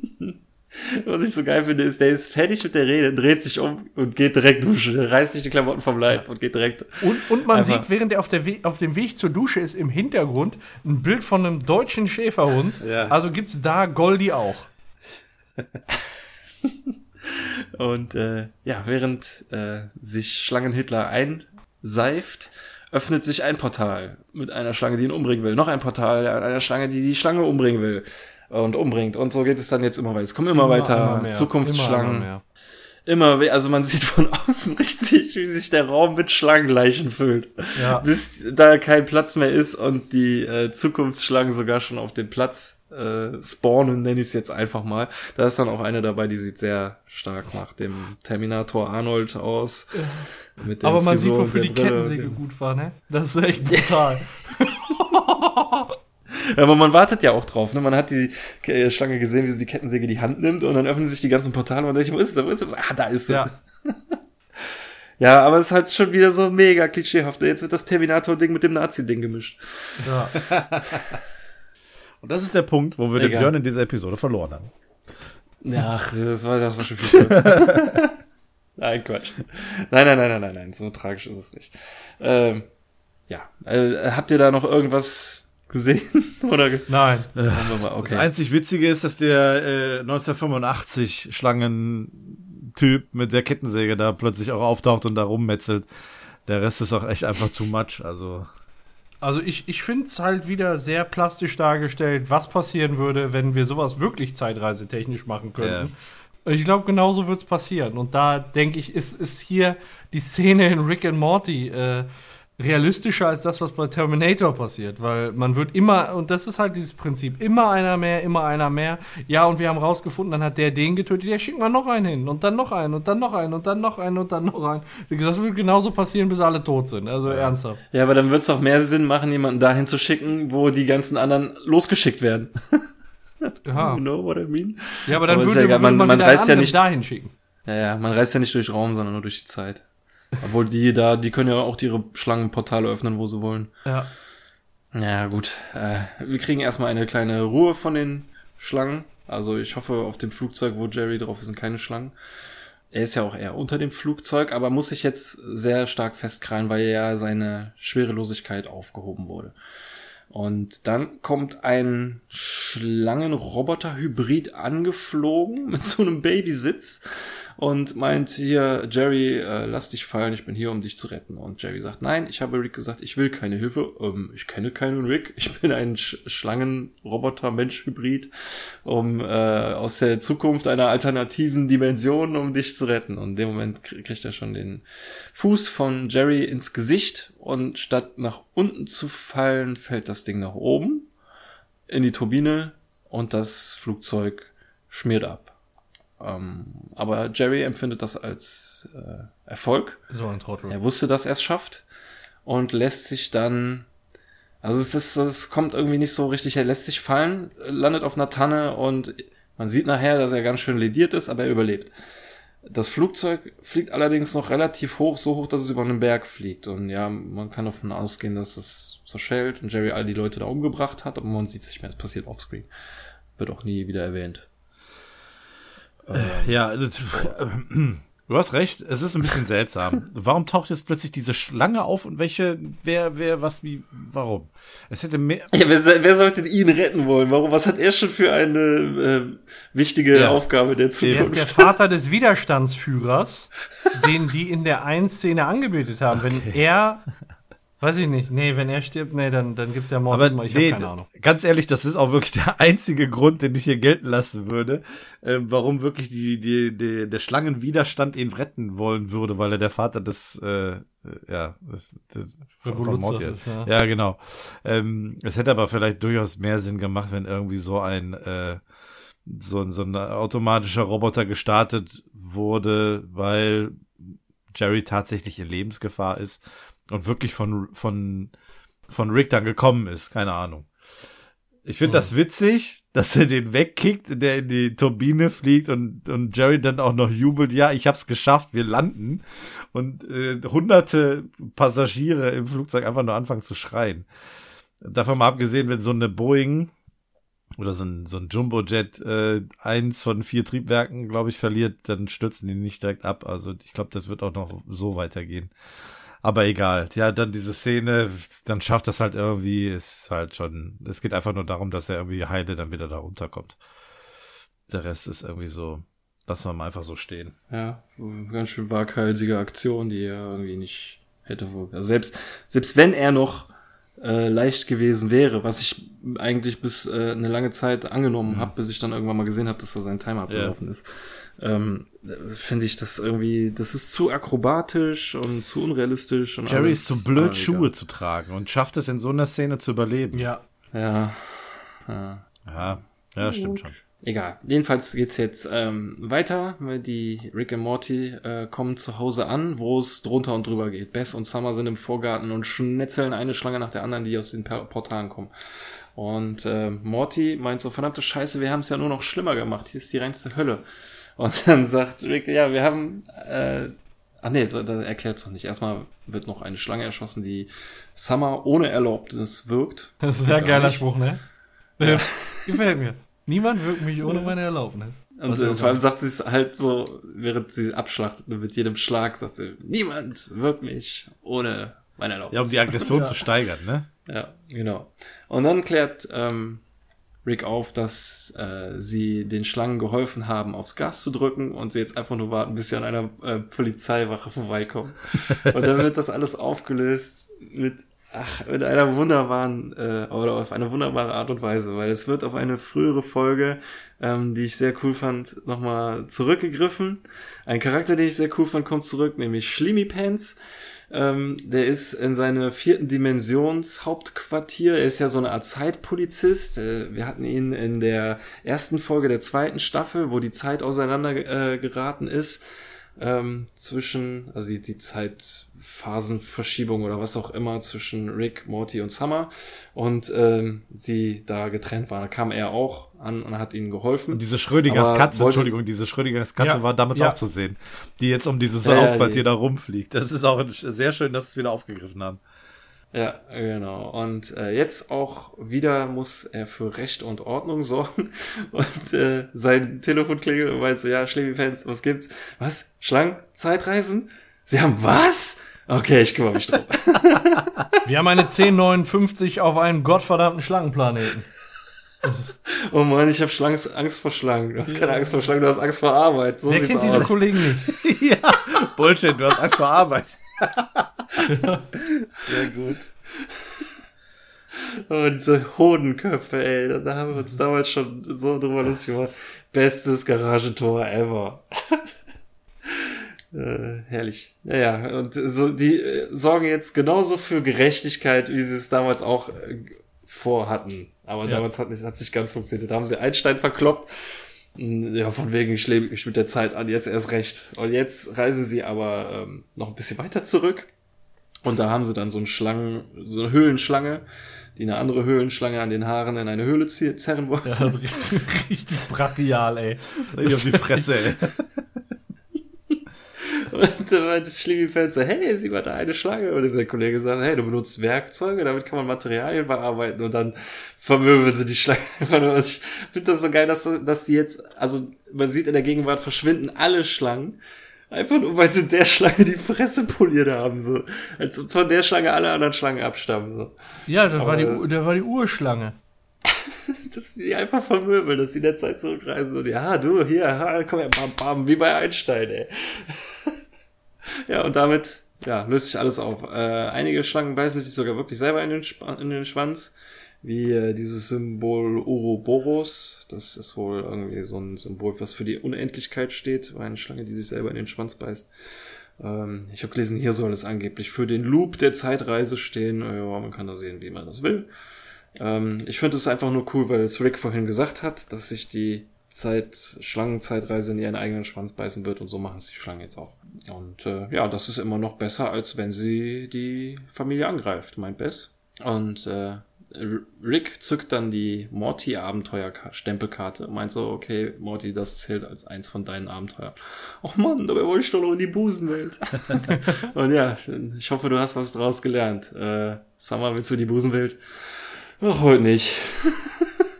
Was ich so geil finde, ist, der ist fertig mit der Rede, dreht sich um und geht direkt duschen, reißt sich die Klamotten vom Leib und geht direkt. Und, und man Einfach. sieht, während er auf, der We auf dem Weg zur Dusche ist, im Hintergrund ein Bild von einem deutschen Schäferhund. Ja. Also gibt's da Goldi auch. Und äh, ja, während äh, sich Schlangenhitler einseift, öffnet sich ein Portal mit einer Schlange, die ihn umbringen will. Noch ein Portal an einer Schlange, die die Schlange umbringen will und umbringt. Und so geht es dann jetzt immer weiter. Es kommen immer, weiter immer. Zukunftsschlangen. Immer, mehr. Immer, also man sieht von außen richtig, wie sich der Raum mit Schlangenleichen füllt. Ja. Bis da kein Platz mehr ist und die äh, Zukunftsschlangen sogar schon auf dem Platz äh, spawnen, nenne ich es jetzt einfach mal. Da ist dann auch eine dabei, die sieht sehr stark nach dem Terminator Arnold aus. Aber man sieht, Frisur und wofür die Brille. Kettensäge gut war, ne? Das ist echt brutal. Ja, aber man wartet ja auch drauf. Ne? Man hat die äh, Schlange gesehen, wie sie die Kettensäge in die Hand nimmt und dann öffnen sich die ganzen Portale und man denkt, wo ist sie, wo ist sie? Ah, da ist sie. ja. Ja, aber es ist halt schon wieder so mega klischeehaft. Jetzt wird das Terminator-Ding mit dem Nazi-Ding gemischt. ja. Und das ist der Punkt, wo wir den Egal. Björn in dieser Episode verloren haben. Ja, ach, das war, das war schon viel. früher. nein, Quatsch. Nein, nein, nein, nein, nein, nein, so tragisch ist es nicht. Ähm, ja, äh, habt ihr da noch irgendwas gesehen? Oder Nein. Wir mal, Das okay. einzig Witzige ist, dass der äh, 1985 Schlangentyp mit der Kettensäge da plötzlich auch auftaucht und da rummetzelt. Der Rest ist auch echt einfach too much. Also, Also ich, ich finde es halt wieder sehr plastisch dargestellt, was passieren würde, wenn wir sowas wirklich zeitreisetechnisch machen könnten. Und Ich glaube, genauso wird es passieren. Und da denke ich, ist, ist hier die Szene in Rick and Morty äh, realistischer als das, was bei Terminator passiert. Weil man wird immer, und das ist halt dieses Prinzip, immer einer mehr, immer einer mehr. Ja, und wir haben rausgefunden, dann hat der den getötet, ja, schick mal noch einen hin. Und dann noch einen und dann noch einen und dann noch einen und dann noch einen. Wie gesagt, das wird genauso passieren, bis alle tot sind. Also ernsthaft. Ja, aber dann wird es doch mehr Sinn machen, jemanden dahin zu schicken, wo die ganzen anderen losgeschickt werden. Ja. You know what I mean? Ja, aber dann Aber würde, ja würde man- man, man reist ja nicht- dahin schicken. Ja, ja, man reist ja nicht durch Raum, sondern nur durch die Zeit. Obwohl die da, die können ja auch ihre Schlangenportale öffnen, wo sie wollen. Ja. Ja, gut. Äh, wir kriegen erstmal eine kleine Ruhe von den Schlangen. Also ich hoffe, auf dem Flugzeug, wo Jerry drauf ist, sind keine Schlangen. Er ist ja auch eher unter dem Flugzeug, aber muss sich jetzt sehr stark festkrallen, weil ja seine Schwerelosigkeit aufgehoben wurde. Und dann kommt ein Schlangenroboter-Hybrid angeflogen mit so einem Babysitz und meint hier, Jerry, äh, lass dich fallen, ich bin hier, um dich zu retten. Und Jerry sagt, nein, ich habe Rick gesagt, ich will keine Hilfe. Ähm, ich kenne keinen Rick, ich bin ein Sch Schlangenroboter-Mensch-Hybrid, um äh, aus der Zukunft einer alternativen Dimension, um dich zu retten. Und in dem Moment krie- kriegt er schon den Fuß von Jerry ins Gesicht und statt nach unten zu fallen, fällt das Ding nach oben in die Turbine und das Flugzeug schmiert ab. Ähm, aber Jerry empfindet das als äh, Erfolg. So ein Trottel. Er wusste, dass er es schafft und lässt sich dann, also es ist, es kommt irgendwie nicht so richtig, er lässt sich fallen, landet auf einer Tanne und man sieht nachher, dass er ganz schön lediert ist, aber er überlebt. Das Flugzeug fliegt allerdings noch relativ hoch, so hoch, dass es über einen Berg fliegt. Und ja, man kann davon ausgehen, dass es zerschellt und Jerry all die Leute da umgebracht hat, aber man sieht es nicht mehr, es passiert offscreen. Wird auch nie wieder erwähnt. Ja, das, du hast recht, es ist ein bisschen seltsam. Warum taucht jetzt plötzlich diese Schlange auf und welche, wer, wer, was, wie, warum? Es hätte mehr, Ja, wer, wer sollte ihn retten wollen? Warum? Was hat er schon für eine äh, wichtige Ja. Aufgabe der Er ist der Zukunft? Vater des Widerstandsführers, den die in der einen Szene angebetet haben. Wenn er, weiß ich nicht, nee, wenn er stirbt, nee, dann, dann gibt's ja Mord. Aber ich nee, keine Ahnung. ganz ehrlich, das ist auch wirklich der einzige Grund, den ich hier gelten lassen würde, äh, warum wirklich die, die, die, der Schlangenwiderstand ihn retten wollen würde, weil er der Vater des, äh, äh, ja, des, des ist, ja. Ja, genau. Ähm, es hätte aber vielleicht durchaus mehr Sinn gemacht, wenn irgendwie so ein, äh, so, ein- so ein automatischer Roboter gestartet wurde, weil Jerry tatsächlich in Lebensgefahr ist und wirklich von, von, von Rick dann gekommen ist. Keine Ahnung. Ich finde das witzig, dass er den wegkickt, der in die Turbine fliegt und, und Jerry dann auch noch jubelt, ja, ich hab's geschafft, wir landen. Und äh, hunderte Passagiere im Flugzeug einfach nur anfangen zu schreien. Davon mal abgesehen, wenn so eine Boeing oder so ein, so ein Jumbojet äh, eins von vier Triebwerken, glaube ich, verliert, dann stürzen die nicht direkt ab. Also ich glaube, das wird auch noch so weitergehen. Aber egal. Ja, dann diese Szene, dann schafft das halt irgendwie, ist halt schon, es geht einfach nur darum, dass er irgendwie heile dann wieder da runterkommt. Der Rest ist irgendwie so, lassen wir mal einfach so stehen. Ja, ganz schön waghalsige Aktion, die er irgendwie nicht hätte. Also selbst, selbst wenn er noch äh, leicht gewesen wäre, was ich eigentlich bis äh, eine lange Zeit angenommen mhm. habe, bis ich dann irgendwann mal gesehen habe, dass da sein Timer abgelaufen ja. ist. Ähm, finde ich das irgendwie, das ist zu akrobatisch und zu unrealistisch. Und Jerry ist zu blöd, Schuhe zu tragen und schafft es in so einer Szene zu überleben. Ja. Ja. Ja, ja, ja stimmt schon. Egal. Jedenfalls geht's jetzt ähm, weiter. Die Rick und Morty äh, kommen zu Hause an, wo es drunter und drüber geht. Bess und Summer sind im Vorgarten und schnetzeln eine Schlange nach der anderen, die aus den Portalen kommen. Und äh, Morty meint so, verdammte Scheiße, wir haben es ja nur noch schlimmer gemacht. Hier ist die reinste Hölle. Und dann sagt Rick, ja, wir haben, äh, ach nee, das erklärt es noch nicht. Erstmal wird noch eine Schlange erschossen, die Summer ohne Erlaubnis wirkt. Das ist ein sehr geiler nicht. Spruch, ne? Ja. Gefällt mir. Niemand wirkt mich ohne meine Erlaubnis. Und äh, vor allem sagt sie es halt so, während sie abschlachtet, mit jedem Schlag sagt sie, niemand wirkt mich ohne meine Erlaubnis. Ja, um die Aggression ja. zu steigern, ne? Ja, genau. Und dann klärt ähm, Rick auf, dass äh, sie den Schlangen geholfen haben, aufs Gas zu drücken und sie jetzt einfach nur warten, bis sie an einer äh, Polizeiwache vorbeikommen. und dann wird das alles aufgelöst mit, ach, mit einer wunderbaren, äh, oder auf eine wunderbare Art und Weise, weil es wird auf eine frühere Folge, ähm, die ich sehr cool fand, nochmal zurückgegriffen. Ein Charakter, den ich sehr cool fand, kommt zurück, nämlich Schlimmy Pants. Ähm, der ist in seiner vierten Dimensionshauptquartier. Er ist ja so eine Art Zeitpolizist. Äh, wir hatten ihn in der ersten Folge der zweiten Staffel, wo die Zeit auseinander äh, geraten ist ähm, zwischen, also die, die Zeitphasenverschiebung oder was auch immer zwischen Rick, Morty und Summer und ähm, sie da getrennt waren. Da kam er auch an und hat ihnen geholfen. Und diese Schrödingers Katze, Entschuldigung, diese Schrödingers Katze ja, war damals ja. auch zu sehen, die jetzt um dieses ja, Hauptquartier da rumfliegt. Das ist auch sehr schön, dass sie es wieder aufgegriffen haben. Ja, genau. Und äh, jetzt auch wieder muss er für Recht und Ordnung sorgen. Und äh, sein Telefon klingelt und meint so, ja, Schlebi-Fans, was gibt's? Was? Schlangen? Zeitreisen? Sie haben was? Okay, ich kümmere mich drum. Wir haben eine 1059 auf einem gottverdammten Schlangenplaneten. Oh Mann, ich habe Angst vor Schlangen. Du hast ja. keine Angst vor Schlangen, du hast Angst vor Arbeit. So Wer kennt aus. diese Kollegen nicht? ja, Bullshit, du hast Angst vor Arbeit. Sehr gut. Oh, diese Hodenköpfe, ey. Da haben wir uns damals schon so drüber lustig gemacht. Bestes Garagentor ever. äh, herrlich. Naja, und so, die äh, sorgen jetzt genauso für Gerechtigkeit, wie sie es damals auch äh, vorhatten. Aber ja. damals hat es nicht ganz funktioniert. Da haben sie Einstein verkloppt hm, ja, von wegen, ich lebe mich mit der Zeit an, jetzt erst recht. Und jetzt reisen sie aber ähm, noch ein bisschen weiter zurück. Und da haben sie dann so einen Schlangen, so eine Höhlenschlange, die eine andere Höhlenschlange an den Haaren in eine Höhle zerren wollte. Ja, richtig, richtig brachial, ey. Richtig auf die Fresse, ey. Und dann meinte Schlimmi-Fans so, hey, sieh mal da eine Schlange. Und der Kollege sagt, hey, du benutzt Werkzeuge, damit kann man Materialien bearbeiten. Und dann vermöbeln sie die Schlange. Ich finde das so geil, dass, dass die jetzt, also man sieht in der Gegenwart verschwinden alle Schlangen. Einfach nur, weil sie der Schlange die Fresse poliert haben, so. Als von der Schlange alle anderen Schlangen abstammen, so. Ja, das, war, die, das war die Urschlange. dass sie einfach vermöbeln, dass sie in der Zeit zurückreisen und ja, du, hier, komm her, bam, bam, wie bei Einstein, ey. Ja, und damit, ja, löst sich alles auf. Äh, einige Schlangen beißen sich sogar wirklich selber in den, Sp in den Schwanz, wie äh, dieses Symbol Ouroboros. Das ist wohl irgendwie so ein Symbol, was für die Unendlichkeit steht, eine Schlange, die sich selber in den Schwanz beißt. Ähm, ich habe gelesen, hier soll es angeblich für den Loop der Zeitreise stehen. Ja, man kann da sehen, wie man das will. Ähm, ich finde es einfach nur cool, weil es Rick vorhin gesagt hat, dass sich die Zeit, Schlangenzeitreise in ihren eigenen Schwanz beißen wird und so machen es die Schlangen jetzt auch. Und äh, ja, das ist immer noch besser, als wenn sie die Familie angreift, meint Bess. Und äh, Rick zückt dann die Morty-Abenteuer-Stempelkarte und meint so, okay, Morty, das zählt als eins von deinen Abenteuern. Och Mann, dabei wollte ich doch noch in die Busenwelt. und ja, ich hoffe, du hast was draus gelernt. Äh, Summer, willst du die Busenwelt? Ach, heute nicht.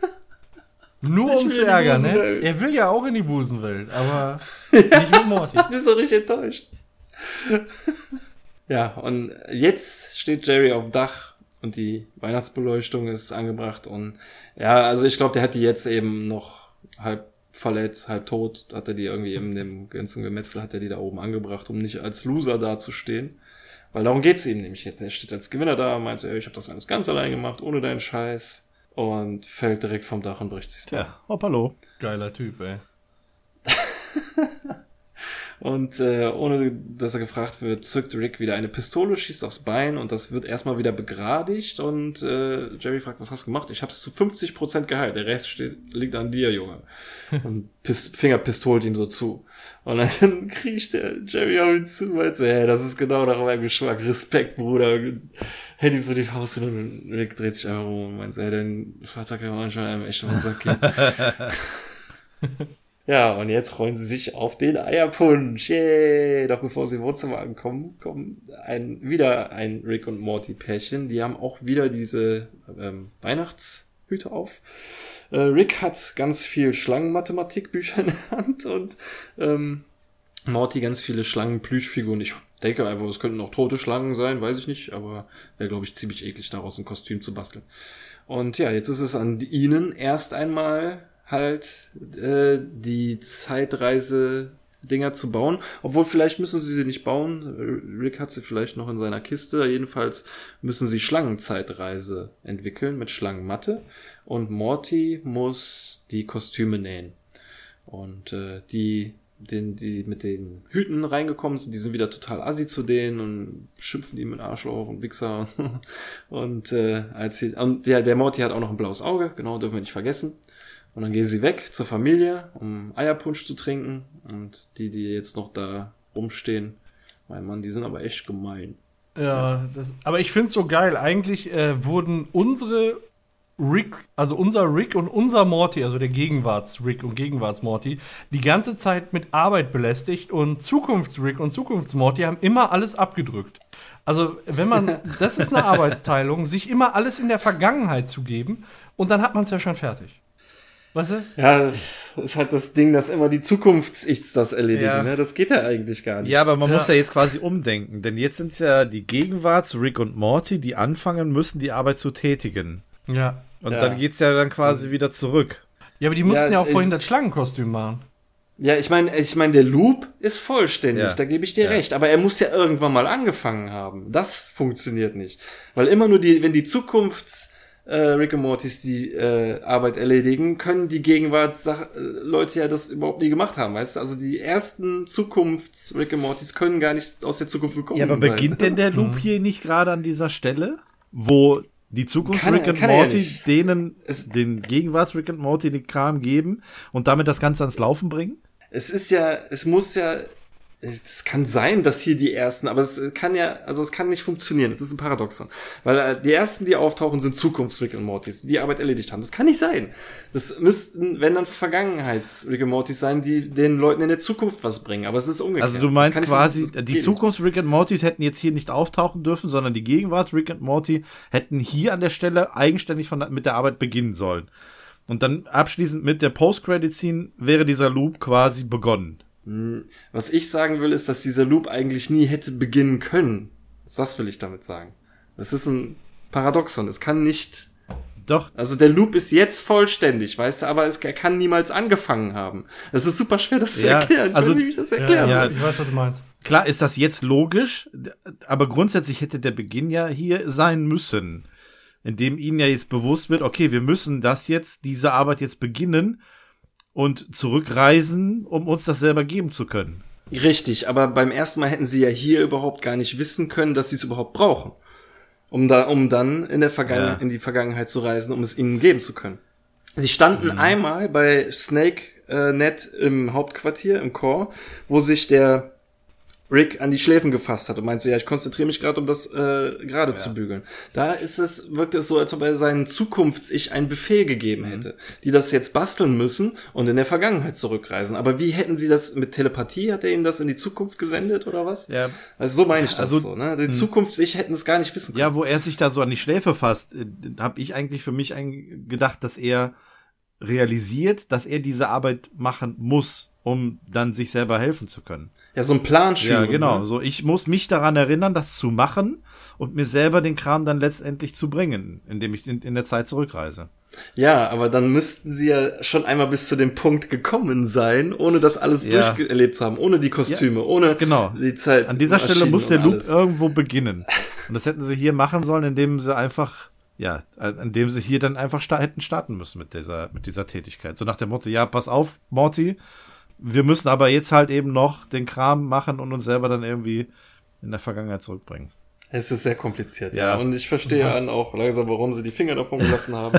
Nur um zu ärgern, ne? Er will ja auch in die Busenwelt, aber nicht mit Morty. Das ist so richtig enttäuscht. ja, und jetzt steht Jerry auf dem Dach und die Weihnachtsbeleuchtung ist angebracht und ja, also ich glaube, der hat die jetzt eben noch halb verletzt, halb tot, hat er die irgendwie in dem ganzen Gemetzel, hat er die da oben angebracht, um nicht als Loser dazustehen. Weil darum geht's ihm nämlich jetzt. Er steht als Gewinner da, meint so, ey, ich habe das alles ganz allein gemacht, ohne deinen Scheiß. Und fällt direkt vom Dach und bricht sich Tja, hoppalo. Geiler Typ, ey. Und äh, ohne dass er gefragt wird, zückt Rick wieder eine Pistole, schießt aufs Bein und das wird erstmal wieder begradigt. Und äh, Jerry fragt, was hast du gemacht? Ich habe es zu 50% geheilt. Der Rest steht, liegt an dir, Junge. Und Pis Finger pistolt ihm so zu. Und dann kriecht der Jerry auf ihn zu und meint so, hey, das ist genau nach meinem Geschmack. Respekt, Bruder. Hält ihm so die Faust hin und Rick dreht sich einfach um und meint hey, dein Vater kann manchmal einem echt auf den Sack gehen. Ja, und jetzt freuen sie sich auf den Eierpunsch. Yay! Doch bevor sie im Wohnzimmer ankommen, kommen ein, wieder ein Rick und Morty Pärchen. Die haben auch wieder diese ähm, Weihnachtshüte auf. Äh, Rick hat ganz viel Schlangenmathematikbücher in der Hand und ähm, Morty ganz viele Schlangenplüschfiguren. Ich denke einfach, es könnten auch tote Schlangen sein, weiß ich nicht, aber wäre, glaube ich, ziemlich eklig, daraus ein Kostüm zu basteln. Und ja, jetzt ist es an ihnen erst einmal halt äh, die Zeitreise-Dinger zu bauen. Obwohl vielleicht müssen sie sie nicht bauen. Rick hat sie vielleicht noch in seiner Kiste. Jedenfalls müssen sie Schlangenzeitreise entwickeln mit Schlangenmatte. Und Morty muss die Kostüme nähen. Und äh, die, den, die mit den Hüten reingekommen sind, die sind wieder total assi zu denen und schimpfen die mit Arschloch und Wichser. Und äh, als sie, und der, der Morty hat auch noch ein blaues Auge, genau, dürfen wir nicht vergessen. Und dann gehen sie weg zur Familie, um Eierpunsch zu trinken. Und die, die jetzt noch da rumstehen, mein Mann, die sind aber echt gemein. Ja, das, aber ich find's so geil. Eigentlich äh, wurden unsere Rick, also unser Rick und unser Morty, also der Gegenwarts-Rick und Gegenwarts-Morty, die ganze Zeit mit Arbeit belästigt und Zukunfts-Rick und Zukunfts-Morty haben immer alles abgedrückt. Also, wenn man, das ist eine Arbeitsteilung, sich immer alles in der Vergangenheit zu geben und dann hat man es ja schon fertig. Weißt du? Ja, das ist halt das Ding, dass immer die Zukunfts-Ichs das erledigen. Ja. Ne? Das geht ja eigentlich gar nicht. Ja, aber man Ja. muss ja jetzt quasi umdenken, denn jetzt sind es ja die Gegenwarts, Rick und Morty, die anfangen müssen, die Arbeit zu tätigen. Ja. Und Ja. dann geht's ja dann quasi wieder zurück. Ja, aber die mussten Ja, ja, auch vorhin das Schlangenkostüm machen. Ja, ich meine, ich meine, der Loop ist vollständig, Ja. da gebe ich dir Ja. recht, aber er muss ja irgendwann mal angefangen haben. Das funktioniert nicht. Weil immer nur die, wenn die Zukunfts äh, Rick und Mortys die äh, Arbeit erledigen, können die Gegenwarts-Leute ja das überhaupt nie gemacht haben, weißt du? Also die ersten Zukunfts Rick und Mortys können gar nicht aus der Zukunft gekommen Ja, aber sein. beginnt denn der Loop hier nicht gerade an dieser Stelle, wo die Zukunft Kann er- Rick er ja Morty nicht. denen Es- den Gegenwarts Rick und Morty den Kram geben und damit das Ganze ans Laufen bringen? Es ist ja, es muss ja, es kann sein, dass hier die ersten, aber es kann ja, also es kann nicht funktionieren. Es ist ein Paradoxon. Weil äh, die ersten, die auftauchen, sind Zukunfts-Rick und Mortys, die die Arbeit erledigt haben. Das kann nicht sein. Das müssten, wenn dann Vergangenheits-Rick und Mortys sein, die den Leuten in der Zukunft was bringen. Aber es ist umgekehrt. Also du meinst quasi, die geht Zukunft Rick und Mortys hätten jetzt hier nicht auftauchen dürfen, sondern die Gegenwart Rick und Morty hätten hier an der Stelle eigenständig von, mit der Arbeit beginnen sollen. Und dann abschließend mit der Post-Credit-Scene wäre dieser Loop quasi begonnen. Nicht. Was ich sagen will, ist, dass dieser Loop eigentlich nie hätte beginnen können. Das will ich damit sagen. Das ist ein Paradoxon. Es kann nicht Doch, Also der Loop ist jetzt vollständig, weißt du, aber es, er kann niemals angefangen haben. Das ist super schwer, das zu Ja, erklären. Ich also- weiß nicht, wie ich das erklären ja, soll. ich weiß, was du meinst. Klar ist das jetzt logisch, aber grundsätzlich hätte der Beginn ja hier sein müssen. Indem ihnen ja jetzt bewusst wird, okay, wir müssen das jetzt, diese Arbeit jetzt beginnen und zurückreisen, um uns das selber geben zu können. Richtig, aber beim ersten Mal hätten sie ja hier überhaupt gar nicht wissen können, dass sie es überhaupt brauchen. Um da, um dann in der Vergangenheit, Ja. in die Vergangenheit zu reisen, um es ihnen geben zu können. Sie standen einmal bei Snake äh, Net im Hauptquartier, im Core, wo sich der Rick an die Schläfen gefasst hat und meint so, ja, ich konzentriere mich gerade, um das äh, gerade zu bügeln. Da ist es, wirkt es so, als ob er seinen Zukunfts-Ich einen Befehl gegeben hätte, die das jetzt basteln müssen und in der Vergangenheit zurückreisen. Aber wie hätten sie das mit Telepathie? Hat er ihnen das in die Zukunft gesendet oder was? Ja. Also so meine ich das Also, so, ne? Die Zukunfts-Ich hätten es gar nicht wissen können. Ja, wo er sich da so an die Schläfe fasst, äh, habe ich eigentlich für mich gedacht, dass er realisiert, dass er diese Arbeit machen muss, um dann sich selber helfen zu können. Ja, so ein Plan Ja, genau. Ne? So, ich muss mich daran erinnern, das zu machen und mir selber den Kram dann letztendlich zu bringen, indem ich in, in der Zeit zurückreise. Ja, aber dann müssten sie ja schon einmal bis zu dem Punkt gekommen sein, ohne das alles Ja. durcherlebt zu haben, ohne die Kostüme, ohne Genau. die Zeit. An dieser Stelle muss der Loop alles. irgendwo beginnen. Und das hätten sie hier machen sollen, indem sie einfach, ja, indem sie hier dann einfach sta hätten starten müssen mit dieser, mit dieser Tätigkeit. So nach dem Motto, ja, pass auf, Morty, wir müssen aber jetzt halt eben noch den Kram machen und uns selber dann irgendwie in der Vergangenheit zurückbringen. Es ist sehr kompliziert, Ja. ja. Und ich verstehe dann auch langsam, warum sie die Finger davon gelassen haben.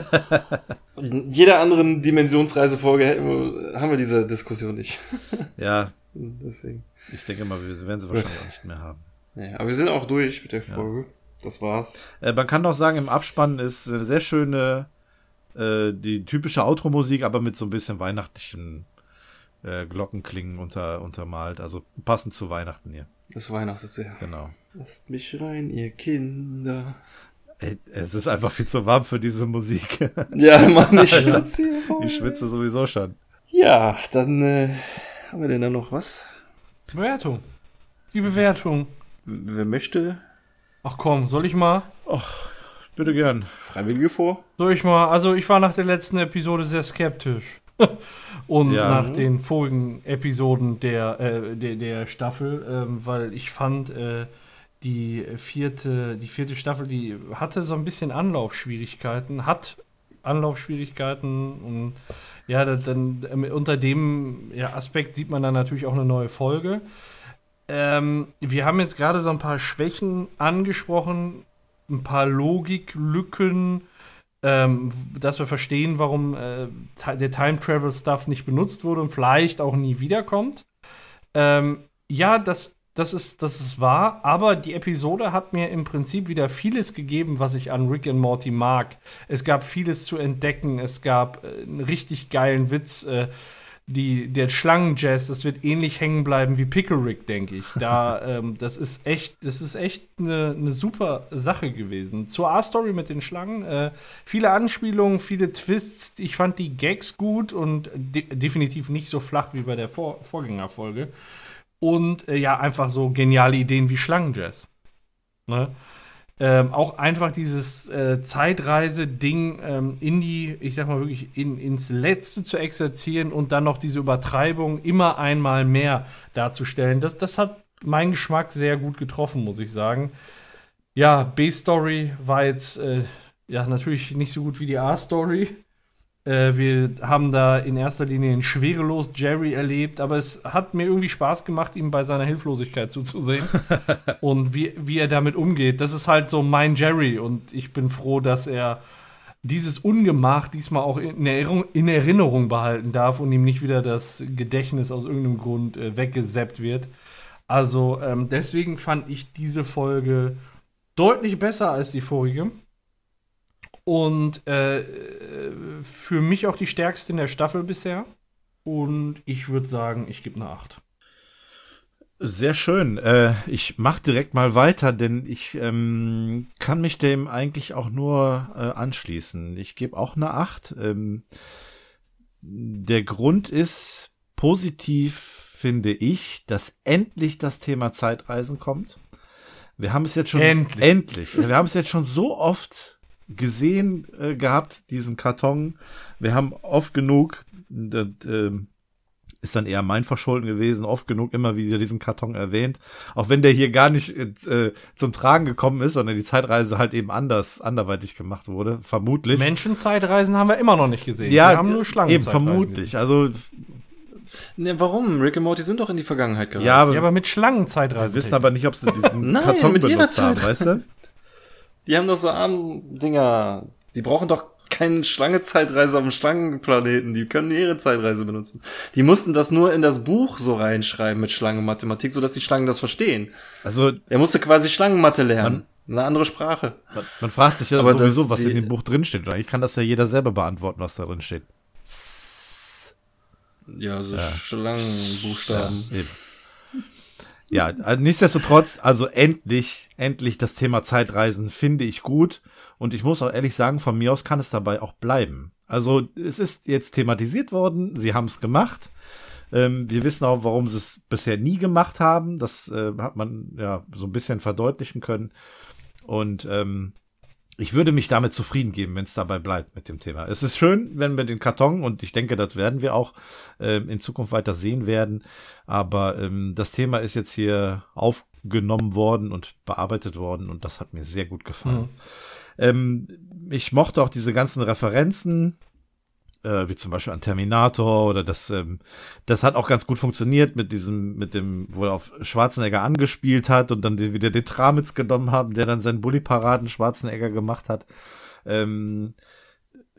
Und in jeder anderen Dimensionsreisefolge haben wir diese Diskussion nicht. Ja, Deswegen. ich denke mal, wir werden sie wahrscheinlich auch nicht mehr haben. Ja, aber wir sind auch durch mit der Folge. Das war's. Äh, man kann auch sagen, im Abspann ist eine sehr schöne, äh, die typische Outro-Musik, aber mit so ein bisschen weihnachtlichen äh, Glockenklingen unter, untermalt. Also passend zu Weihnachten hier. Das weihnachtet sehr. Genau. Lasst mich rein, ihr Kinder. Ey, es ist einfach viel zu warm für diese Musik. Ja, Mann, ich ich schwitze sowieso schon. Ja, dann äh, haben wir denn da noch was? Bewertung. Die Bewertung. Wer möchte? Ach komm, soll ich mal? Bitte gern. Freiwillige vor? Soll ich mal? Also ich war nach der letzten Episode sehr skeptisch. Und Ja. nach den vorigen Episoden der, äh, der, der Staffel, ähm, weil ich fand, äh, die vierte, die vierte Staffel, die hatte so ein bisschen Anlaufschwierigkeiten, hat Anlaufschwierigkeiten und ja, da- dann ähm, unter dem ja, Aspekt sieht man dann natürlich auch eine neue Folge. Ähm, wir haben jetzt gerade so ein paar Schwächen angesprochen, ein paar Logiklücken, ähm, dass wir verstehen, warum äh, der Time Travel Stuff nicht benutzt wurde und vielleicht auch nie wiederkommt. Ähm, ja, das, das, ist, das ist wahr, aber die Episode hat mir im Prinzip wieder vieles gegeben, was ich an Rick and Morty mag. Es gab vieles zu entdecken, es gab äh, einen richtig geilen Witz. Äh, die, der Schlangenjazz, das wird ähnlich hängen bleiben wie Pickle Rick, denke ich. Da, ähm, das ist echt, das ist echt eine, eine super Sache gewesen. Zur A-Story mit den Schlangen, äh, viele Anspielungen, viele Twists. Ich fand die Gags gut und de definitiv nicht so flach wie bei der Vor Vorgängerfolge. Und äh, ja, einfach so geniale Ideen wie Schlangenjazz. Ne? Ähm, auch einfach dieses äh, Zeitreise-Ding ähm, in die, ich sag mal wirklich, in, ins Letzte zu exerzieren und dann noch diese Übertreibung immer einmal mehr darzustellen. Das, das hat meinen Geschmack sehr gut getroffen, muss ich sagen. Ja, B-Story war jetzt äh, ja natürlich nicht so gut wie die A-Story. Äh, wir haben da in erster Linie einen schwerelos Jerry erlebt, aber es hat mir irgendwie Spaß gemacht, ihm bei seiner Hilflosigkeit zuzusehen und wie, wie er damit umgeht. Das ist halt so mein Jerry und ich bin froh, dass er dieses Ungemach diesmal auch in Erinnerung, in Erinnerung behalten darf und ihm nicht wieder das Gedächtnis aus irgendeinem Grund äh, weggesappt wird. Also ähm, deswegen fand ich diese Folge deutlich besser als die vorige. Und äh, für mich auch die stärkste in der Staffel bisher. Und ich würde sagen, ich gebe eine 8. Sehr schön. Äh, ich mach direkt mal weiter, denn ich ähm, kann mich dem eigentlich auch nur äh, anschließen. Ich gebe auch eine 8. Ähm, der Grund ist positiv, finde ich, dass endlich das Thema Zeitreisen kommt. Wir haben es jetzt schon Endlich. endlich. Wir haben es jetzt schon so oft gesehen äh, gehabt, diesen Karton. Wir haben oft genug, das, ähm, ist dann eher mein Verschulden gewesen, oft genug immer wieder diesen Karton erwähnt. Auch wenn der hier gar nicht äh, zum Tragen gekommen ist, sondern die Zeitreise halt eben anders, anderweitig gemacht wurde, vermutlich. Menschenzeitreisen haben wir immer noch nicht gesehen. ja, wir haben nur Schlangen. eben vermutlich. Also Ne, warum? Rick und Morty sind doch in die Vergangenheit gereist. ja, aber Ja, aber mit Schlangenzeitreisen. wir wissen aber nicht, ob sie diesen Nein, Karton mit ihrer benutzt haben, weißt du? Die haben doch so Armdinger. Die brauchen doch keine Schlange-Zeitreise auf dem Schlangenplaneten. Die können ihre Zeitreise benutzen. Die mussten das nur in das Buch so reinschreiben mit Schlangenmathematik, sodass die Schlangen das verstehen. Also Er musste quasi Schlangenmathe lernen. Eine andere Sprache. man, man fragt sich ja Aber sowieso, was in die- dem Buch drinsteht. Eigentlich kann das ja jeder selber beantworten, was da drin steht. Ja, so Schlangenbuchstaben. Eben. Ja, also nichtsdestotrotz, also endlich, endlich das Thema Zeitreisen finde ich gut. Und ich muss auch ehrlich sagen, von mir aus kann es dabei auch bleiben. Also es ist jetzt thematisiert worden, sie haben es gemacht. Ähm, wir wissen auch, warum sie es bisher nie gemacht haben. Das äh, hat man ja so ein bisschen verdeutlichen können. Und ähm, ich würde mich damit zufrieden geben, wenn es dabei bleibt mit dem Thema. Es ist schön, wenn wir den Karton, und ich denke, das werden wir auch ähm, in Zukunft weiter sehen werden, aber ähm, das Thema ist jetzt hier aufgenommen worden und bearbeitet worden und das hat mir sehr gut gefallen. Ähm, ich mochte auch diese ganzen Referenzen, äh, wie zum Beispiel an Terminator oder das, ähm, das hat auch ganz gut funktioniert mit diesem, mit dem, wo er auf Schwarzenegger angespielt hat und dann wieder den Tramitz genommen haben, der dann seinen Bully-Paraden Schwarzenegger gemacht hat. Ähm,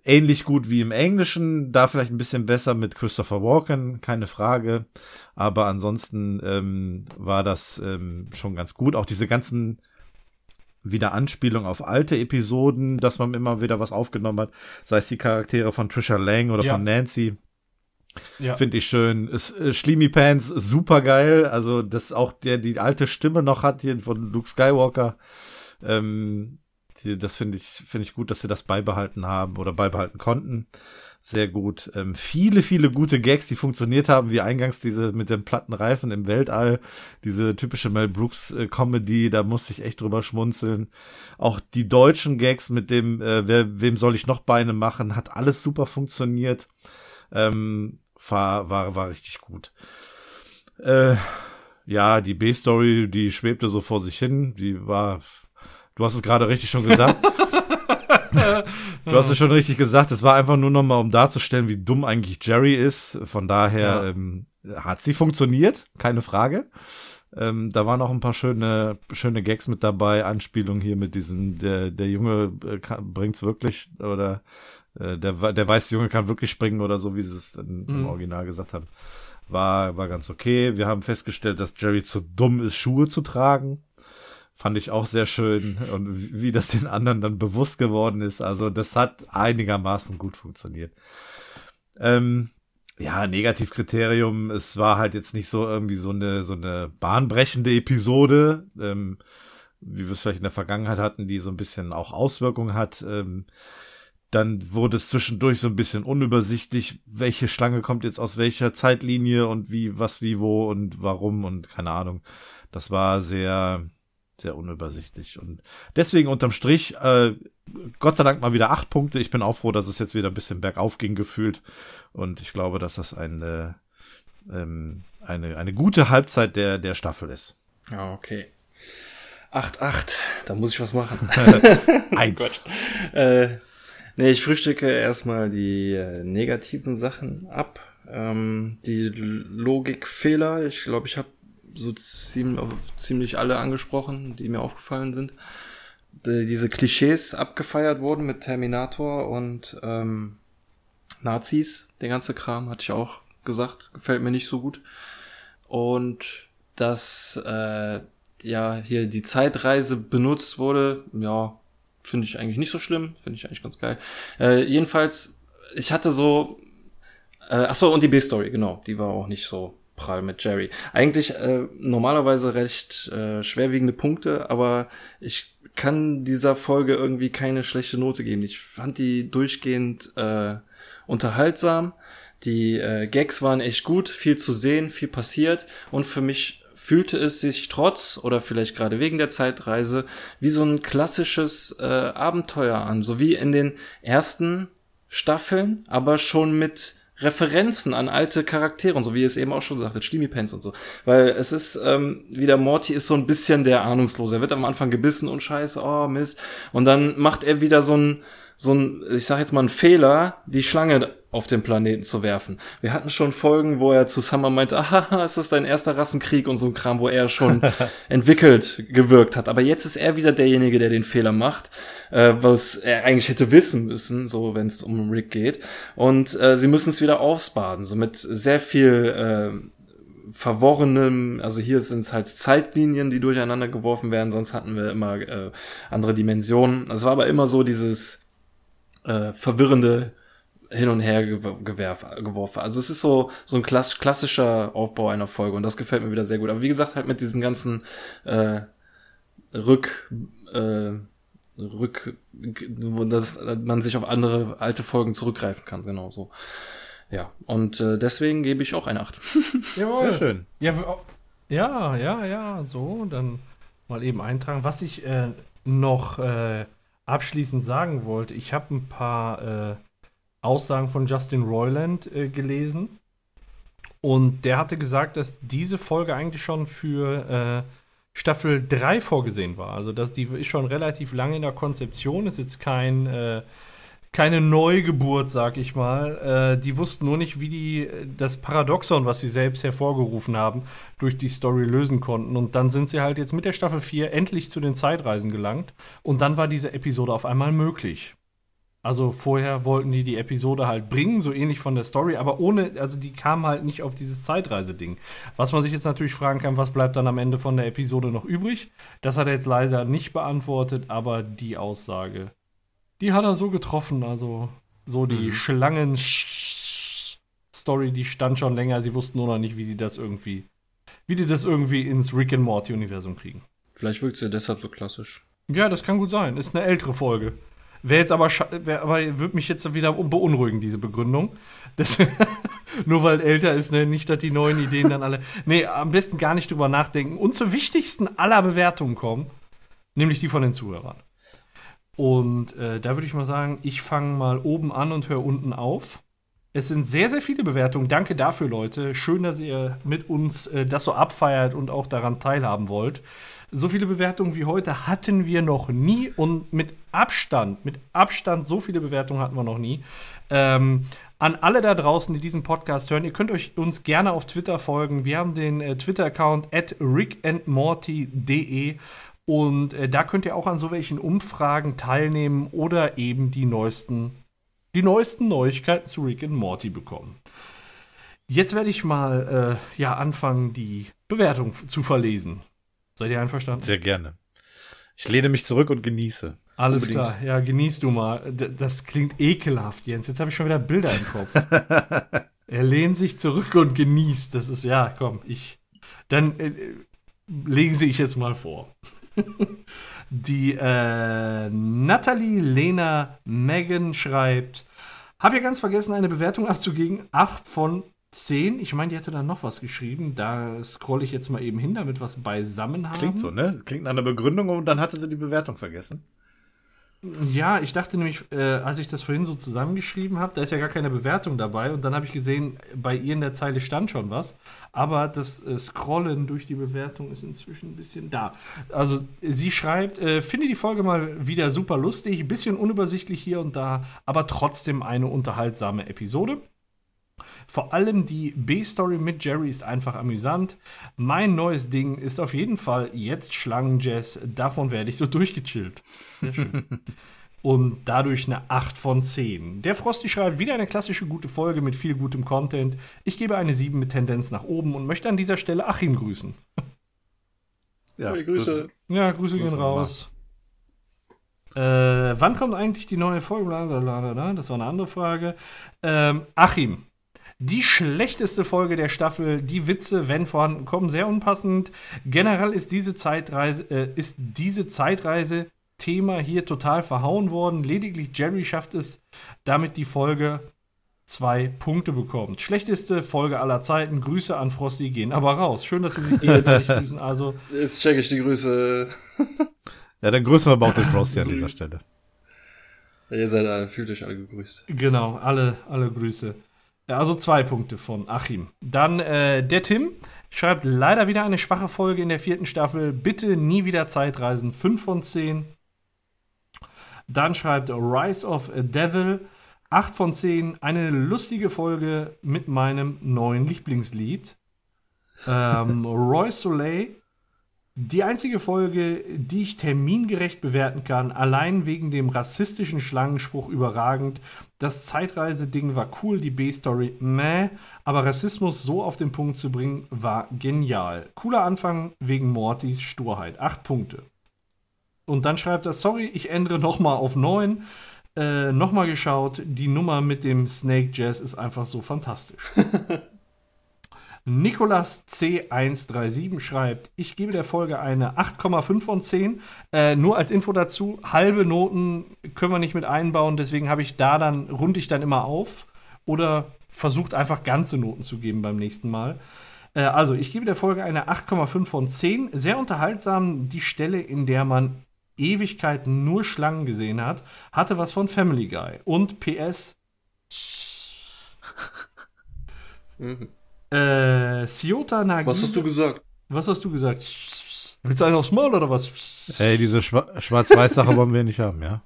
ähnlich gut wie im Englischen, da vielleicht ein bisschen besser mit Christopher Walken, keine Frage. Aber ansonsten ähm, war das ähm, schon ganz gut. Auch diese ganzen wieder Anspielung auf alte Episoden, dass man immer wieder was aufgenommen hat, sei es die Charaktere von Trisha Lang oder Ja. von Nancy, Ja. finde ich schön. Es, äh, Schleamy Pants, super geil, also dass auch der die alte Stimme noch hat hier von Luke Skywalker. Ähm, die, das finde ich finde ich gut, dass sie das beibehalten haben oder beibehalten konnten. Sehr gut. Ähm, viele, viele gute Gags, die funktioniert haben, wie eingangs diese mit dem platten Reifen im Weltall, diese typische Mel Brooks äh, Comedy, da musste ich echt drüber schmunzeln. Auch die deutschen Gags mit dem, äh, wer, wem soll ich noch Beine machen, hat alles super funktioniert. Ähm, war, war, war richtig gut. Äh, ja, die B-Story, die schwebte so vor sich hin, die war, du hast es gerade richtig schon gesagt. Du hast es schon richtig gesagt, es war einfach nur noch mal, um darzustellen, wie dumm eigentlich Jerry ist. Von daher Ja. ähm, hat sie funktioniert, keine Frage. Ähm, da waren auch ein paar schöne, schöne Gags mit dabei, Anspielungen hier mit diesem, der, der Junge äh, kann, bringt's wirklich, oder äh, der, der weiße Junge kann wirklich springen oder so, wie sie es dann im Mhm. Original gesagt haben. War, war ganz okay. Wir haben festgestellt, dass Jerry zu dumm ist, Schuhe zu tragen. Fand ich auch sehr schön. Und wie das den anderen dann bewusst geworden ist. Also, das hat einigermaßen gut funktioniert. Ähm, ja, Negativkriterium. Es war halt jetzt nicht so irgendwie so eine, so eine bahnbrechende Episode, ähm, wie wir es vielleicht in der Vergangenheit hatten, die so ein bisschen auch Auswirkungen hat. Ähm, dann wurde es zwischendurch so ein bisschen unübersichtlich, welche Schlange kommt jetzt aus welcher Zeitlinie und wie, was, wie, wo und warum und keine Ahnung. Das war sehr, sehr unübersichtlich. Und deswegen unterm Strich, äh, Gott sei Dank mal wieder acht Punkte. Ich bin auch froh, dass es jetzt wieder ein bisschen bergauf ging gefühlt. Und ich glaube, dass das eine, ähm, eine, eine gute Halbzeit der, der Staffel ist. Ja, okay. 8-8, da muss ich was machen. Eins. Äh, nee, ich frühstücke erstmal die äh, negativen Sachen ab. Ähm, die Logikfehler, ich glaube, ich habe so ziemlich, ziemlich alle angesprochen, die mir aufgefallen sind. Die, diese Klischees abgefeiert wurden mit Terminator und ähm, Nazis, der ganze Kram, hatte ich auch gesagt, gefällt mir nicht so gut. Und dass äh, ja hier die Zeitreise benutzt wurde, ja, finde ich eigentlich nicht so schlimm, finde ich eigentlich ganz geil. Äh, jedenfalls, ich hatte so, äh, ach so und die B-Story, genau, die war auch nicht so prall mit Jerry. Eigentlich äh, normalerweise recht äh, schwerwiegende Punkte, aber ich kann dieser Folge irgendwie keine schlechte Note geben. Ich fand die durchgehend äh, unterhaltsam. Die äh, Gags waren echt gut, viel zu sehen, viel passiert und für mich fühlte es sich trotz oder vielleicht gerade wegen der Zeitreise wie so ein klassisches äh, Abenteuer an, so wie in den ersten Staffeln, aber schon mit Referenzen an alte Charaktere und so wie ihr es eben auch schon sagtet, Steamy Pants und so. Weil es ist, ähm, wieder Morty ist so ein bisschen der Ahnungslose. Er wird am Anfang gebissen und scheiße, oh Mist. Und dann macht er wieder so ein, so ein, ich sag jetzt mal ein Fehler, die Schlange auf den Planeten zu werfen. Wir hatten schon Folgen, wo er zu Summer meinte, aha, ist das dein erster Rassenkrieg und so ein Kram, wo er schon entwickelt gewirkt hat. Aber jetzt ist er wieder derjenige, der den Fehler macht, äh, was er eigentlich hätte wissen müssen, so wenn es um Rick geht. Und äh, sie müssen es wieder ausbaden, so mit sehr viel äh, verworrenem, also hier sind es halt Zeitlinien, die durcheinander geworfen werden, sonst hatten wir immer äh, andere Dimensionen. Es war aber immer so dieses äh, verwirrende hin und her geworfen. Also es ist so so ein klassischer Aufbau einer Folge und das gefällt mir wieder sehr gut. Aber wie gesagt, halt mit diesen ganzen äh, Rück äh, Rück, wo das, man sich auf andere alte Folgen zurückgreifen kann, genau so. Ja, und äh, deswegen gebe ich auch eine 8. Jawohl. Sehr schön. Ja, ja, ja, ja, so, dann mal eben eintragen. Was ich äh, noch äh, abschließend sagen wollte, ich habe ein paar äh, Aussagen von Justin Roiland äh, gelesen. Und der hatte gesagt, dass diese Folge eigentlich schon für äh, Staffel 3 vorgesehen war. Also dass die ist schon relativ lange in der Konzeption, ist jetzt kein äh, keine Neugeburt, sag ich mal. Äh, die wussten nur nicht, wie die das Paradoxon, was sie selbst hervorgerufen haben, durch die Story lösen konnten. Und dann sind sie halt jetzt mit der Staffel 4 endlich zu den Zeitreisen gelangt. Und dann war diese Episode auf einmal möglich. Also vorher wollten die die Episode halt bringen, so ähnlich von der Story, aber ohne, also die kam halt nicht auf dieses Zeitreise-Ding. Was man sich jetzt natürlich fragen kann, was bleibt dann am Ende von der Episode noch übrig? Das hat er jetzt leider nicht beantwortet, aber die Aussage die hat er so getroffen. Also so die mhm. Schlangen-Story, die stand schon länger. Sie wussten nur noch nicht, wie sie das irgendwie, wie die das irgendwie ins Rick and Morty-Universum kriegen. Vielleicht wirkt sie deshalb so klassisch. Ja, das kann gut sein. Ist eine ältere Folge. Wäre jetzt aber, wär, aber würde mich jetzt wieder beunruhigen, diese Begründung. Das, nur weil älter ist, ne? nicht, dass die neuen Ideen dann alle. Nee, am besten gar nicht drüber nachdenken und zur wichtigsten aller Bewertungen kommen, nämlich die von den Zuhörern. Und äh, da würde ich mal sagen, ich fange mal oben an und höre unten auf. Es sind sehr, sehr viele Bewertungen. Danke dafür, Leute. Schön, dass ihr mit uns äh, das so abfeiert und auch daran teilhaben wollt. So viele Bewertungen wie heute hatten wir noch nie und mit Abstand, mit Abstand, so viele Bewertungen hatten wir noch nie. Ähm, an alle da draußen, die diesen Podcast hören, ihr könnt euch uns gerne auf Twitter folgen. Wir haben den äh, Twitter-Account at rickandmorty.de und äh, da könnt ihr auch an so welchen Umfragen teilnehmen oder eben die neuesten, die neuesten Neuigkeiten zu Rick and Morty bekommen. Jetzt werde ich mal äh, ja anfangen, die Bewertung zu verlesen. Seid ihr einverstanden? Sehr gerne. Ich lehne mich zurück und genieße. Alles Unbedingt. klar, ja, genieß du mal. D das klingt ekelhaft, Jens. Jetzt habe ich schon wieder Bilder im Kopf. er lehnt sich zurück und genießt. Das ist, ja, komm, ich. Dann äh, legen Sie ich jetzt mal vor. Die äh, Nathalie Lena Megan schreibt: Hab ja ganz vergessen, eine Bewertung abzugeben. 8 von 10. Ich meine, die hätte da noch was geschrieben. Da scrolle ich jetzt mal eben hin, damit wir es beisammen haben. Klingt so, ne? Klingt nach einer Begründung und dann hatte sie die Bewertung vergessen. Ja, ich dachte nämlich, äh, als ich das vorhin so zusammengeschrieben habe, da ist ja gar keine Bewertung dabei. Und dann habe ich gesehen, bei ihr in der Zeile stand schon was. Aber das äh, Scrollen durch die Bewertung ist inzwischen ein bisschen da. Also sie schreibt, äh, finde die Folge mal wieder super lustig, bisschen unübersichtlich hier und da, aber trotzdem eine unterhaltsame Episode. Vor allem die B-Story mit Jerry ist einfach amüsant. Mein neues Ding ist auf jeden Fall jetzt Schlangenjazz. Davon werde ich so durchgechillt. Sehr schön. Und dadurch eine 8 von 10. Der Frosty schreibt wieder eine klassische gute Folge mit viel gutem Content. Ich gebe eine 7 mit Tendenz nach oben und möchte an dieser Stelle Achim grüßen. Ja, hey, Grüße. Ja, Grüße gehen raus. Äh, wann kommt eigentlich die neue Folge? Das war eine andere Frage. Ähm, Achim, die schlechteste Folge der Staffel. Die Witze, wenn vorhanden, kommen sehr unpassend. Generell ist diese Zeitreise, äh, ist diese Zeitreise Thema hier total verhauen worden. Lediglich Jerry schafft es, damit die Folge zwei Punkte bekommt. Schlechteste Folge aller Zeiten. Grüße an Frosty gehen aber raus. Schön, dass Sie sich grüßen. Also jetzt checke ich die Grüße. ja, dann grüßen wir Bautel Frosty an dieser Stelle. ihr seid alle, fühlt euch alle gegrüßt. Genau, alle, alle Grüße. Also zwei Punkte von Achim. Dann äh, der Tim schreibt leider wieder eine schwache Folge in der vierten Staffel. Bitte nie wieder Zeitreisen. 5 von 10. Dann schreibt Rise of a Devil 8 von 10. Eine lustige Folge mit meinem neuen Lieblingslied. Ähm, Roy Soleil die einzige Folge, die ich termingerecht bewerten kann, allein wegen dem rassistischen Schlangenspruch überragend. Das Zeitreise-Ding war cool, die B-Story meh, aber Rassismus so auf den Punkt zu bringen, war genial. Cooler Anfang wegen Mortys Sturheit. Acht Punkte. Und dann schreibt er, sorry, ich ändere nochmal auf neun. Äh, nochmal geschaut, die Nummer mit dem Snake Jazz ist einfach so fantastisch. Nikolas C137 schreibt, ich gebe der Folge eine 8,5 von 10. Äh, nur als Info dazu, halbe Noten können wir nicht mit einbauen, deswegen habe ich da dann, runde ich dann immer auf oder versucht einfach ganze Noten zu geben beim nächsten Mal. Äh, also, ich gebe der Folge eine 8,5 von 10. Sehr unterhaltsam, die Stelle, in der man Ewigkeiten nur Schlangen gesehen hat, hatte was von Family Guy. Und PS. Mhm. Äh, Siota Nagisa. Was hast du gesagt? Was hast du gesagt? Willst du einen aufs Maul oder was? Ey, diese Schwa Schwarz-Weiß-Sache wollen wir nicht haben, ja?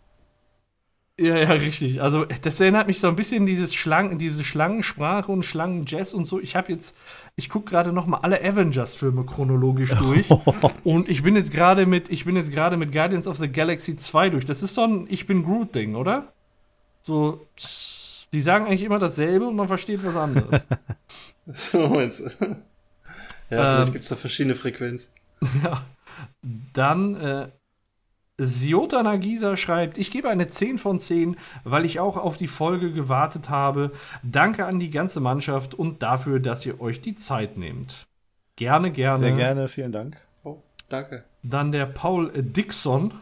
Ja, ja, richtig. Also, das erinnert mich so ein bisschen dieses Schlangen, diese Schlangensprache und Schlangenjazz und so. Ich habe jetzt, ich gucke gerade noch mal alle Avengers-Filme chronologisch durch und ich bin jetzt gerade mit, ich bin jetzt gerade mit Guardians of the Galaxy 2 durch. Das ist so ein Ich bin Groot-Ding, oder? So, die sagen eigentlich immer dasselbe und man versteht was anderes. So du? Ja, vielleicht gibt es da verschiedene Frequenzen. Ja. Dann äh, Siota Nagisa schreibt, ich gebe eine 10 von 10, weil ich auch auf die Folge gewartet habe. Danke an die ganze Mannschaft und dafür, dass ihr euch die Zeit nehmt. Gerne, gerne. Sehr gerne, vielen Dank. Oh, danke. Dann der Paul Dixon.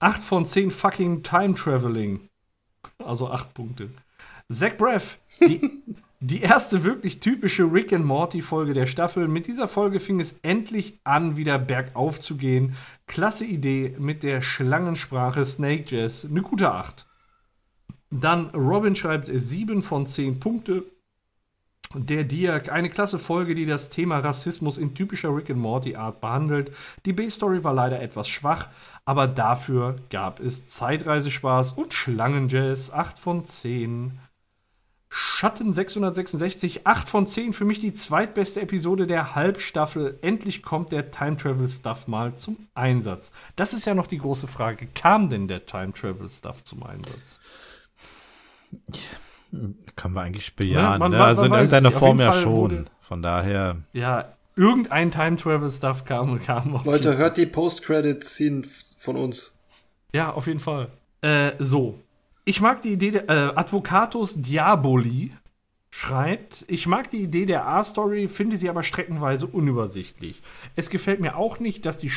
8 von 10 fucking Time Traveling. Also 8 Punkte. Zach Breath, die, die erste wirklich typische Rick and Morty Folge der Staffel. Mit dieser Folge fing es endlich an, wieder bergauf zu gehen. Klasse Idee mit der Schlangensprache Snake Jazz. Eine gute 8. Dann Robin schreibt 7 von 10 Punkte. Der Diak, eine klasse Folge, die das Thema Rassismus in typischer Rick and Morty Art behandelt. Die B-Story war leider etwas schwach, aber dafür gab es Zeitreisespaß und Schlangenjazz. 8 von 10. Schatten 666, 8 von 10. Für mich die zweitbeste Episode der Halbstaffel. Endlich kommt der Time Travel Stuff mal zum Einsatz. Das ist ja noch die große Frage. Kam denn der Time Travel Stuff zum Einsatz? Kann man eigentlich bejahen. Ja, man- ne? man- also in man irgendeiner Form ja Fall schon. wurde- Von daher. Ja, irgendein Time Travel Stuff kam. kam auf Leute, hört die Post-Credit-Scene von uns. Ja, auf jeden Fall. Äh, so. Ich mag die Idee der äh, Advocatus Diaboli schreibt, ich mag die Idee der A-Story, finde sie aber streckenweise unübersichtlich. Es gefällt mir auch nicht, dass die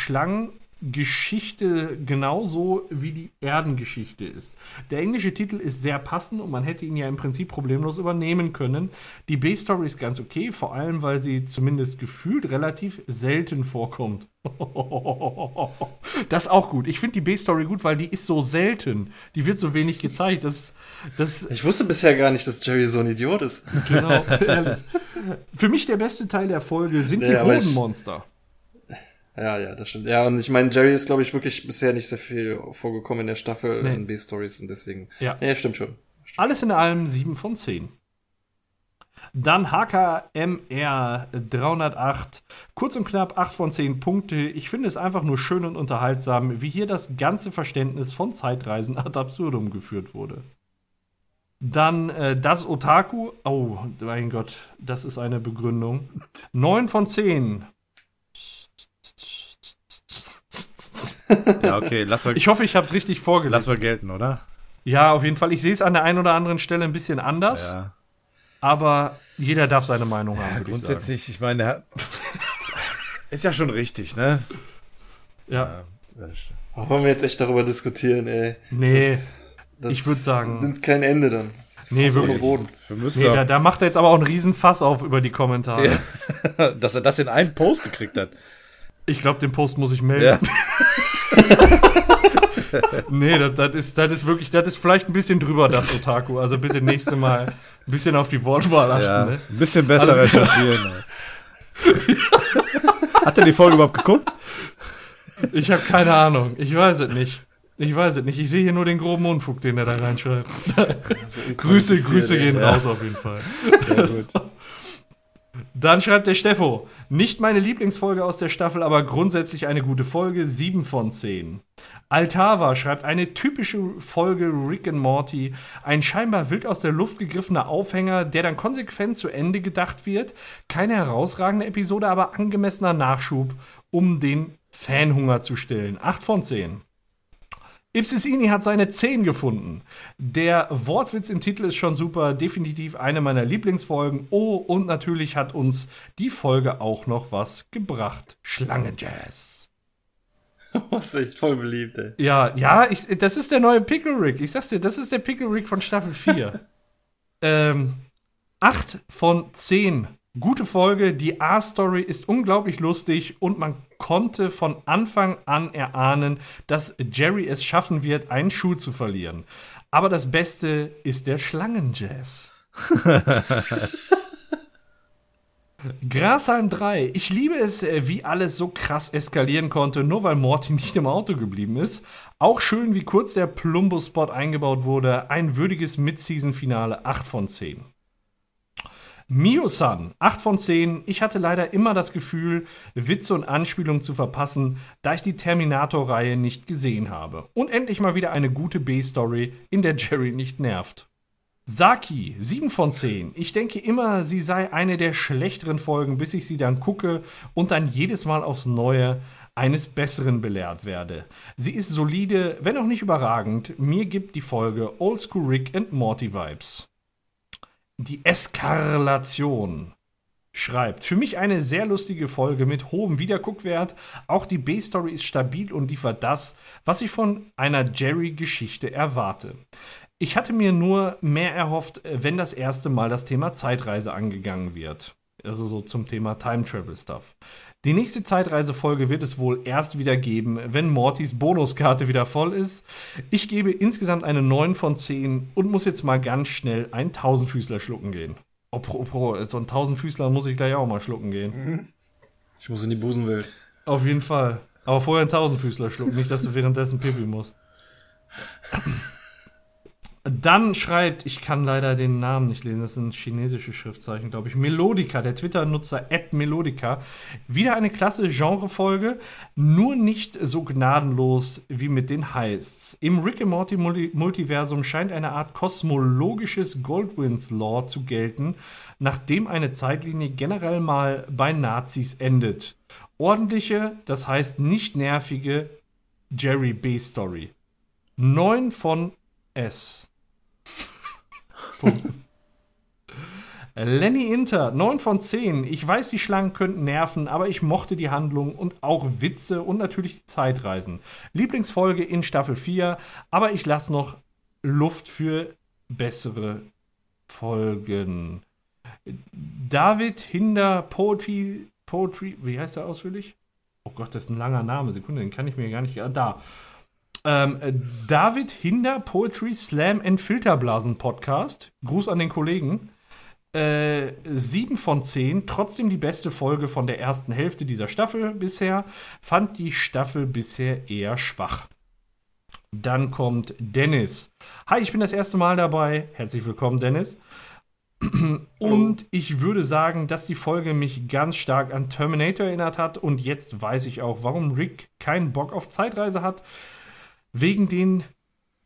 Schlangengeschichte genauso wie die Erdengeschichte ist. Der englische Titel ist sehr passend und man hätte ihn ja im Prinzip problemlos übernehmen können. Die B-Story ist ganz okay, vor allem weil sie zumindest gefühlt relativ selten vorkommt. Das ist auch gut. Ich finde die B-Story gut, weil die ist so selten. Die wird so wenig gezeigt. Das, das Ich wusste bisher gar nicht, dass Jerry so ein Idiot ist. genau. ehrlich. Für mich der beste Teil der Folge sind Nee, die Hodenmonster. Ja, ja, das stimmt. Ja, und ich meine, Jerry ist, glaube ich, wirklich bisher nicht sehr viel vorgekommen in der Staffel Nee. in B-Stories und deswegen. Ja. ja, stimmt schon. Alles in allem 7 von 10. Dann HKMR 308. Kurz und knapp 8 von 10 Punkte. Ich finde es einfach nur schön und unterhaltsam, wie hier das ganze Verständnis von Zeitreisen ad absurdum geführt wurde. Dann äh, das Otaku. Oh, mein Gott, das ist eine Begründung. 9 von 10. Ja, okay, lass mal, Ich hoffe, ich habe es richtig vorgelesen. lass mal gelten, oder? Ja, auf jeden Fall. Ich sehe es an der einen oder anderen Stelle ein bisschen anders, Ja. aber jeder darf seine Meinung haben. würde ich sagen. Grundsätzlich, ich meine, er- ist ja schon richtig, ne? Ja. Aber wollen wir jetzt echt darüber diskutieren, ey? Nee, Das, das Ich würd sagen- Nimmt kein Ende dann. nee, wirklich. Boden. Wir müssen Nee, da, da macht er jetzt aber auch einen riesen Fass auf über die Kommentare. Ja. dass er das in einen Post gekriegt hat. Ich glaube, den Post muss ich melden. nee, das, das, ist, das ist wirklich, das ist vielleicht ein bisschen drüber, das Otaku. Also bitte nächste Mal ein bisschen auf die Wortwahl achten. Ja, Ne? ein bisschen besser Also- recherchieren. Hat er die Folge überhaupt geguckt? Ich habe keine Ahnung. Ich weiß es nicht. Ich weiß es nicht. Ich sehe hier nur den groben Unfug, den er da reinschreibt. Grüße, Grüße gehen raus auf jeden Fall. Sehr gut. Dann schreibt der Steffo, nicht meine Lieblingsfolge aus der Staffel, aber grundsätzlich eine gute Folge, 7 von 10. Altava schreibt eine typische Folge Rick and Morty, ein scheinbar wild aus der Luft gegriffener Aufhänger, der dann konsequent zu Ende gedacht wird, keine herausragende Episode, aber angemessener Nachschub, um den Fanhunger zu stillen. 8 von 10. Ipsisini hat seine 10 gefunden. Der Wortwitz im Titel ist schon super, definitiv eine meiner Lieblingsfolgen. Oh, und natürlich hat uns die Folge auch noch was gebracht. Schlangenjazz. Was echt voll beliebt, ey. Ja, ja, ich, das ist der neue Pickle Rick. Ich sag's dir, das ist der Pickle Rick von Staffel 4. ähm, 8 von 10. Gute Folge. Die A-Story ist unglaublich lustig und man konnte von Anfang an erahnen, dass Jerry es schaffen wird, einen Schuh zu verlieren. Aber das Beste ist der Schlangenjazz. Grashalm 3. Ich liebe es, äh, wie alles so krass eskalieren konnte, nur weil Morty nicht im Auto geblieben ist. Auch schön, wie kurz der Plumbo-Spot eingebaut wurde. Ein würdiges Mid-Season-Finale. 8 von 10. Mio-san, 8 von 10. Ich hatte leider immer das Gefühl, Witze und Anspielungen zu verpassen, da ich die Terminator-Reihe nicht gesehen habe. Und endlich mal wieder eine gute B-Story, in der Jerry nicht nervt. Saki, 7 von 10. Ich denke immer, sie sei eine der schlechteren Folgen, bis ich sie dann gucke und dann jedes Mal aufs Neue eines Besseren belehrt werde. Sie ist solide, wenn auch nicht überragend. Mir gibt die Folge Oldschool Rick and Morty Vibes. Die Eskarlation schreibt, für mich eine sehr lustige Folge mit hohem Wiederguckwert. Auch die B-Story ist stabil und liefert das, was ich von einer Jerry-Geschichte erwarte. Ich hatte mir nur mehr erhofft, wenn das erste Mal das Thema Zeitreise angegangen wird. Also so zum Thema Time Travel Stuff. Die nächste Zeitreisefolge wird es wohl erst wieder geben, wenn Mortys Bonuskarte wieder voll ist. Ich gebe insgesamt eine 9 von 10 und muss jetzt mal ganz schnell einen Tausendfüßler schlucken gehen. Apropos, so ein Tausendfüßler muss ich gleich auch mal schlucken gehen. Ich muss in die Busenwelt. Auf jeden Fall. Aber vorher einen Tausendfüßler schlucken, nicht, dass du währenddessen pipi musst. Dann schreibt, ich kann leider den Namen nicht lesen, das sind chinesische Schriftzeichen, glaube ich. Melodica, der Twitter-Nutzer Melodica. Wieder eine klasse Genrefolge, nur nicht so gnadenlos wie mit den Heists. Im Rick and Morty Multi- Multiversum scheint eine Art kosmologisches Goldwins-Law zu gelten, nachdem eine Zeitlinie generell mal bei Nazis endet. Ordentliche, das heißt nicht nervige Jerry B-Story. 9 von S. Punkt. Lenny Inter, 9 von 10. Ich weiß, die Schlangen könnten nerven, aber ich mochte die Handlung und auch Witze und natürlich die Zeitreisen. Lieblingsfolge in Staffel 4, aber ich lasse noch Luft für bessere Folgen. David Hinder Poetry, Poetry, wie heißt er ausführlich? Oh Gott, das ist ein langer Name. Sekunde, den kann ich mir gar nicht. Ah, da. Ähm, äh, David Hinder Poetry Slam and Filterblasen Podcast. Gruß an den Kollegen. Äh, 7 von 10. Trotzdem die beste Folge von der ersten Hälfte dieser Staffel bisher. Fand die Staffel bisher eher schwach. Dann kommt Dennis. Hi, ich bin das erste Mal dabei. Herzlich willkommen, Dennis. Und ich würde sagen, dass die Folge mich ganz stark an Terminator erinnert hat. Und jetzt weiß ich auch, warum Rick keinen Bock auf Zeitreise hat. Wegen den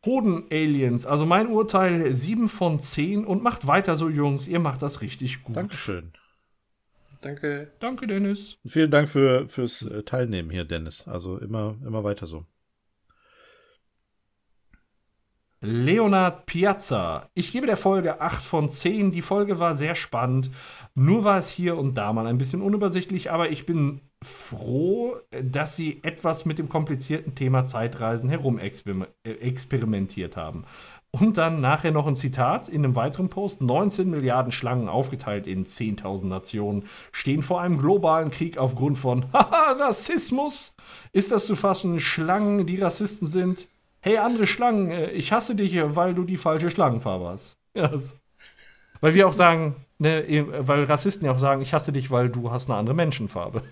Hoden-Aliens. Also mein Urteil 7 von 10 und macht weiter so, Jungs. Ihr macht das richtig gut. Dankeschön. Danke. Danke, Dennis. Und vielen Dank für, fürs äh, Teilnehmen hier, Dennis. Also immer, immer weiter so. Leonard Piazza. Ich gebe der Folge 8 von 10. Die Folge war sehr spannend. Nur war es hier und da mal ein bisschen unübersichtlich, aber ich bin froh, dass sie etwas mit dem komplizierten Thema Zeitreisen herumexperimentiert haben. Und dann nachher noch ein Zitat in einem weiteren Post. 19 Milliarden Schlangen aufgeteilt in 10.000 Nationen stehen vor einem globalen Krieg aufgrund von Rassismus. Ist das zu fassen? Schlangen, die Rassisten sind? Hey, andere Schlangen, äh, ich hasse dich, weil du die falsche Schlangenfarbe hast. Das, weil wir auch sagen, ne, weil Rassisten ja auch sagen, ich hasse dich, weil du hast eine andere Menschenfarbe.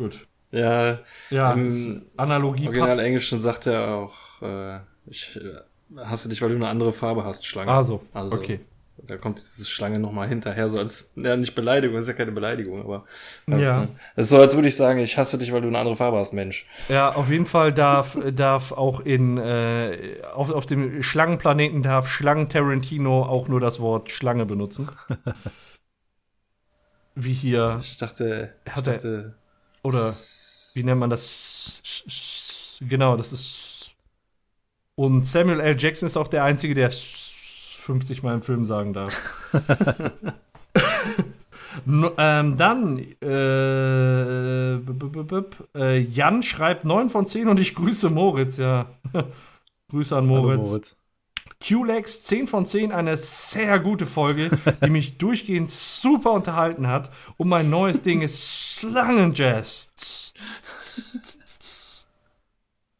Gut. Ja, Ja, Im das- Analogie Original passt. Englischen sagt er auch äh, ich äh, hasse dich, weil du eine andere Farbe hast, Schlange. Ah, so. Also, okay. Da kommt diese Schlange nochmal hinterher, so als, ja, nicht Beleidigung, ist ja keine Beleidigung, aber. Ja. Äh, das ist so, als würde ich sagen, ich hasse dich, weil du eine andere Farbe hast, Mensch. Ja, auf jeden Fall darf, darf auch in, äh, auf, auf dem Schlangenplaneten darf Schlangen Tarantino auch nur das Wort Schlange benutzen. Wie hier, Ich dachte, ich er- dachte, oder wie nennt man das? Genau, das ist. Und Samuel L. Jackson ist auch der Einzige, der 50 Mal im Film sagen darf. No, ähm, dann, äh, b- b- b- b- äh, Jan schreibt 9 von 10 und ich grüße Moritz, ja. Grüße an Moritz. Moritz. QLEX 10 von 10, eine sehr gute Folge, die mich durchgehend super unterhalten hat. Und mein neues Ding ist Schlangenjazz.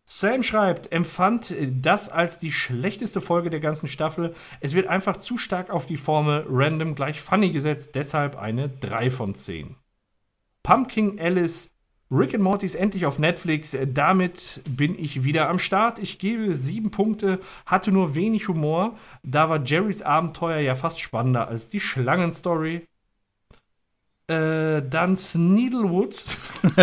Sam schreibt, empfand das als die schlechteste Folge der ganzen Staffel. Es wird einfach zu stark auf die Formel random gleich funny gesetzt, deshalb eine 3 von 10. Pumpkin Alice, Rick and Morty ist endlich auf Netflix. Damit bin ich wieder am Start. Ich gebe sieben Punkte, hatte nur wenig Humor. Da war Jerrys Abenteuer ja fast spannender als die Schlangenstory. Äh, dann Sneedlewoods.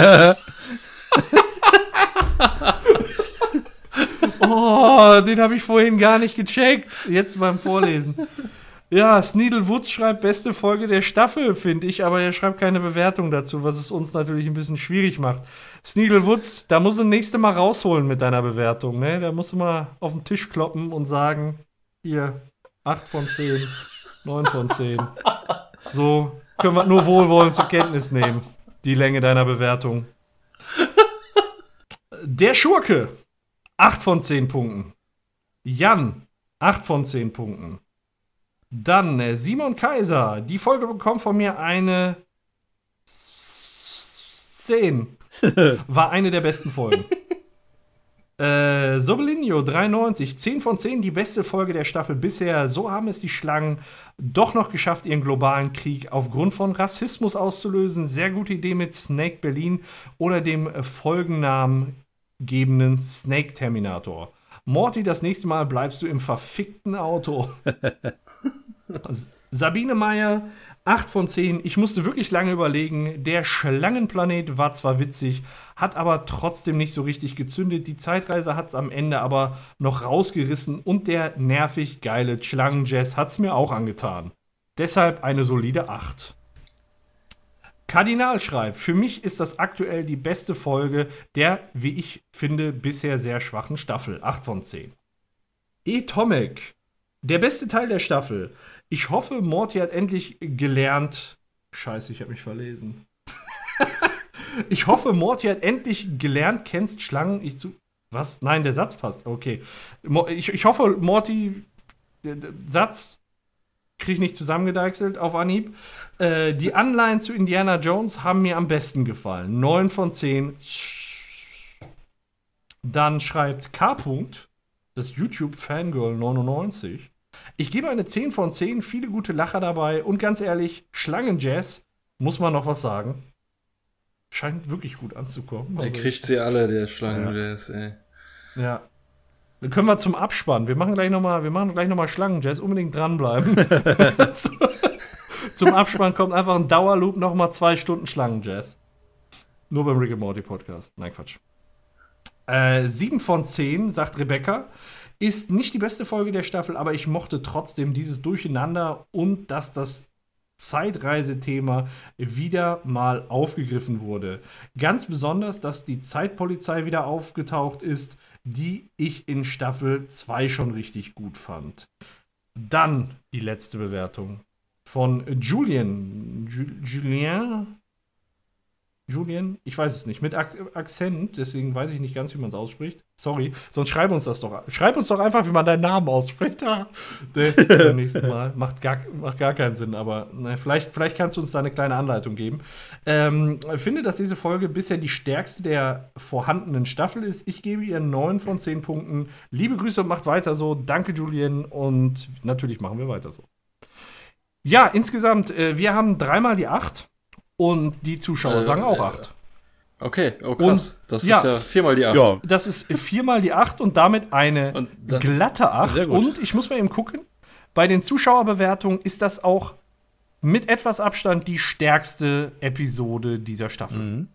oh, den habe ich vorhin gar nicht gecheckt. Jetzt beim Vorlesen. Ja, Sneedlewoods schreibt beste Folge der Staffel, finde ich, aber er schreibt keine Bewertung dazu, was es uns natürlich ein bisschen schwierig macht. Sneedlewoods, da musst du nächste Mal rausholen mit deiner Bewertung, ne? Da musst du mal auf den Tisch kloppen und sagen, hier, 8 von 10, 9 von 10. So können wir nur wohlwollend zur Kenntnis nehmen, die Länge deiner Bewertung. Der Schurke, 8 von 10 Punkten. Jan, 8 von 10 Punkten. Dann äh, Simon Kaiser. Die Folge bekommt von mir eine 10. War eine der besten Folgen. äh, Sobelinho 93. 10 von 10. Die beste Folge der Staffel bisher. So haben es die Schlangen doch noch geschafft, ihren globalen Krieg aufgrund von Rassismus auszulösen. Sehr gute Idee mit Snake Berlin oder dem äh, folgennamengebenden Snake Terminator. Morty, das nächste Mal bleibst du im verfickten Auto. Sabine Meyer, 8 von 10. Ich musste wirklich lange überlegen. Der Schlangenplanet war zwar witzig, hat aber trotzdem nicht so richtig gezündet. Die Zeitreise hat es am Ende aber noch rausgerissen und der nervig geile Schlangenjazz hat es mir auch angetan. Deshalb eine solide 8. Kardinal schreibt, für mich ist das aktuell die beste Folge der, wie ich finde, bisher sehr schwachen Staffel. 8 von 10. E. Tomek, der beste Teil der Staffel. Ich hoffe, Morty hat endlich gelernt. Scheiße, ich habe mich verlesen. ich hoffe, Morty hat endlich gelernt, kennst Schlangen. Ich zu. Was? Nein, der Satz passt. Okay. Ich, ich hoffe, Morty. Der Satz kriege ich nicht zusammengedeichselt auf Anhieb. Äh, die Anleihen zu Indiana Jones haben mir am besten gefallen. 9 von 10. Dann schreibt K. das YouTube Fangirl 99. Ich gebe eine 10 von 10, viele gute Lacher dabei und ganz ehrlich, Schlangenjazz, muss man noch was sagen. Scheint wirklich gut anzukommen. Er Also, kriegt sie alle, der Schlangen, der ist, ey. ja. Dann können wir zum Abspann. Wir machen gleich nochmal, wir machen gleich nochmal Schlangenjazz. Unbedingt dranbleiben. zum Abspann kommt einfach ein Dauerloop, nochmal zwei Stunden Schlangenjazz. Nur beim Rick and Morty Podcast. Nein, Quatsch. Äh, 7 von 10, sagt Rebecca. Ist nicht die beste Folge der Staffel, aber ich mochte trotzdem dieses Durcheinander und dass das Zeitreisethema wieder mal aufgegriffen wurde. Ganz besonders, dass die Zeitpolizei wieder aufgetaucht ist, die ich in Staffel 2 schon richtig gut fand. Dann die letzte Bewertung von Julian. Ju Julien? Julian? Ich weiß es nicht. Mit Ak Akzent, deswegen weiß ich nicht ganz, wie man es ausspricht. Sorry. Sonst schreib uns das doch. Schreib uns doch einfach, wie man deinen Namen ausspricht. Ah, nee, beim nächsten Mal. Macht gar, macht gar keinen Sinn, aber ne, vielleicht, vielleicht kannst du uns da eine kleine Anleitung geben. Ähm, finde, dass diese Folge bisher die stärkste der vorhandenen Staffel ist. Ich gebe ihr 9 von 10 Punkten. Liebe Grüße und macht weiter so. Danke, Julian. Und natürlich machen wir weiter so. Ja, insgesamt, äh, wir haben dreimal die 8 und die Zuschauer Äh, sagen auch äh, 8. Okay, oh krass. das ja. ist ja viermal die acht. Ja, Das ist viermal die 8 und damit eine Und dann- glatte 8. Sehr gut. Und ich muss mal eben gucken, bei den Zuschauerbewertungen ist das auch mit etwas Abstand die stärkste Episode dieser Staffel.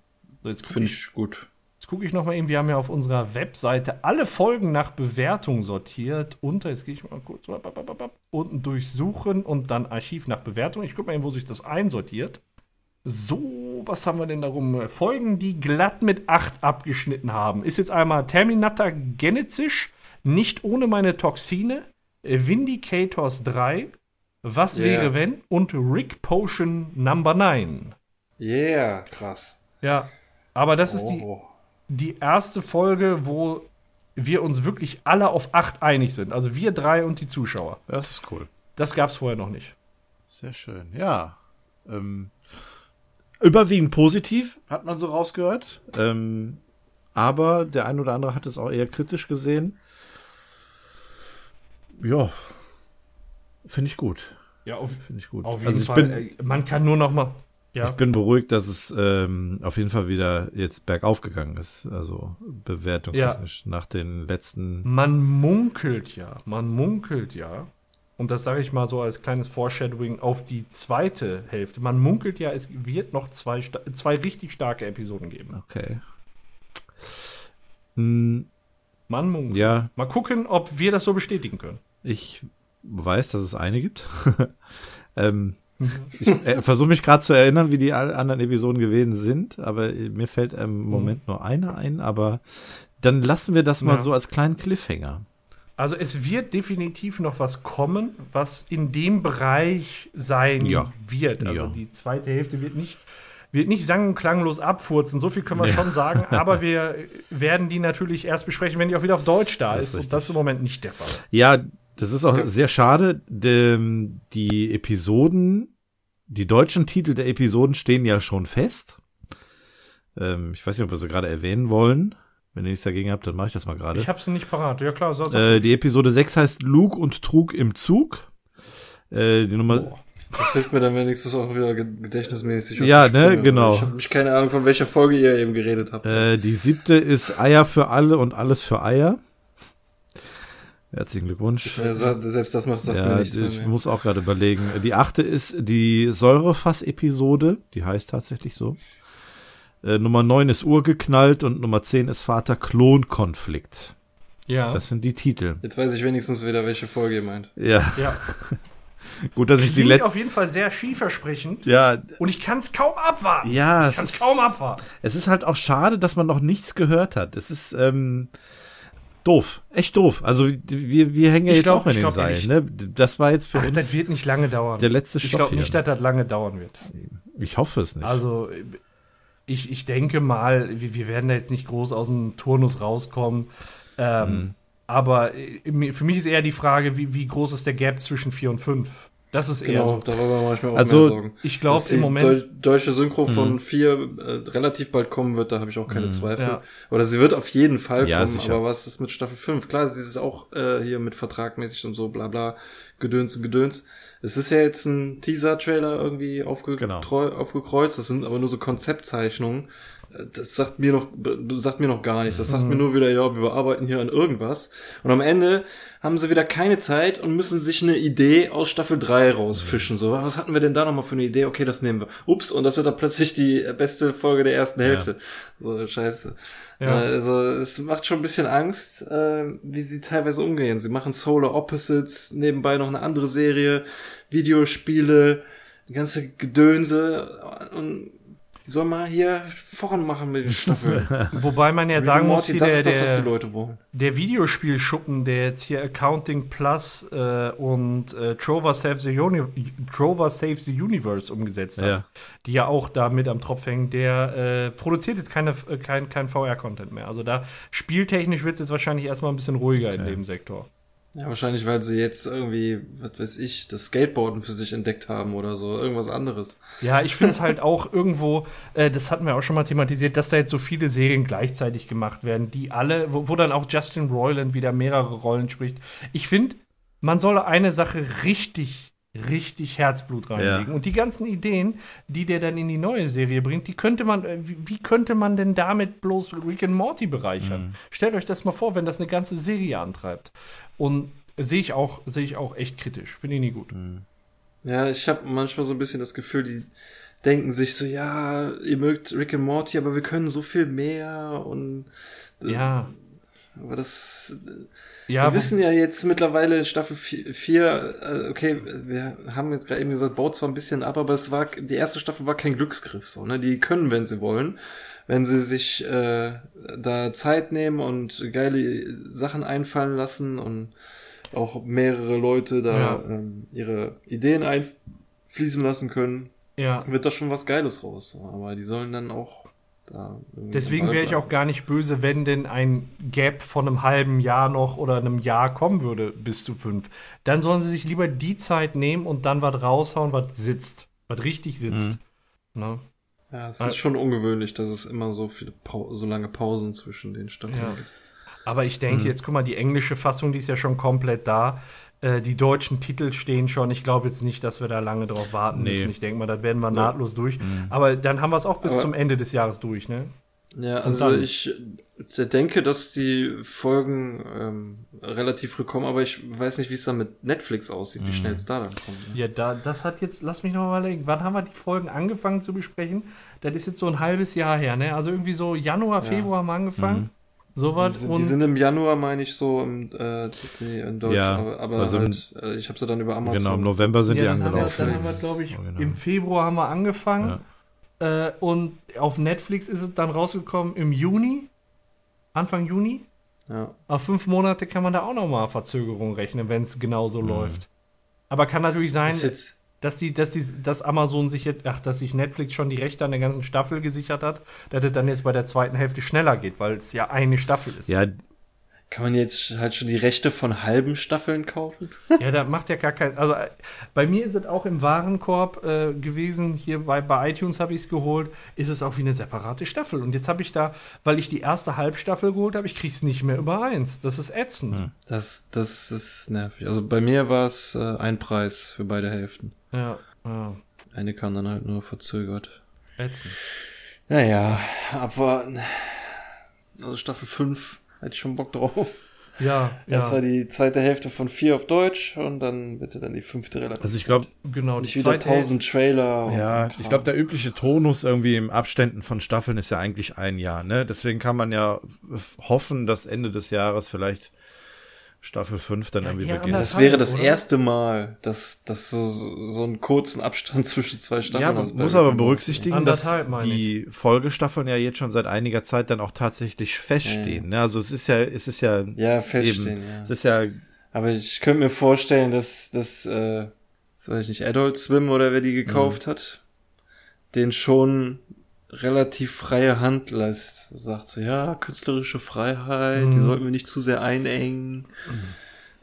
So, jetzt gucke Finde ich, ich gut. jetzt guck ich noch mal eben, wir haben ja auf unserer Webseite alle Folgen nach Bewertung sortiert. Unter, jetzt gehe ich mal kurz unten durchsuchen und dann Archiv nach Bewertung. Ich gucke mal eben, wo sich das einsortiert. So, was haben wir denn darum? Folgen, die glatt mit 8 abgeschnitten haben. Ist jetzt einmal Terminator Genesis, nicht ohne meine Toxine, Vindicators 3, Was Yeah. wäre wenn und Rick Potion Number 9. Yeah, krass. Ja, aber das ist die, Oh. die erste Folge, wo wir uns wirklich alle auf 8 einig sind. Also wir drei und die Zuschauer. das ist cool. Das gab es vorher noch nicht. Sehr schön. Ja. Ähm, überwiegend positiv, hat man so rausgehört. Ähm, aber der ein oder andere hat es auch eher kritisch gesehen. Ja. Finde ich gut. Ja, auf, Finde ich gut. auf jeden also ich Fall. bin, äh, man kann nur noch mal. Ja. ich bin beruhigt, dass es ähm, auf jeden Fall wieder jetzt bergauf gegangen ist. Also bewertungstechnisch nach den letzten. Man munkelt ja, man munkelt ja, und das sage ich mal so als kleines Foreshadowing auf die zweite Hälfte. Man munkelt ja, es wird noch zwei, zwei richtig starke Episoden geben. Okay. Hm, Man munkelt. ja, Mal gucken, ob wir das so bestätigen können. Ich weiß, dass es eine gibt. ähm, ich äh, versuche mich gerade zu erinnern, wie die anderen Episoden gewesen sind, aber äh, mir fällt im Moment nur eine ein, aber dann lassen wir das mal Ja. so als kleinen Cliffhanger. Also es wird definitiv noch was kommen, was in dem Bereich sein Ja. wird. Also Ja. die zweite Hälfte wird nicht, wird nicht sang- und klanglos abfurzen. So viel können wir Ja. schon sagen. Aber wir werden die natürlich erst besprechen, wenn die auch wieder auf Deutsch da Das ist ist. Und das ist im Moment nicht der Fall. Ja, das ist auch sehr schade. Die Episoden, die deutschen Titel der Episoden stehen ja schon fest. Ähm, ich weiß nicht, ob wir sie gerade erwähnen wollen. Wenn ihr nichts dagegen habt, dann mache ich das mal gerade. Ich habe sie nicht parat. Ja klar, so, so. Äh, die Episode 6 heißt Luke und Trug im Zug. Äh, die Nummer, Das hilft mir dann wenigstens auch wieder ge- gedächtnismäßig. Ja, die ne, genau. Ich habe mich keine Ahnung, von welcher Folge ihr eben geredet habt. Äh, die siebte ist Eier für alle und alles für Eier. Herzlichen Glückwunsch. Sa- selbst das macht sagt mir Ja, nichts mehr. ich nee. muss auch gerade überlegen. Die achte ist die Säurefass-Episode. Die heißt tatsächlich so. Äh, Nummer neun ist Urgeknallt und Nummer zehn ist Vater-Klon-Konflikt. ja. Das sind die Titel. Jetzt weiß ich wenigstens wieder, welche Folge ihr meint. Ja, ja. gut, dass ich die Klingt auf letzte. jeden Fall sehr vielversprechend. Ja, Und ich kann es kaum abwarten. ja, ich es kann es ist, kaum abwarten. es ist halt auch schade, dass man noch nichts gehört hat. Es ist ähm, doof, echt doof. Also wir, wir hängen ja Ich jetzt glaub- auch in ich den echt. Ne? Das war jetzt für Ach, das uns wird nicht lange dauern. der letzte ich Stoff glaube hier. nicht, dass das lange dauern wird. Ich hoffe es nicht. Also, ich, ich denke mal, wir, wir werden da jetzt nicht groß aus dem Turnus rauskommen. Ähm, Mhm. Aber äh, für mich ist eher die Frage, wie, wie groß ist der Gap zwischen 4 und 5? Das ist eher Genau, so. darüber mache ich mir auch Also, mehr Sorgen. Ich glaube Dass im die Moment. Deu deutsche Synchro von vier äh, relativ bald kommen wird, da habe ich auch keine Zweifel. Ja. Oder sie wird auf jeden Fall Ja, kommen, sicher. aber was ist mit Staffel 5? Klar, sie ist auch äh, hier mit vertragmäßig und so, bla bla, Gedöns und Gedöns. Es ist ja jetzt ein Teaser-Trailer irgendwie aufge Genau. aufgekreuzt, das sind aber nur so Konzeptzeichnungen. Äh, Das sagt mir noch, sagt mir noch gar nichts. Das sagt mir nur wieder, ja, wir arbeiten hier an irgendwas. Und am Ende haben sie wieder keine Zeit und müssen sich eine Idee aus Staffel 3 rausfischen. So, was hatten wir denn da nochmal für eine Idee? Okay, das nehmen wir. Ups, und das wird dann plötzlich die beste Folge der ersten Hälfte. So, scheiße. Ja. Also, es macht schon ein bisschen Angst, äh, wie sie teilweise umgehen. Sie machen Solar Opposites, nebenbei noch eine andere Serie, Videospiele, ganze Gedönse und die sollen mal hier voran machen mit den Staffeln. Wobei man ja Rick sagen muss, das der, ist das, was die der, Leute wollen. der Videospielschuppen, der jetzt hier Accounting Plus äh, und äh, Trover, Save the Uni Trover Save the Universe umgesetzt hat, Ja. die ja auch da mit am Tropf hängen, der äh, produziert jetzt keine, äh, kein, kein VR-Content mehr. Also da spieltechnisch wird es jetzt wahrscheinlich erstmal ein bisschen ruhiger in dem Sektor. Ja, wahrscheinlich, weil sie jetzt irgendwie, was weiß ich, das Skateboarden für sich entdeckt haben oder so, irgendwas anderes. Ja, ich finde es halt auch irgendwo, äh, das hatten wir auch schon mal thematisiert, dass da jetzt so viele Serien gleichzeitig gemacht werden, die alle, wo, wo dann auch Justin Roiland wieder mehrere Rollen spricht. Ich finde, man soll eine Sache richtig richtig Herzblut reinlegen. Ja. Und die ganzen Ideen, die der dann in die neue Serie bringt, die könnte man, äh, wie, wie könnte man denn damit bloß Rick and Morty bereichern? Mhm. Stellt euch das mal vor, wenn das eine ganze Serie antreibt. Und sehe ich auch, sehe ich auch echt kritisch. Finde ich nie gut. Mhm. Ja, ich habe manchmal so ein bisschen das Gefühl, die denken sich so, ja, ihr mögt Rick and Morty, aber wir können so viel mehr und äh, ja. Aber das ja, wir wissen ja jetzt mittlerweile Staffel 4, äh, okay, wir haben jetzt gerade eben gesagt, baut zwar ein bisschen ab, aber es war, die erste Staffel war kein Glücksgriff, so, ne? Die können, wenn sie wollen, wenn sie sich äh, da Zeit nehmen und geile Sachen einfallen lassen und auch mehrere Leute da ja. ähm, ihre Ideen einfließen lassen können, ja. wird da schon was Geiles raus. Aber die sollen dann auch Deswegen wäre ich auch gar nicht böse, wenn denn ein Gap von einem halben Jahr noch oder einem Jahr kommen würde bis zu fünf. Dann sollen sie sich lieber die Zeit nehmen und dann was raushauen, was sitzt, was richtig sitzt. Mhm. Ne? Ja, es ist schon ungewöhnlich, dass es immer so viele pa so lange Pausen zwischen den Staffeln ja. gibt. Aber ich denke, mhm. jetzt guck mal, die englische Fassung, die ist ja schon komplett da. Äh, die deutschen Titel stehen schon. Ich glaube jetzt nicht, dass wir da lange drauf warten nee. müssen. Ich denke mal, das werden wir ja. nahtlos durch. Mhm. Aber dann haben wir es auch bis Aber zum Ende des Jahres durch, ne? Ja, also ich denke, dass die Folgen ähm, relativ früh kommen, aber ich weiß nicht, wie es dann mit Netflix aussieht, wie mhm. schnell es da dann kommt. Ne? Ja, da, das hat jetzt, lass mich noch mal überlegen, wann haben wir die Folgen angefangen zu besprechen? Das ist jetzt so ein halbes Jahr her, ne? Also irgendwie so Januar, Februar ja. haben wir angefangen. Mhm. Sowas die, die sind im Januar, meine ich, so im, äh, in Deutsch, ja, aber, aber also halt, äh, ich habe sie dann über Amazon. Genau, im November sind ja, die angelaufen. Dann haben wir, glaube ich, oh, genau. im Februar haben wir angefangen ja. äh, und auf Netflix ist es dann rausgekommen im Juni, Anfang Juni. Ja. Auf fünf Monate kann man da auch nochmal Verzögerung rechnen, wenn es genauso mhm. läuft. Aber kann natürlich sein, ist jetzt dass die, dass die, dass Amazon sich jetzt, ach, dass sich Netflix schon die Rechte an der ganzen Staffel gesichert hat, dass es dann jetzt bei der zweiten Hälfte schneller geht, weil es ja eine Staffel ist. Ja. Kann man jetzt halt schon die Rechte von halben Staffeln kaufen? Ja, da macht ja gar kein. Also bei mir ist es auch im Warenkorb äh, gewesen. Hier bei, bei iTunes habe ich es geholt. Ist es auch wie eine separate Staffel. Und jetzt habe ich da, weil ich die erste Halbstaffel geholt habe, ich kriege es nicht mehr über eins. Das ist ätzend. Hm. Das, das ist nervig. Also bei mir war es äh, ein Preis für beide Hälften. Ja, ja. Eine kam dann halt nur verzögert. Ätzend. Naja, abwarten. Also Staffel 5 hätte ich schon Bock drauf. Ja, Das ja. war die zweite Hälfte von vier auf Deutsch und dann bitte dann die fünfte relativ. Also ich glaube, genau, die wieder tausend Trailer. Ja, so ich glaube, der übliche Tonus irgendwie im Abständen von Staffeln ist ja eigentlich ein Jahr, ne? Deswegen kann man ja hoffen, dass Ende des Jahres vielleicht Staffel 5 dann irgendwie ja, beginnt. Das wäre das oder? erste Mal, dass, dass so, so einen kurzen Abstand zwischen zwei Staffeln Ja, man muss aber berücksichtigen, dass die Folgestaffeln ja jetzt schon seit einiger Zeit dann auch tatsächlich feststehen. Ja. Ne? Also es ist ja, es ist ja. Ja, feststehen, eben, ja. Es ist ja. Aber ich könnte mir vorstellen, dass, dass, äh, das weiß ich nicht, Adult Swim oder wer die gekauft mhm. hat, den schon relativ freie Hand lässt. Sagt so, ja, künstlerische Freiheit, mhm. die sollten wir nicht zu sehr einengen. Mhm.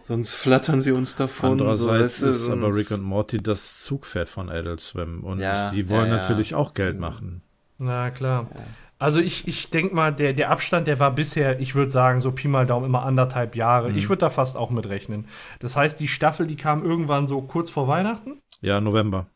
Sonst flattern sie uns davon. Andererseits so, ist aber Rick und Morty das Zugpferd von Adult Swim. Und ja, die wollen ja, ja. natürlich auch Geld machen. Na klar. Also ich, ich denke mal, der, der Abstand, der war bisher, ich würde sagen, so Pi mal Daumen immer anderthalb Jahre. Mhm. Ich würde da fast auch mit rechnen. Das heißt, die Staffel, die kam irgendwann so kurz vor Weihnachten. Ja, November.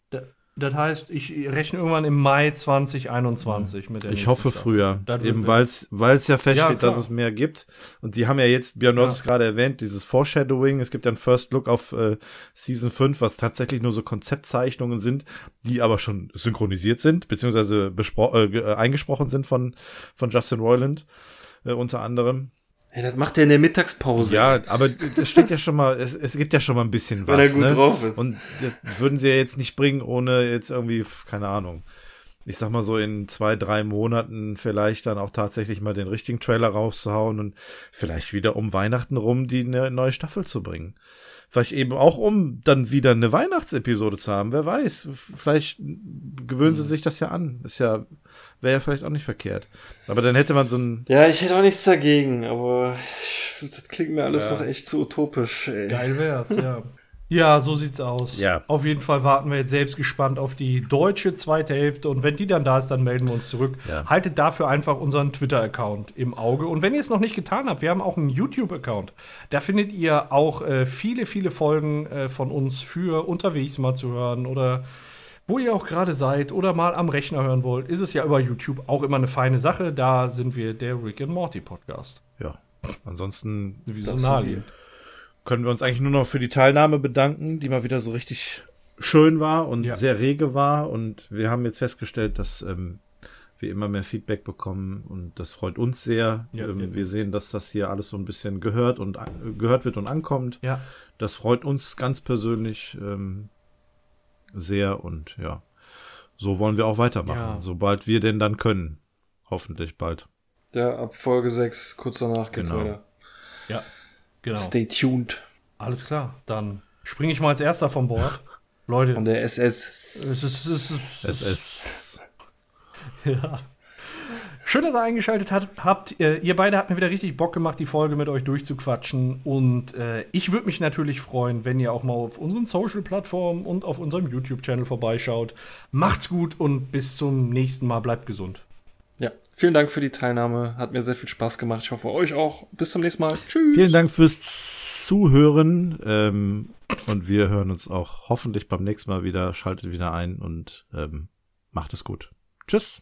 Das heißt, ich rechne irgendwann im Mai 2021 mit der Ich hoffe Staffel. früher. Eben weil es ja feststeht, ja, dass es mehr gibt. Und die haben ja jetzt, Björn, du ja. hast es gerade erwähnt, dieses Foreshadowing. Es gibt ja ein First Look auf äh, Season 5, was tatsächlich nur so Konzeptzeichnungen sind, die aber schon synchronisiert sind, beziehungsweise äh, eingesprochen sind von, von Justin Roiland äh, unter anderem. Ja, das macht er in der Mittagspause. Ja, aber es steht ja schon mal, es, es gibt ja schon mal ein bisschen was. Wenn er gut ne? drauf ist. Und das würden sie ja jetzt nicht bringen, ohne jetzt irgendwie, keine Ahnung. Ich sag mal so in zwei, drei Monaten vielleicht dann auch tatsächlich mal den richtigen Trailer rauszuhauen und vielleicht wieder um Weihnachten rum die eine neue Staffel zu bringen. Vielleicht eben auch, um dann wieder eine Weihnachtsepisode zu haben. Wer weiß. Vielleicht gewöhnen sie sich das ja an. Ist ja wäre ja vielleicht auch nicht verkehrt. Aber dann hätte man so ein. Ja, ich hätte auch nichts dagegen, aber das klingt mir alles ja. doch echt zu utopisch. Ey. Geil wär's, ja. Ja, so sieht's aus. Ja. Auf jeden Fall warten wir jetzt selbst gespannt auf die deutsche zweite Hälfte und wenn die dann da ist, dann melden wir uns zurück. Ja. Haltet dafür einfach unseren Twitter-Account im Auge. Und wenn ihr es noch nicht getan habt, wir haben auch einen YouTube-Account. Da findet ihr auch äh, viele, viele Folgen äh, von uns für unterwegs mal zu hören oder wo ihr auch gerade seid oder mal am Rechner hören wollt, ist es ja über YouTube auch immer eine feine Sache. Da sind wir der Rick and Morty Podcast. Ja. Ansonsten Wie so. Können wir uns eigentlich nur noch für die Teilnahme bedanken, die mal wieder so richtig schön war und Ja. sehr rege war. Und wir haben jetzt festgestellt, dass ähm, wir immer mehr Feedback bekommen und das freut uns sehr. Ja, ähm, ja. Wir sehen, dass das hier alles so ein bisschen gehört und an, gehört wird und ankommt. Ja. Das freut uns ganz persönlich ähm, sehr und ja, so wollen wir auch weitermachen, Ja. sobald wir denn dann können. Hoffentlich bald. Ja, ab Folge 6, kurz danach geht's Genau. weiter. Ja, genau. Stay tuned. Alles klar, dann springe ich mal als erster von Bord. Leute, Von der SS. ist ja. Schön, dass ihr eingeschaltet hat, habt. Äh, ihr beide habt mir wieder richtig Bock gemacht, die Folge mit euch durchzuquatschen. Und äh, ich würde mich natürlich freuen, wenn ihr auch mal auf unseren Social-Plattformen und auf unserem YouTube-Channel vorbeischaut. Macht's gut und bis zum nächsten Mal. Bleibt gesund. Ja, vielen Dank für die Teilnahme. Hat mir sehr viel Spaß gemacht. Ich hoffe, euch auch. Bis zum nächsten Mal. Tschüss. Vielen Dank fürs Zuhören ähm, und wir hören uns auch hoffentlich beim nächsten Mal wieder. Schaltet wieder ein und ähm, macht es gut. Tschüss.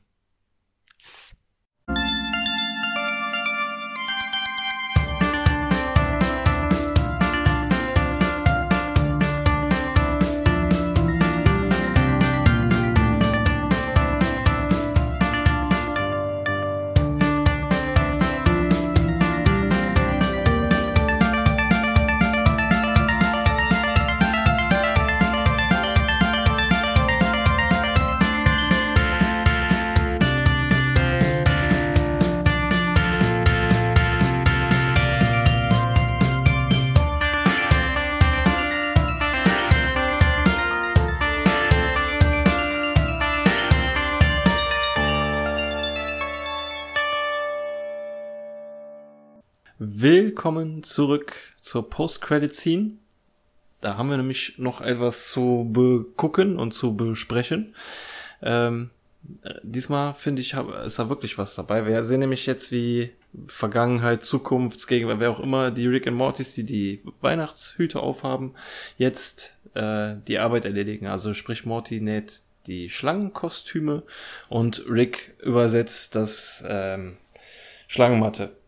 Willkommen zurück zur Post-Credit-Scene. Da haben wir nämlich noch etwas zu begucken und zu besprechen. Ähm, äh, diesmal finde ich, ist da wirklich was dabei. Wir sehen nämlich jetzt, wie Vergangenheit, Zukunft, Gegenwart, wer auch immer, die Rick and Mortys, die die Weihnachtshüte aufhaben, jetzt äh, die Arbeit erledigen. Also sprich, Morty näht die Schlangenkostüme und Rick übersetzt das ähm, Schlangenmatte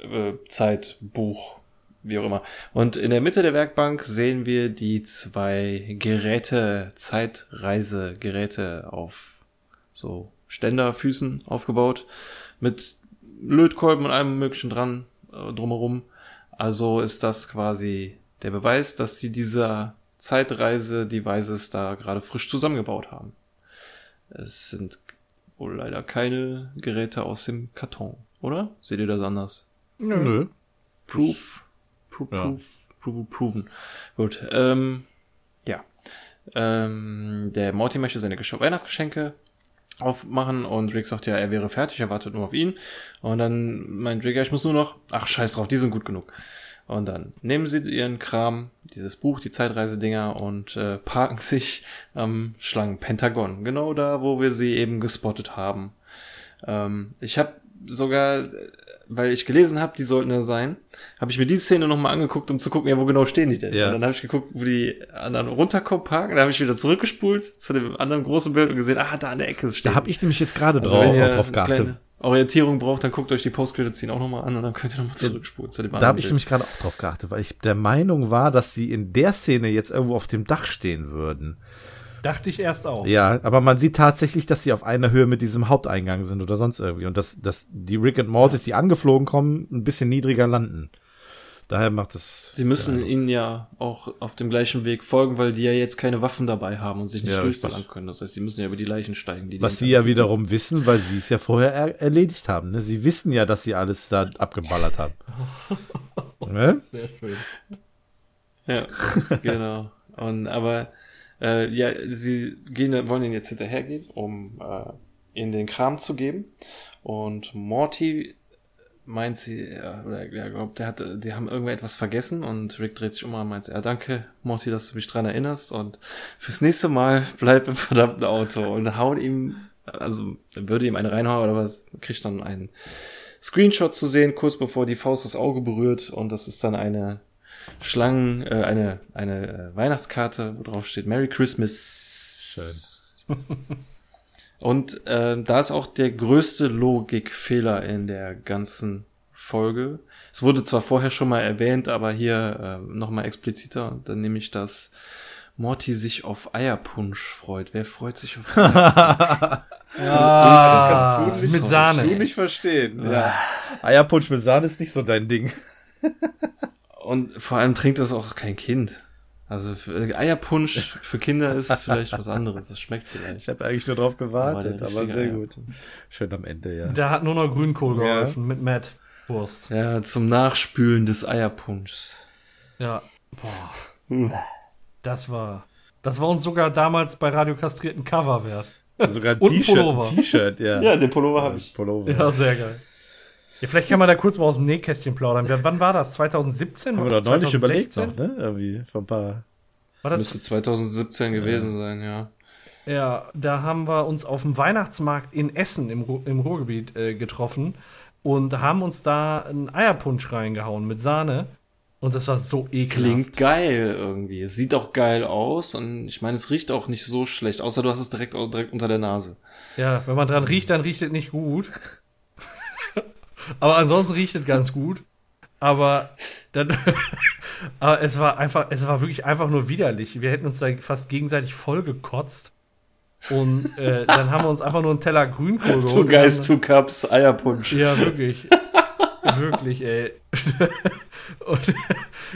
äh, Zeitbuch, wie auch immer. Und in der Mitte der Werkbank sehen wir die zwei Geräte, Zeitreisegeräte auf so Ständerfüßen aufgebaut, mit Lötkolben und allem möglichen dran, äh, drumherum. Also ist das quasi der Beweis, dass sie dieser Zeitreise-Devices da gerade frisch zusammengebaut haben. Es sind wohl leider keine Geräte aus dem Karton, oder? Seht ihr das anders? Nö. Proof. Proof, Ja. proof, proof, proven. Gut. Ähm, ja. Ähm, der Morty möchte seine Gesch Weihnachtsgeschenke aufmachen und Rick sagt ja, er wäre fertig, er wartet nur auf ihn. Und dann meint Rick, ja, ich muss nur noch, ach scheiß drauf, die sind gut genug. Und dann nehmen sie ihren Kram, dieses Buch, die Zeitreise-Dinger und äh, parken sich am Schlangenpentagon. Genau da, wo wir sie eben gespottet haben. Ähm, ich habe sogar, weil ich gelesen habe, die sollten da sein, habe ich mir diese Szene nochmal angeguckt, um zu gucken, ja, wo genau stehen die denn? Ja. Und dann habe ich geguckt, wo die anderen runterkommen, parken. Dann habe ich wieder zurückgespult zu dem anderen großen Bild und gesehen, ah, da an der Ecke steht. Da habe ich nämlich jetzt gerade also, drauf, wenn ihr auch drauf geachtet. Orientierung braucht, dann guckt euch die Post-Credit-Scene auch nochmal an und dann könnt ihr nochmal zurückspulen zu dem Da habe ich nämlich gerade auch drauf geachtet, weil ich der Meinung war, dass sie in der Szene jetzt irgendwo auf dem Dach stehen würden. Dachte ich erst auch. Ja, aber man sieht tatsächlich, dass sie auf einer Höhe mit diesem Haupteingang sind oder sonst irgendwie. Und dass, dass die Rick and Mortys, die angeflogen kommen, ein bisschen niedriger landen. Daher macht es. Sie müssen ihnen ja auch auf dem gleichen Weg folgen, weil die ja jetzt keine Waffen dabei haben und sich nicht Ja, durchballern richtig. können. Das heißt, sie müssen ja über die Leichen steigen. Die Was sie ja wiederum wissen, weil sie es ja vorher er erledigt haben. Ne? Sie wissen ja, dass sie alles da abgeballert haben. ne? Sehr schön. Ja, genau. Und aber äh, ja, sie gehen, wollen ihn jetzt hinterhergehen, um äh, ihnen den Kram zu geben. Und Morty meint sie, ja, oder er glaubt, der hat, die haben irgendetwas vergessen und Rick dreht sich um und meint, ja, danke, Morty, dass du mich dran erinnerst und fürs nächste Mal bleib im verdammten Auto und haut ihm, also würde ihm eine reinhauen oder was, kriegt dann einen Screenshot zu sehen, kurz bevor die Faust das Auge berührt und das ist dann eine Schlangen, äh, eine, eine äh, Weihnachtskarte, wo drauf steht Merry Christmas. Schön. Und äh, da ist auch der größte Logikfehler in der ganzen Folge. Es wurde zwar vorher schon mal erwähnt, aber hier äh, nochmal expliziter. Dann nehme ich, dass Morty sich auf Eierpunsch freut. Wer freut sich auf Eierpunsch? Ah, das kannst du nicht- mit Sahne. Du nicht verstehen. Ja. Eierpunsch mit Sahne ist nicht so dein Ding. Und vor allem trinkt das auch kein Kind. Also für, Eierpunsch für Kinder ist vielleicht was anderes. Das schmeckt Ich vielleicht. habe eigentlich nur drauf gewartet, aber, richtige sehr Eierpunsch. gut. Schön am Ende, ja. Da hat nur noch Grünkohl Ja. geholfen mit Matt Wurst. Ja, zum Nachspülen des Eierpunschs. Ja. Boah. Das war. Das war uns sogar damals bei Radio Kastrierten Cover wert. Sogar ein T-Shirt, T-Shirt, ja. Ja, den Pullover habe ich. Pullover. Ja, sehr geil. Ja, vielleicht kann man da kurz mal aus dem Nähkästchen plaudern. Ja, Wann war das? 2017? Haben wir doch neulich 2016? überlegt noch, ne? Irgendwie, vor ein paar. War das Müsste 2017 gewesen sein, ja. Ja, da haben wir uns auf dem Weihnachtsmarkt in Essen im, Ru im Ruhrgebiet äh, getroffen und haben uns da einen Eierpunsch reingehauen mit Sahne. Und das war so ekelhaft. Klingt geil irgendwie. Es sieht auch geil aus und ich meine, es riecht auch nicht so schlecht, außer du hast es direkt, direkt unter der Nase. Ja, wenn man dran riecht, dann riecht es nicht gut. Aber ansonsten riecht es ganz gut. Aber dann, aber es war einfach, es war wirklich einfach nur widerlich. Wir hätten uns da fast gegenseitig voll gekotzt. Und äh, dann haben wir uns einfach nur einen Teller Grünkohl geholt. Two Guys, Two Cups, Eierpunsch. Ja, wirklich. wirklich, ey. und,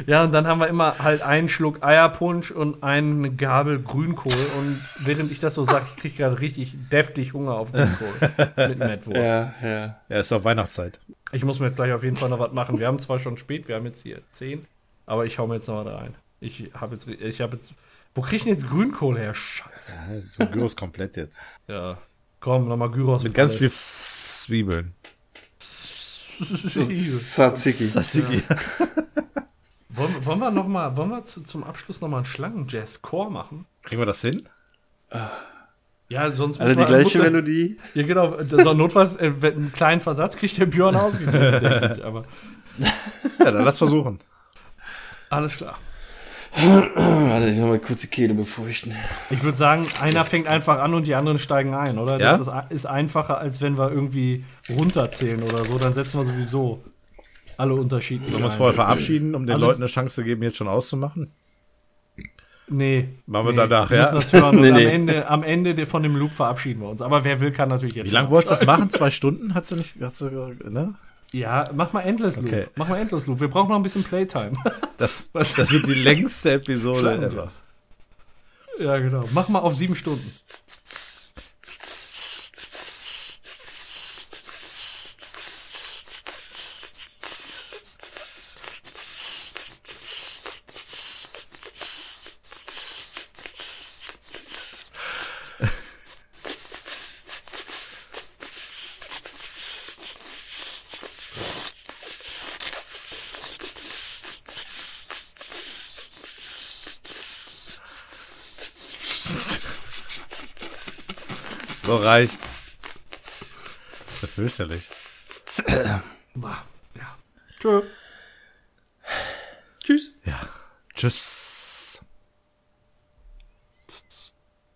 ja, und dann haben wir immer halt einen Schluck Eierpunsch und eine Gabel Grünkohl. Und während ich das so sage, ich kriege gerade richtig deftig Hunger auf Grünkohl mit Mettwurst. Ja, ja. Ja, ist doch Weihnachtszeit. Ich muss mir jetzt gleich auf jeden Fall noch was machen. Wir haben zwar schon spät, wir haben jetzt hier 10, aber ich hau mir jetzt noch was rein. Ich habe jetzt, ich habe jetzt, wo krieg ich denn jetzt Grünkohl her? Scheiße. Ja, so Gyros komplett jetzt. Ja. Komm, nochmal Gyros. Mit ganz viel alles. Zwiebeln. Tzatziki. Tzatziki. wollen, wollen wir noch mal, wollen wir zu, zum Abschluss nochmal einen Schlangen-Jazz-Core machen? Kriegen wir das hin? Ja, sonst Alle muss die man- gleiche muss Melodie. Ja, genau, so notfalls äh, einen kleinen Versatz kriegt der Björn ausgegeben, denke ich, aber Ja, dann lass versuchen. alles klar. Warte, ich mal kurz die Kehle befeuchten. Ich würde sagen, einer fängt einfach an und die anderen steigen ein, oder? Ja? Das ist, ist einfacher, als wenn wir irgendwie runterzählen oder so. Dann setzen wir sowieso alle unterschiedlich Sollen wir uns vorher verabschieden, um den Also- Leuten eine Chance zu geben, jetzt schon auszumachen? Nee. Machen wir nee, danach, wir ja? Das hören und Nee, am, nee. Ende, am Ende de- von dem Loop verabschieden wir uns. Aber wer will, kann natürlich jetzt. Wie lange wolltest du das machen? Zwei Stunden? Hast du nicht, hast du, ne? Ja, mach mal Endless Loop. Okay. Mach mal Endless Loop. Wir brauchen noch ein bisschen Playtime. Das, das wird die längste Episode ever. ja, genau. Mach mal auf sieben Stunden. So reicht. Das ist fürchterlich. Ja. Tschö. Tschüss. Ja. Tschüss.